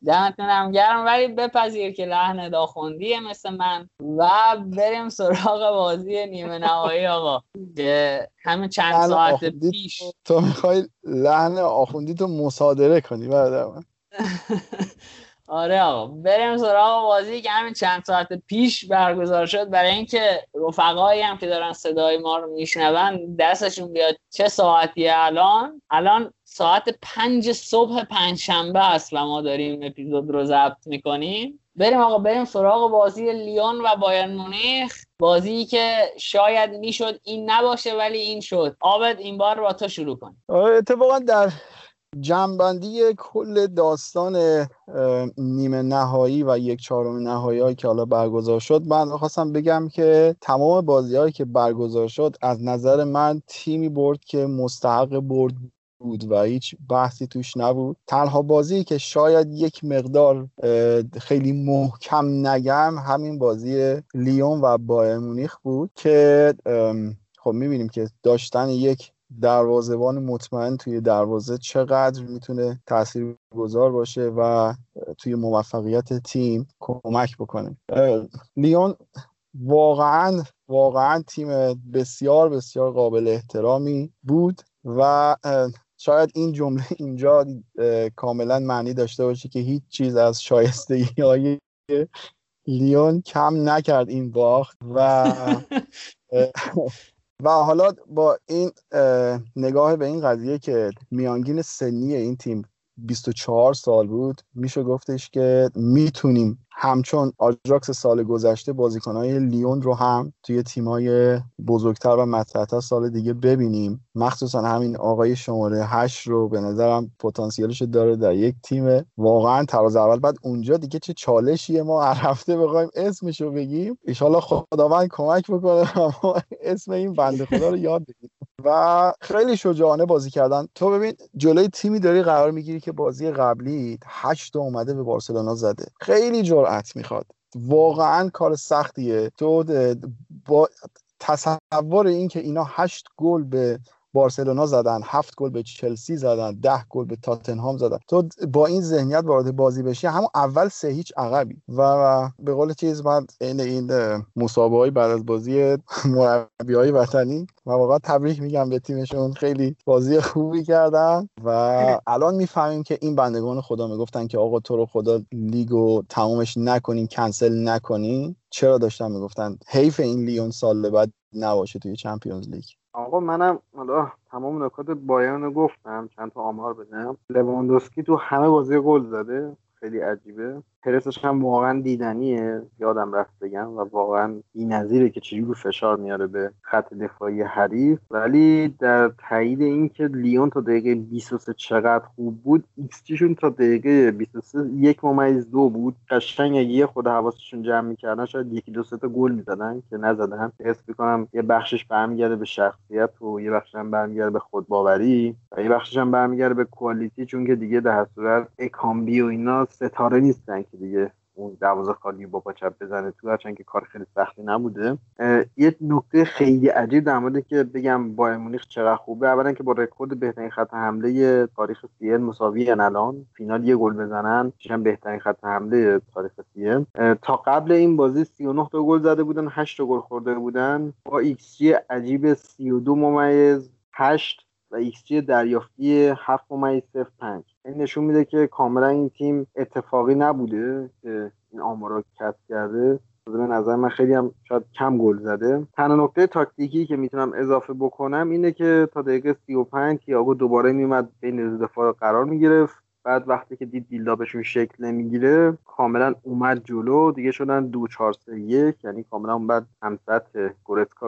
دمتون هم گرم ولی بپذیر که لحن داخوندیه مثل من. و بریم سراغ بازی نیمه نهایی آقا که همین چند ساعت پیش. تو می‌خوای لحن آخوندی تو مصادره کنی برادر من آره آقا بریم سراغ بازی که همین چند ساعت پیش برگزار شد. برای اینکه رفقایی هم که دارن صدای ما رو میشنون دستشون بیاد چه ساعتیه الان؟ الان ساعت پنج صبح پنجشنبه است و ما داریم اپیزود رو ضبط می‌کنیم. بریم آقا بریم سراغ بازی لیون و بایرن مونیخ. بازی که شاید می‌شد این نباشه ولی این شد. آبد این بار با تو شروع کن اتفاقا در جمعبندی کل داستان نیمه نهایی و یک چهارم نهایی هایی که حالا برگزار شد من خواستم بگم که تمام بازی هایی که برگزار شد از نظر من تیمی برد که مستحق برد بود و هیچ بحثی توش نبود. تنها بازی که شاید یک مقدار خیلی محکم نگم همین بازی لیون و بایر مونیخ بود که خب می‌بینیم که داشتن یک دروازهبان مطمئن توی دروازه چقدر می‌تونه تأثیر گذار باشه و توی موفقیت تیم کمک بکنه. لیون واقعا واقعا تیم بسیار بسیار قابل احترامی بود و شاید این جمله اینجا کاملا معنی داشته باشه که هیچ چیز از شایستگی های لیون کم نکرد این باخت و و حالا با این نگاه به این قضیه که میانگین سنی این تیم 24 سال بود میشه گفتش که می‌تونیم همچون آجاکس سال گذشته بازیکنهای لیون رو هم توی تیمای بزرگتر و مطرحتر سال دیگه ببینیم. مخصوصا همین آقای شماره 8 رو به نظرم پتانسیلش داره در یک تیم واقعا تراز اول. بعد اونجا دیگه چه چالشیه ما هر هفته بخوایم اسمش رو بگیم. ان خداوند کمک بکنه. ما اسم این بنده خدا رو یاد بگیریم. و خیلی شجاعانه بازی کردن. تو ببین جلوی تیمی داری قرار می‌گیری که بازی قبلی هشت اومده به بارسلونا زده. خیلی جرأت می‌خواد. واقعا کار سختیه. تو با تصور این که اینا هشت گل به بارسلونا زدن هفت گل به چلسی زدن ده گل به تاتنهام زدن. تو با این ذهنیت وارد بازی بشی همون اول سه هیچ عقبی. و به قول چیز من این این مسابقه بعد از بازی مربی های وطنی. و واقعا تبریک میگم به تیمشون. خیلی بازی خوبی کردن. و الان می‌فهمیم که این بندگان خدا می‌گفتن که آقا تو رو خدا لیگو تمومش نکنین کنسل نکنین. چرا داشتن می‌گفتن حیف این لیون سال بعد نباشه توی Champions League؟ آقا منم حالا تمام نکات بایرن رو گفتم. چند تا آمار بدم. لواندوسکی تو همه بازی گل زده. خیلی عجیبه. پرسش هم واقعا دیدنیه یادم رفت بگم و واقعا نظیره که چجور فشار میاره به خط دفاعی حریف. ولی در تایید اینکه لیون تا دقیقه 23 چقدر خوب بود x تا دقیقه 23 یک ممیز دو بود. قشنگ یه خود حواسشون جمع می‌کردن شاید یکی دو تا گل می‌زدن که نزدن. حس می‌کنم یه بخشش برمیگرده به شخصیت و یه بخشش هم برمیگرده به خودباوری. و یه بخشش هم برمیگرده به کوالیتی چون که دیگه در صورت اکامبی و اینا ستاره نیستن که دیگه اون دروازه خالی با پا چپ بزنه تو هرچند که کار خیلی سختی نبوده. یه نکته خیلی عجیب در مورد که بگم با مونیخ چقدر خوبه. اولا که با رکورد بهترین خط حمله تاریخ سی مساوی الان. فینال یه گل بزنن میشن بهترین خط حمله تاریخ سی تا قبل این بازی 39 تا گل زده بودن 8 تا گل خورده بودن. با ایکس جی عجیب 32 ممیز 8 و G دریافتی 7 ممیز 05 این نشون میده که کاملا این تیم اتفاقی نبوده که این آمارا کسب کرده. به نظر من خیلی هم شاید کم گل زده. تنها نکته تاکتیکی که می‌تونم اضافه بکنم اینه که تا دقیقه 35 تییاگو دوباره میومد بین دفاع قرار می‌گرفت. بعد وقتی که دید build-up شون شکل نمی‌گیره کاملا اومد جلو دیگه شدن دو چهار سه یک یعنی کاملا بعد هم سطح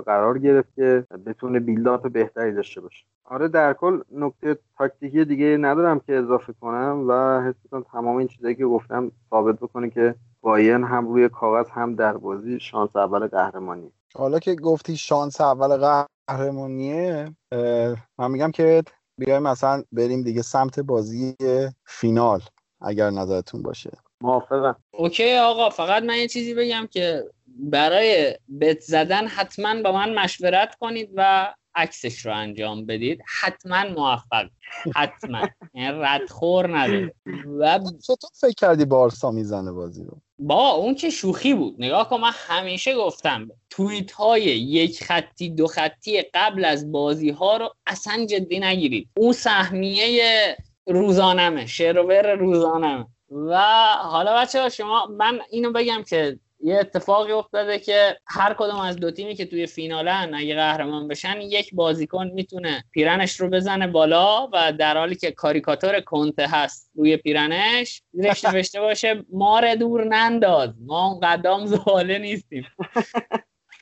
قرار گرفت که بتونه بیلداپ بهتری داشته باشه. آره در کل نکته تاکتیکی دیگه ندارم که اضافه کنم و حس می‌کنم تمام این چیزایی که گفتم ثابت بکنه که بایرن هم روی کاغذ هم در بازی شانس اول قهرمانی. حالا که گفتی شانس اول قهرمانیه من میگم که بیایم مثلا بریم دیگه سمت بازی فینال اگر نظرتون باشه. موافقم. اوکی آقا فقط من یه چیزی بگم که برای بت زدن حتما با من مشورت کنید و عکسش رو انجام بدید. حتما موفق. حتما. یعنی ردخور نداره و چطور فکر کردی بارسا می‌زنه بازی رو. با اون که شوخی بود. نگاه کن من همیشه گفتم توییت های یک خطی دو خطی قبل از بازی ها رو اصلا جدی نگیرید. اون سهمیه روزانمه شروور روزانمه. و حالا بچه ها شما من اینو بگم که یه اتفاقی افتاده که هر کدوم از دو تیمی که توی فینالن اگه قهرمان بشن یک بازیکن می‌تونه پیرنش رو بزنه بالا و در حالی که کاریکاتور کنته هست روی پیرنش زیرش نوشته باشه مار دور ننداز ما اون قدام زاله نیستیم.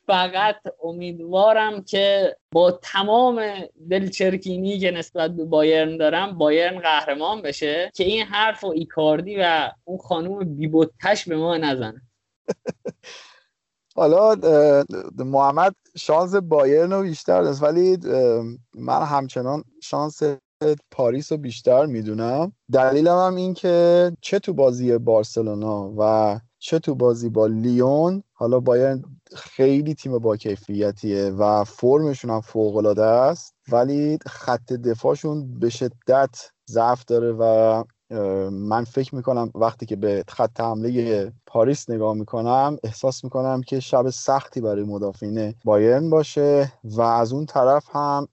فقط امیدوارم که با تمام دلچرکینی که نسبت به بایرن دارم بایرن قهرمان بشه که این حرف و ایکاردی و اون خانوم بیبوتش به ما نزنه. حالا محمد شانس بایرن رو بیشتر دست ولی من همچنان شانس پاریس رو بیشتر می‌دونم. دلیلم هم این که چه تو بازی بارسلونا و چه تو بازی با لیون حالا بایرن خیلی تیم با کیفیتیه و فرمشون هم فوق العاده است ولی خط دفاعشون به شدت ضعف داره و من فکر می‌کنم وقتی که به خط حمله پاریس نگاه می‌کنم احساس می‌کنم که شب سختی برای مدافعین بایرن باشه و از اون طرف هم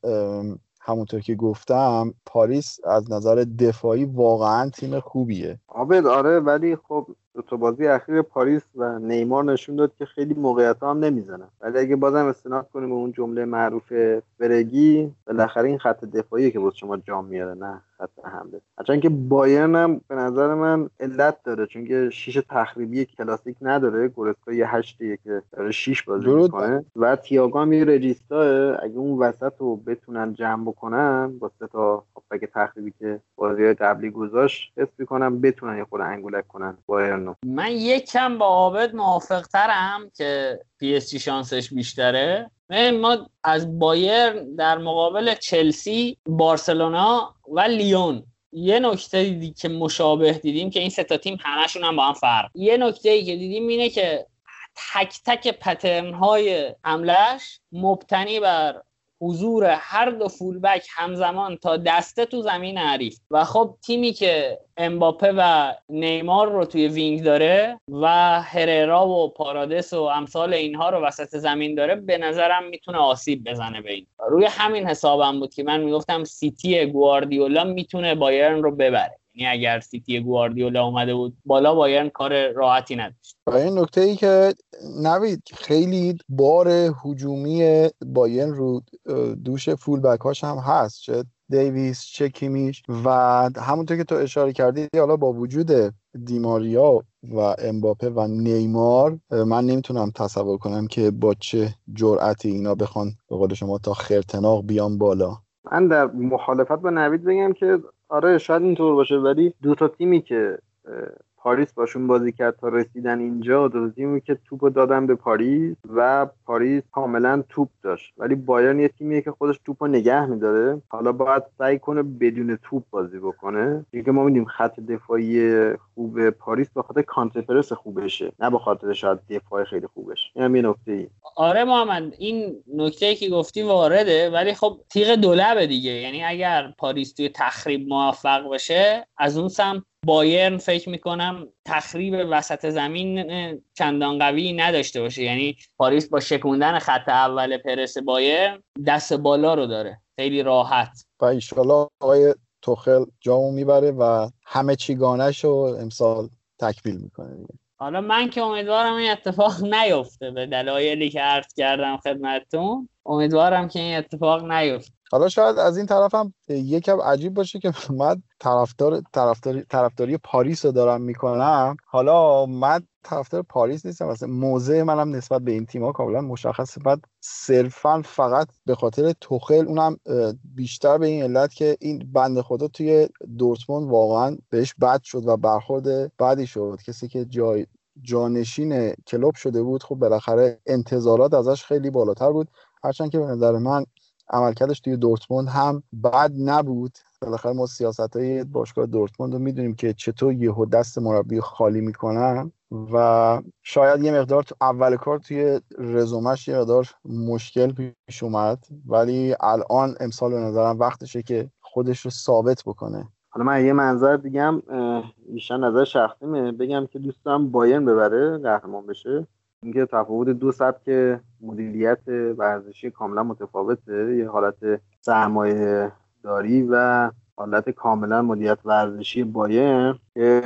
همونطور که گفتم پاریس از نظر دفاعی واقعا تیم خوبیه. عابد آره ولی خب دو تا بازی اخیر پاریس و نیمار نشون داد که خیلی موقعیت هم نمی‌زنن. ولی اگه بازم استناد کنیم به اون جمله معروف فرگی بالاخره این خط دفاعی که بود شما جام میاره نه خط حمله. هرچند که بایرن هم به نظر من علت داره چون که شیش تخریبی کلاسیک نداره. گورسکا یه هشتیه که داره شیش بازی می‌کنه و تییاگو هم یه رجیستا اگه اون وسط رو بتونن جمع بکنن با سه تا هافبک تخریبی که بازی قبلی گذاشت حس می‌کنم بتونن یه خود انگولک کنن بایرن من یکم با عابد موافق ترم که PSG شانسش بیشتره. ما از بایرن در مقابل چلسی بارسلونا و لیون. یه نکته دیدی که مشابه دیدیم که این سه تا تیم همشون هم با هم فرق. یه نکته ای که دیدیم اینه که تک تک pattern های حملش مبتنی بر حضور هر دو full-back همزمان تا دسته تو زمین حریف. و خب تیمی که امباپه و نیمار رو توی wing داره و هررا و پارادس و امثال اینها رو وسط زمین داره به نظرم می‌تونه آسیب بزنه به این. روی همین حسابم بود که من می‌گفتم سیتی گواردیولا می‌تونه بایرن رو ببره. یعنی اگر سیتی گواردیولا اومده بود. بالا بایرن کار راحتی نداشت. و این نکته ای که نوید خیلی بار هجومی بایرن رو دوش فول بک هاش هم هست. چه دیویس چه کیمیش. و همونطور که تو اشاره کردی حالا با وجود دیماریا و امباپه و نیمار من نمی‌تونم تصور کنم که با چه جرأتی اینا بخوان به قول شما تا خرتناق بیان بالا. من در مخالفت با نوید بگم که آره شاید اینطور باشه ولی دو تا تیمی که پاریس باشون بازی کرد تا رسیدن اینجا. دو تیمی که توپ دادن به پاریس و پاریس کاملا توپ داشت. ولی بایرن یه تیمیه که خودش توپ رو نگه میداره. حالا باید سعی کنه بدون توپ بازی بکنه. که ما میدیم خط دفاعی خوب پاریس به خاطر counter-press خوبشه نه به خاطر شاید دفاع خیلی خوبش. این هم یه نکته ای آره محمد این نکته که گفتی وارده ولی خب تیغ دولبه دیگه. یعنی اگر پاریس توی تخریب موفق بشه از اون سمت بایرن فکر می‌کنم تخریب وسط زمین چندان قوی نداشته باشه. یعنی پاریس با شکوندن خط اول پرس بایرن دست بالا رو داره. خیلی راحت. و ایشالا آقای توخل جامو می‌بره و همه چیگانش رو امسال تکمیل می‌کنه دیگه. حالا من که امیدوارم این اتفاق نیفته. به دلایلی که عرض کردم خدمتتون امیدوارم که این اتفاق نیفته. حالا شاید از این طرف هم یکم عجیب باشه که من طرفدار طرفداری طرفداری پاریس رو دارم می‌کنم. حالا من طرفدار پاریس نیستم. مثلا موضع منم نسبت به این تیم‌ها کاملا مشخصه بعد صرفا فقط به خاطر توخل اونم بیشتر به این علت که این بنده خدا توی دورتموند واقعا بهش بد شد و برخورد بعدی شد. کسی که جای جانشین کلوب شده بود خب بالاخره انتظارات ازش خیلی بالاتر بود. هرچند که به نظر من عملکردش توی دورتموند هم بد نبود. بالاخره ما سیاست های باشگاه دورتموند رو می‌دونیم که چطور یهو دست مربی خالی می‌کنن و شاید یه مقدار تو اول کار توی رزومش یه مقدار مشکل پیش اومد. ولی الان امسال به نظرم وقتشه که خودش رو ثابت بکنه. حالا من یه منظر دیگه هم بیشتر نظر شخصیمه. بگم که دوستم بایرن ببره قهرمان بشه. اینکه تفاوت دو سبک مدیریت ورزشی کاملا متفاوته. یه حالت سرمایه داری و حالت کاملا مدیریت ورزشی بایر که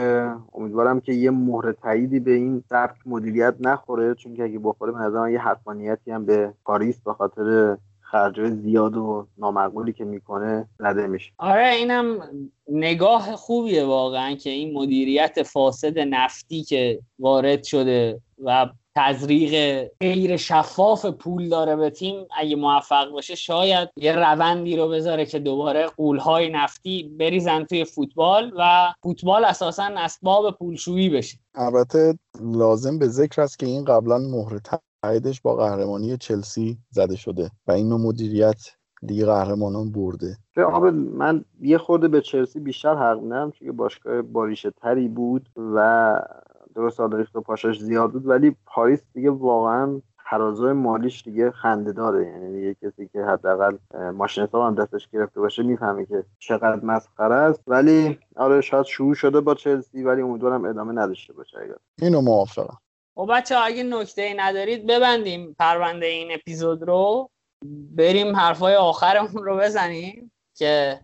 امیدوارم که یه مهر تاییدی به این سبک مدیریت نخوره. چون که اگه بخوره به نظر یه حتمانیتی هم به پاریس به خاطر خرجای زیاد و نامعقولی که می‌کنه زده میشه. آره اینم نگاه خوبیه واقعا که این مدیریت فاسد نفتی که وارد شده و تزریق غیر شفاف پول داره به تیم. اگه موفق باشه شاید یه روندی رو بذاره که دوباره قولهای نفتی بریزن توی فوتبال و فوتبال اساسا اسباب پولشویی بشه. البته لازم به ذکر است که این قبلا مهر تاییدش با قهرمانی چلسی زده شده و این نوع مدیریت دیگه قهرمانان برده. من یه خورده به چلسی بیشتر حق میدم چون باشگاه باریشه تری بود و درست ریخت و پاشاش زیاد بود ولی پاریس دیگه واقعا ترازو مالیش دیگه خنده داره. یعنی دیگه کسی که حداقل ماشین حساب هم دستش گرفته باشه می‌فهمه که چقدر مسخره است. ولی آره شاید شروع شده با چلسی ولی امیدوارم ادامه نداشته باشه اگر. اینو موافقم. و خب بچه اگه نکته ای ندارید ببندیم پرونده این اپیزود رو. بریم حرفای آخرمون رو بزنیم که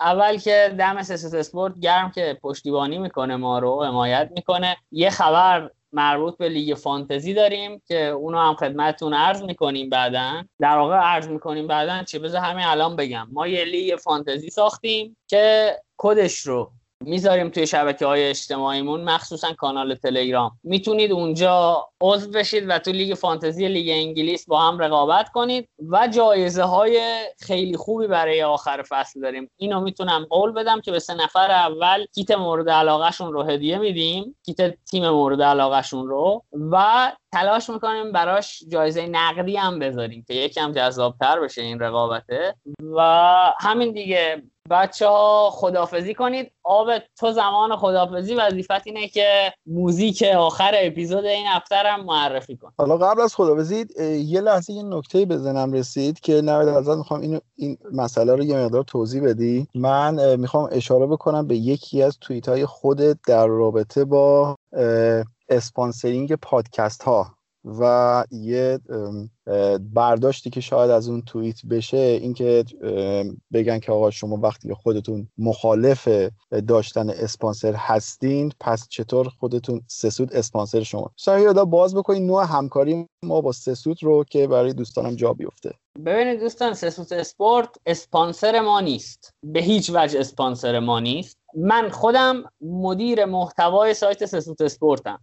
اول که دم سسوت اسپورت گرم که پشتیبانی می‌کنه ما رو حمایت می‌کنه. یه خبر مربوط به لیگ فانتزی داریم که اونو هم خدمتتون عرض می‌کنیم بعدا. در واقع عرض می‌کنیم بعدا چه بذار همین الان بگم. ما یه لیگ فانتزی ساختیم که کدش رو می‌ذاریم توی شبکه های اجتماعیمون مخصوصا کانال تلگرام. می‌تونید اونجا عضو بشید و تو لیگ فانتزی لیگ انگلیس با هم رقابت کنید و جایزه های خیلی خوبی برای آخر فصل داریم. اینو می‌تونم قول بدم که به سه نفر اول کیت مورد علاقهشون رو هدیه میدیم. کیت تیم مورد علاقهشون رو. و تلاش می‌کنیم براش جایزه نقدی هم بذاریم که یکم جذابتر بشه این رقابته. و همین دیگه بچه ها خدافزی کنید. آب تو زمان خدافزی وظیفت اینه که موزیک آخر اپیزود این هفته هم معرفی کن. حالا قبل از خدافزی یه لحظه یه نکته بزنم رسید که نوید ازت می‌خوام این این مسئله رو یه مقدار توضیح بدی. من می‌خوام اشاره بکنم به یکی از توییت های خودت در رابطه با اسپانسرینگ پادکست ها و یه برداشتی که شاید از اون توییت بشه اینکه بگن که آقا شما وقتی خودتون مخالف داشتن اسپانسر هستین پس چطور خودتون سسود اسپانسر شما؟ سعی باز بکنید نوع همکاری ما با سسود رو که برای دوستانم جا بیفته. ببینید دوستان سسوت اسپورت اسپانسر ما نیست. به هیچ وجه اسپانسر ما نیست. من خودم مدیر محتوای سایت سسوت اسپورتم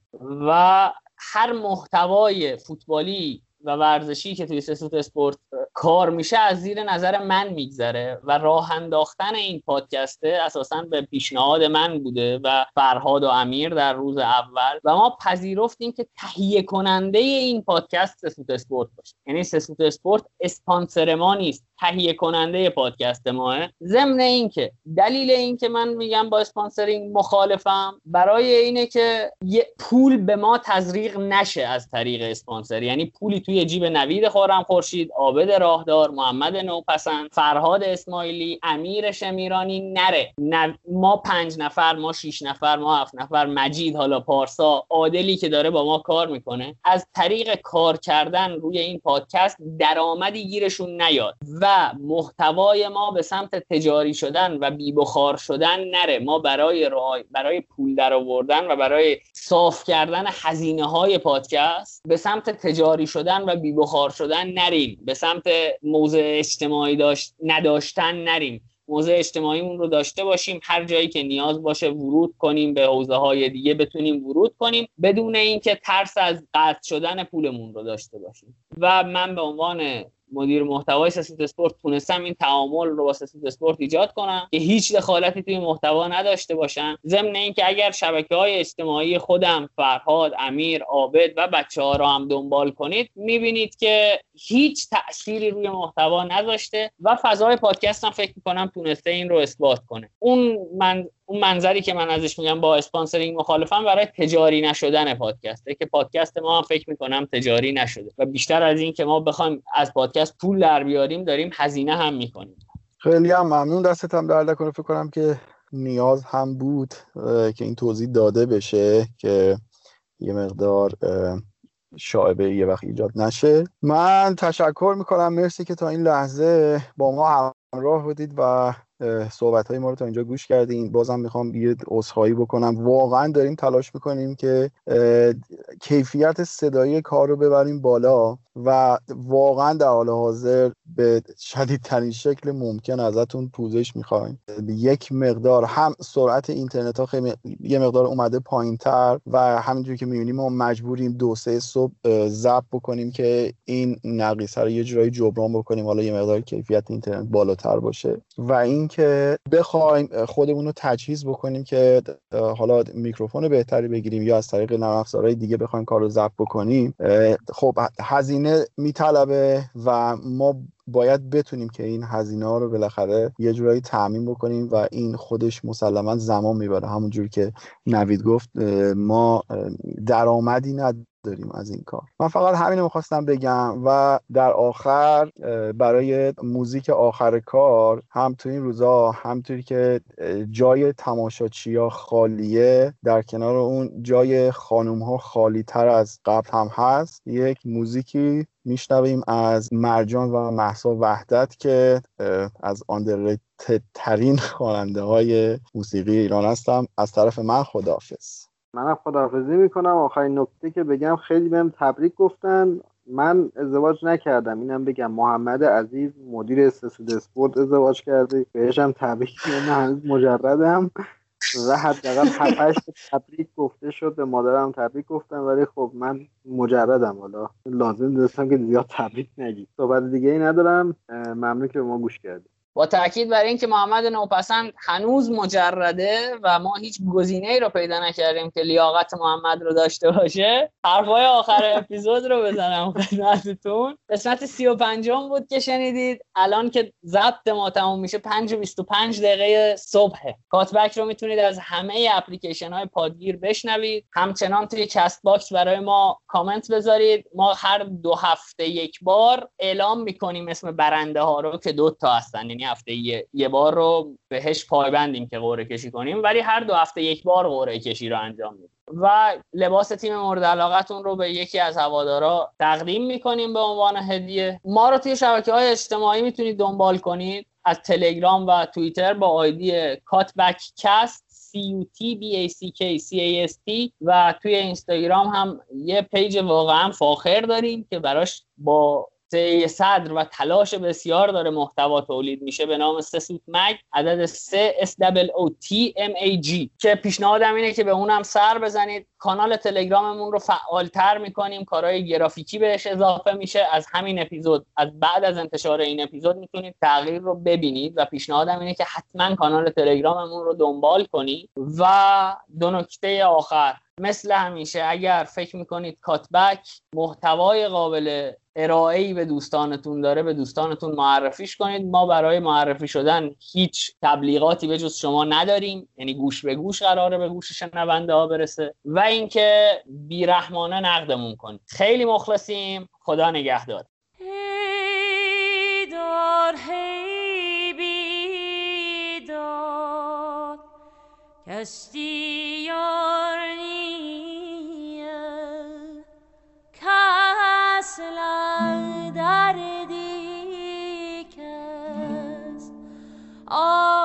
و هر محتوای فوتبالی و ورزشی که توی سسوت اسپورت کار میشه از زیر نظر من میگذره و راه انداختن این پادکسته اساسا به پیشنهاد من بوده و فرهاد و امیر در روز اول. و ما پذیرفتیم که تهیه کننده این پادکست سسوت اسپورت باشه. یعنی سسوت اسپورت اسپانسر ما نیست. تهیه کننده پادکست ماه. ضمن اینکه دلیل اینکه من میگم با اسپانسرینگ مخالفم برای اینه که یه پول به ما تزریق نشه از طریق اسپانسر. یعنی پولی توی جیب نوید خورم خورشید عابد راهدار محمد نوپسند فرهاد اسماعیلی امیر شمیرانی نره. ما پنج نفر ما شیش نفر ما هفت نفر مجید حالا پارسا عادلی که داره با ما کار می‌کنه. از طریق کار کردن روی این پادکست درآمدی گیرشون نیاد. و محتوای ما به سمت تجاری شدن و بیبخار شدن نره. ما برای برای پول در آوردن و برای صاف کردن هزینه های پادکست به سمت تجاری شدن و بیبخار شدن نریم. به سمت موضع اجتماعی داشت نداشتن نریم. موضع اجتماعیمون رو داشته باشیم. هر جایی که نیاز باشه ورود کنیم به حوزه های دیگه بتونیم ورود کنیم. بدون اینکه ترس از قطع شدن پولمون رو داشته باشیم. و من به عنوان مدیر محتوای سسوت اسپورت تونستم این تعامل رو با سسوت اسپورت ایجاد کنم که هیچ دخالتی توی محتوا نداشته باشن. ضمن اینکه اگر شبکه های اجتماعی خودم فرهاد امیر عابد و بچه ها رو هم دنبال کنید می‌بینید که هیچ تأثیری روی محتوا نذاشته و فضای پادکست هم فکر می‌کنم تونسته این رو اثبات کنه. اون من اون منظری که من ازش میگم با sponsoring مخالفم برای تجاری نشدن پادکسته که پادکست ما هم فکر می‌کنم تجاری نشده. و بیشتر از این که ما بخوایم از پادکست پول در بیاریم داریم هزینه هم می‌کنیم. خیلی هم ممنون. دستت هم درد کنه فکر کنم که نیاز هم بود که این توضیح داده بشه که یه مقدار شاعبه یه وقت ایجاد نشه. من تشکر می‌کنم. مرسی که تا این لحظه با ما همراه بودید و صحبت های ما رو تا اینجا گوش کردین. بازم می‌خوام یه عذرخواهی بکنم. واقعا داریم تلاش می‌کنیم که کیفیت صدایی کار رو ببریم بالا و واقعا در حال حاضر به شدیدترین شکل ممکن ازتون پوزش می‌خوایم. یک مقدار هم سرعت اینترنت ها خیلی یه مقدار اومده پایین تر و همینجوری که می‌بینیم ما مجبوریم دو سه صبح ضبط بکنیم که این نقیصه رو یه جورایی جبران بکنیم. حالا یه مقدار کیفیت اینترنت بالاتر باشه. و اینکه بخوایم خودمون رو تجهیز بکنیم که حالا میکروفون بهتری بگیریم یا از طریق نرم افزارهای دیگه بخوایم کار رو ضبط بکنیم خب هزینه میطلبه و ما باید بتونیم که این هزینه ها رو بالاخره یه جورایی تعمین بکنیم و این خودش مسلما زمان می‌بره. همونجور که نوید گفت ما درآمدی داریم از این کار. من فقط همین می‌خواستم بگم و در آخر برای موزیک آخر کار هم تو این روزا همطوری که جای ها خالیه در کنار اون جای خانوم ها خالی تر از قبل هم هست یک موزیکی میشنویم از مرجان و محسا وحدت که از آندرریت ترین خواننده های موسیقی ایران هستم. از طرف من خداحافظ. منم خداحافظی می‌کنم. آخرین نکته که بگم خیلی بهم تبریک گفتن. من ازدواج نکردم. اینم بگم محمد عزیز مدیر استسود اسپورت ازدواج کرده. بهشم تبریک من هنوز مجردم. و حداقل هفتش تبریک گفته شد. به مادرم تبریک گفتم. ولی خب من مجردم. حالا لازم داشتم که زیاد تبریک نگید صحبت دیگه ای ندارم ممنون که به ما گوش کردید. با تاکید بر اینکه محمد نوپسند هنوز مجرده و ما هیچ گزینه ای رو پیدا نکردیم که لیاقت محمد رو داشته باشه حرفای آخر اپیزود رو بزنم خدمتتون. قسمت سی و پنجم بود که شنیدید. الان که ضبط ما تموم میشه 5 و 25 دقیقه صبح Cutback رو می‌تونید از همه اپلیکیشن های پادگیر بشنوید. همچنان توی CastBox برای ما کامنت بذارید. ما هر دو هفته یک بار اعلام می‌کنیم اسم برنده ها رو که دو تا هستن. یعنی هفته یه, یه بار رو بهش پایبندیم که قرعه کشی کنیم ولی هر دو هفته یک بار قرعه کشی رو انجام میدیم. و لباس تیم مورد علاقتون رو به یکی از هوادارا تقدیم می‌کنیم به عنوان هدیه. ما رو توی شبکه های اجتماعی می‌تونید دنبال کنید. از تلگرام و توییتر با ID Cutback Cast C U T B A C K C A S T و توی اینستاگرام هم یه page واقعا فاخر داریم که براش با سعه صدر و تلاش بسیار داره محتوا تولید میشه به نام سوت مگ عدد 3 S O T M A G. که پیشنهادم اینه که به اونم سر بزنید. کانال تلگراممون رو فعالتر می‌کنیم. کارهای گرافیکی بهش اضافه میشه. از همین اپیزود از بعد از انتشار این اپیزود می‌تونید تغییر رو ببینید و پیشنهادم اینه که حتما کانال تلگراممون رو دنبال کنید. و دو نکته آخر مثل همیشه اگر فکر می‌کنید کاتبک محتوای قابل ارائه ای به دوستانتون داره به دوستانتون معرفیش کنید. ما برای معرفی شدن هیچ تبلیغاتی به جز شما نداریم. یعنی گوش به گوش قراره به گوش شنونده ها برسه. و اینکه بیرحمانه نقدمون کنید. خیلی مخلصیم. خدا نگهدار. کشتی یار نیه 哦。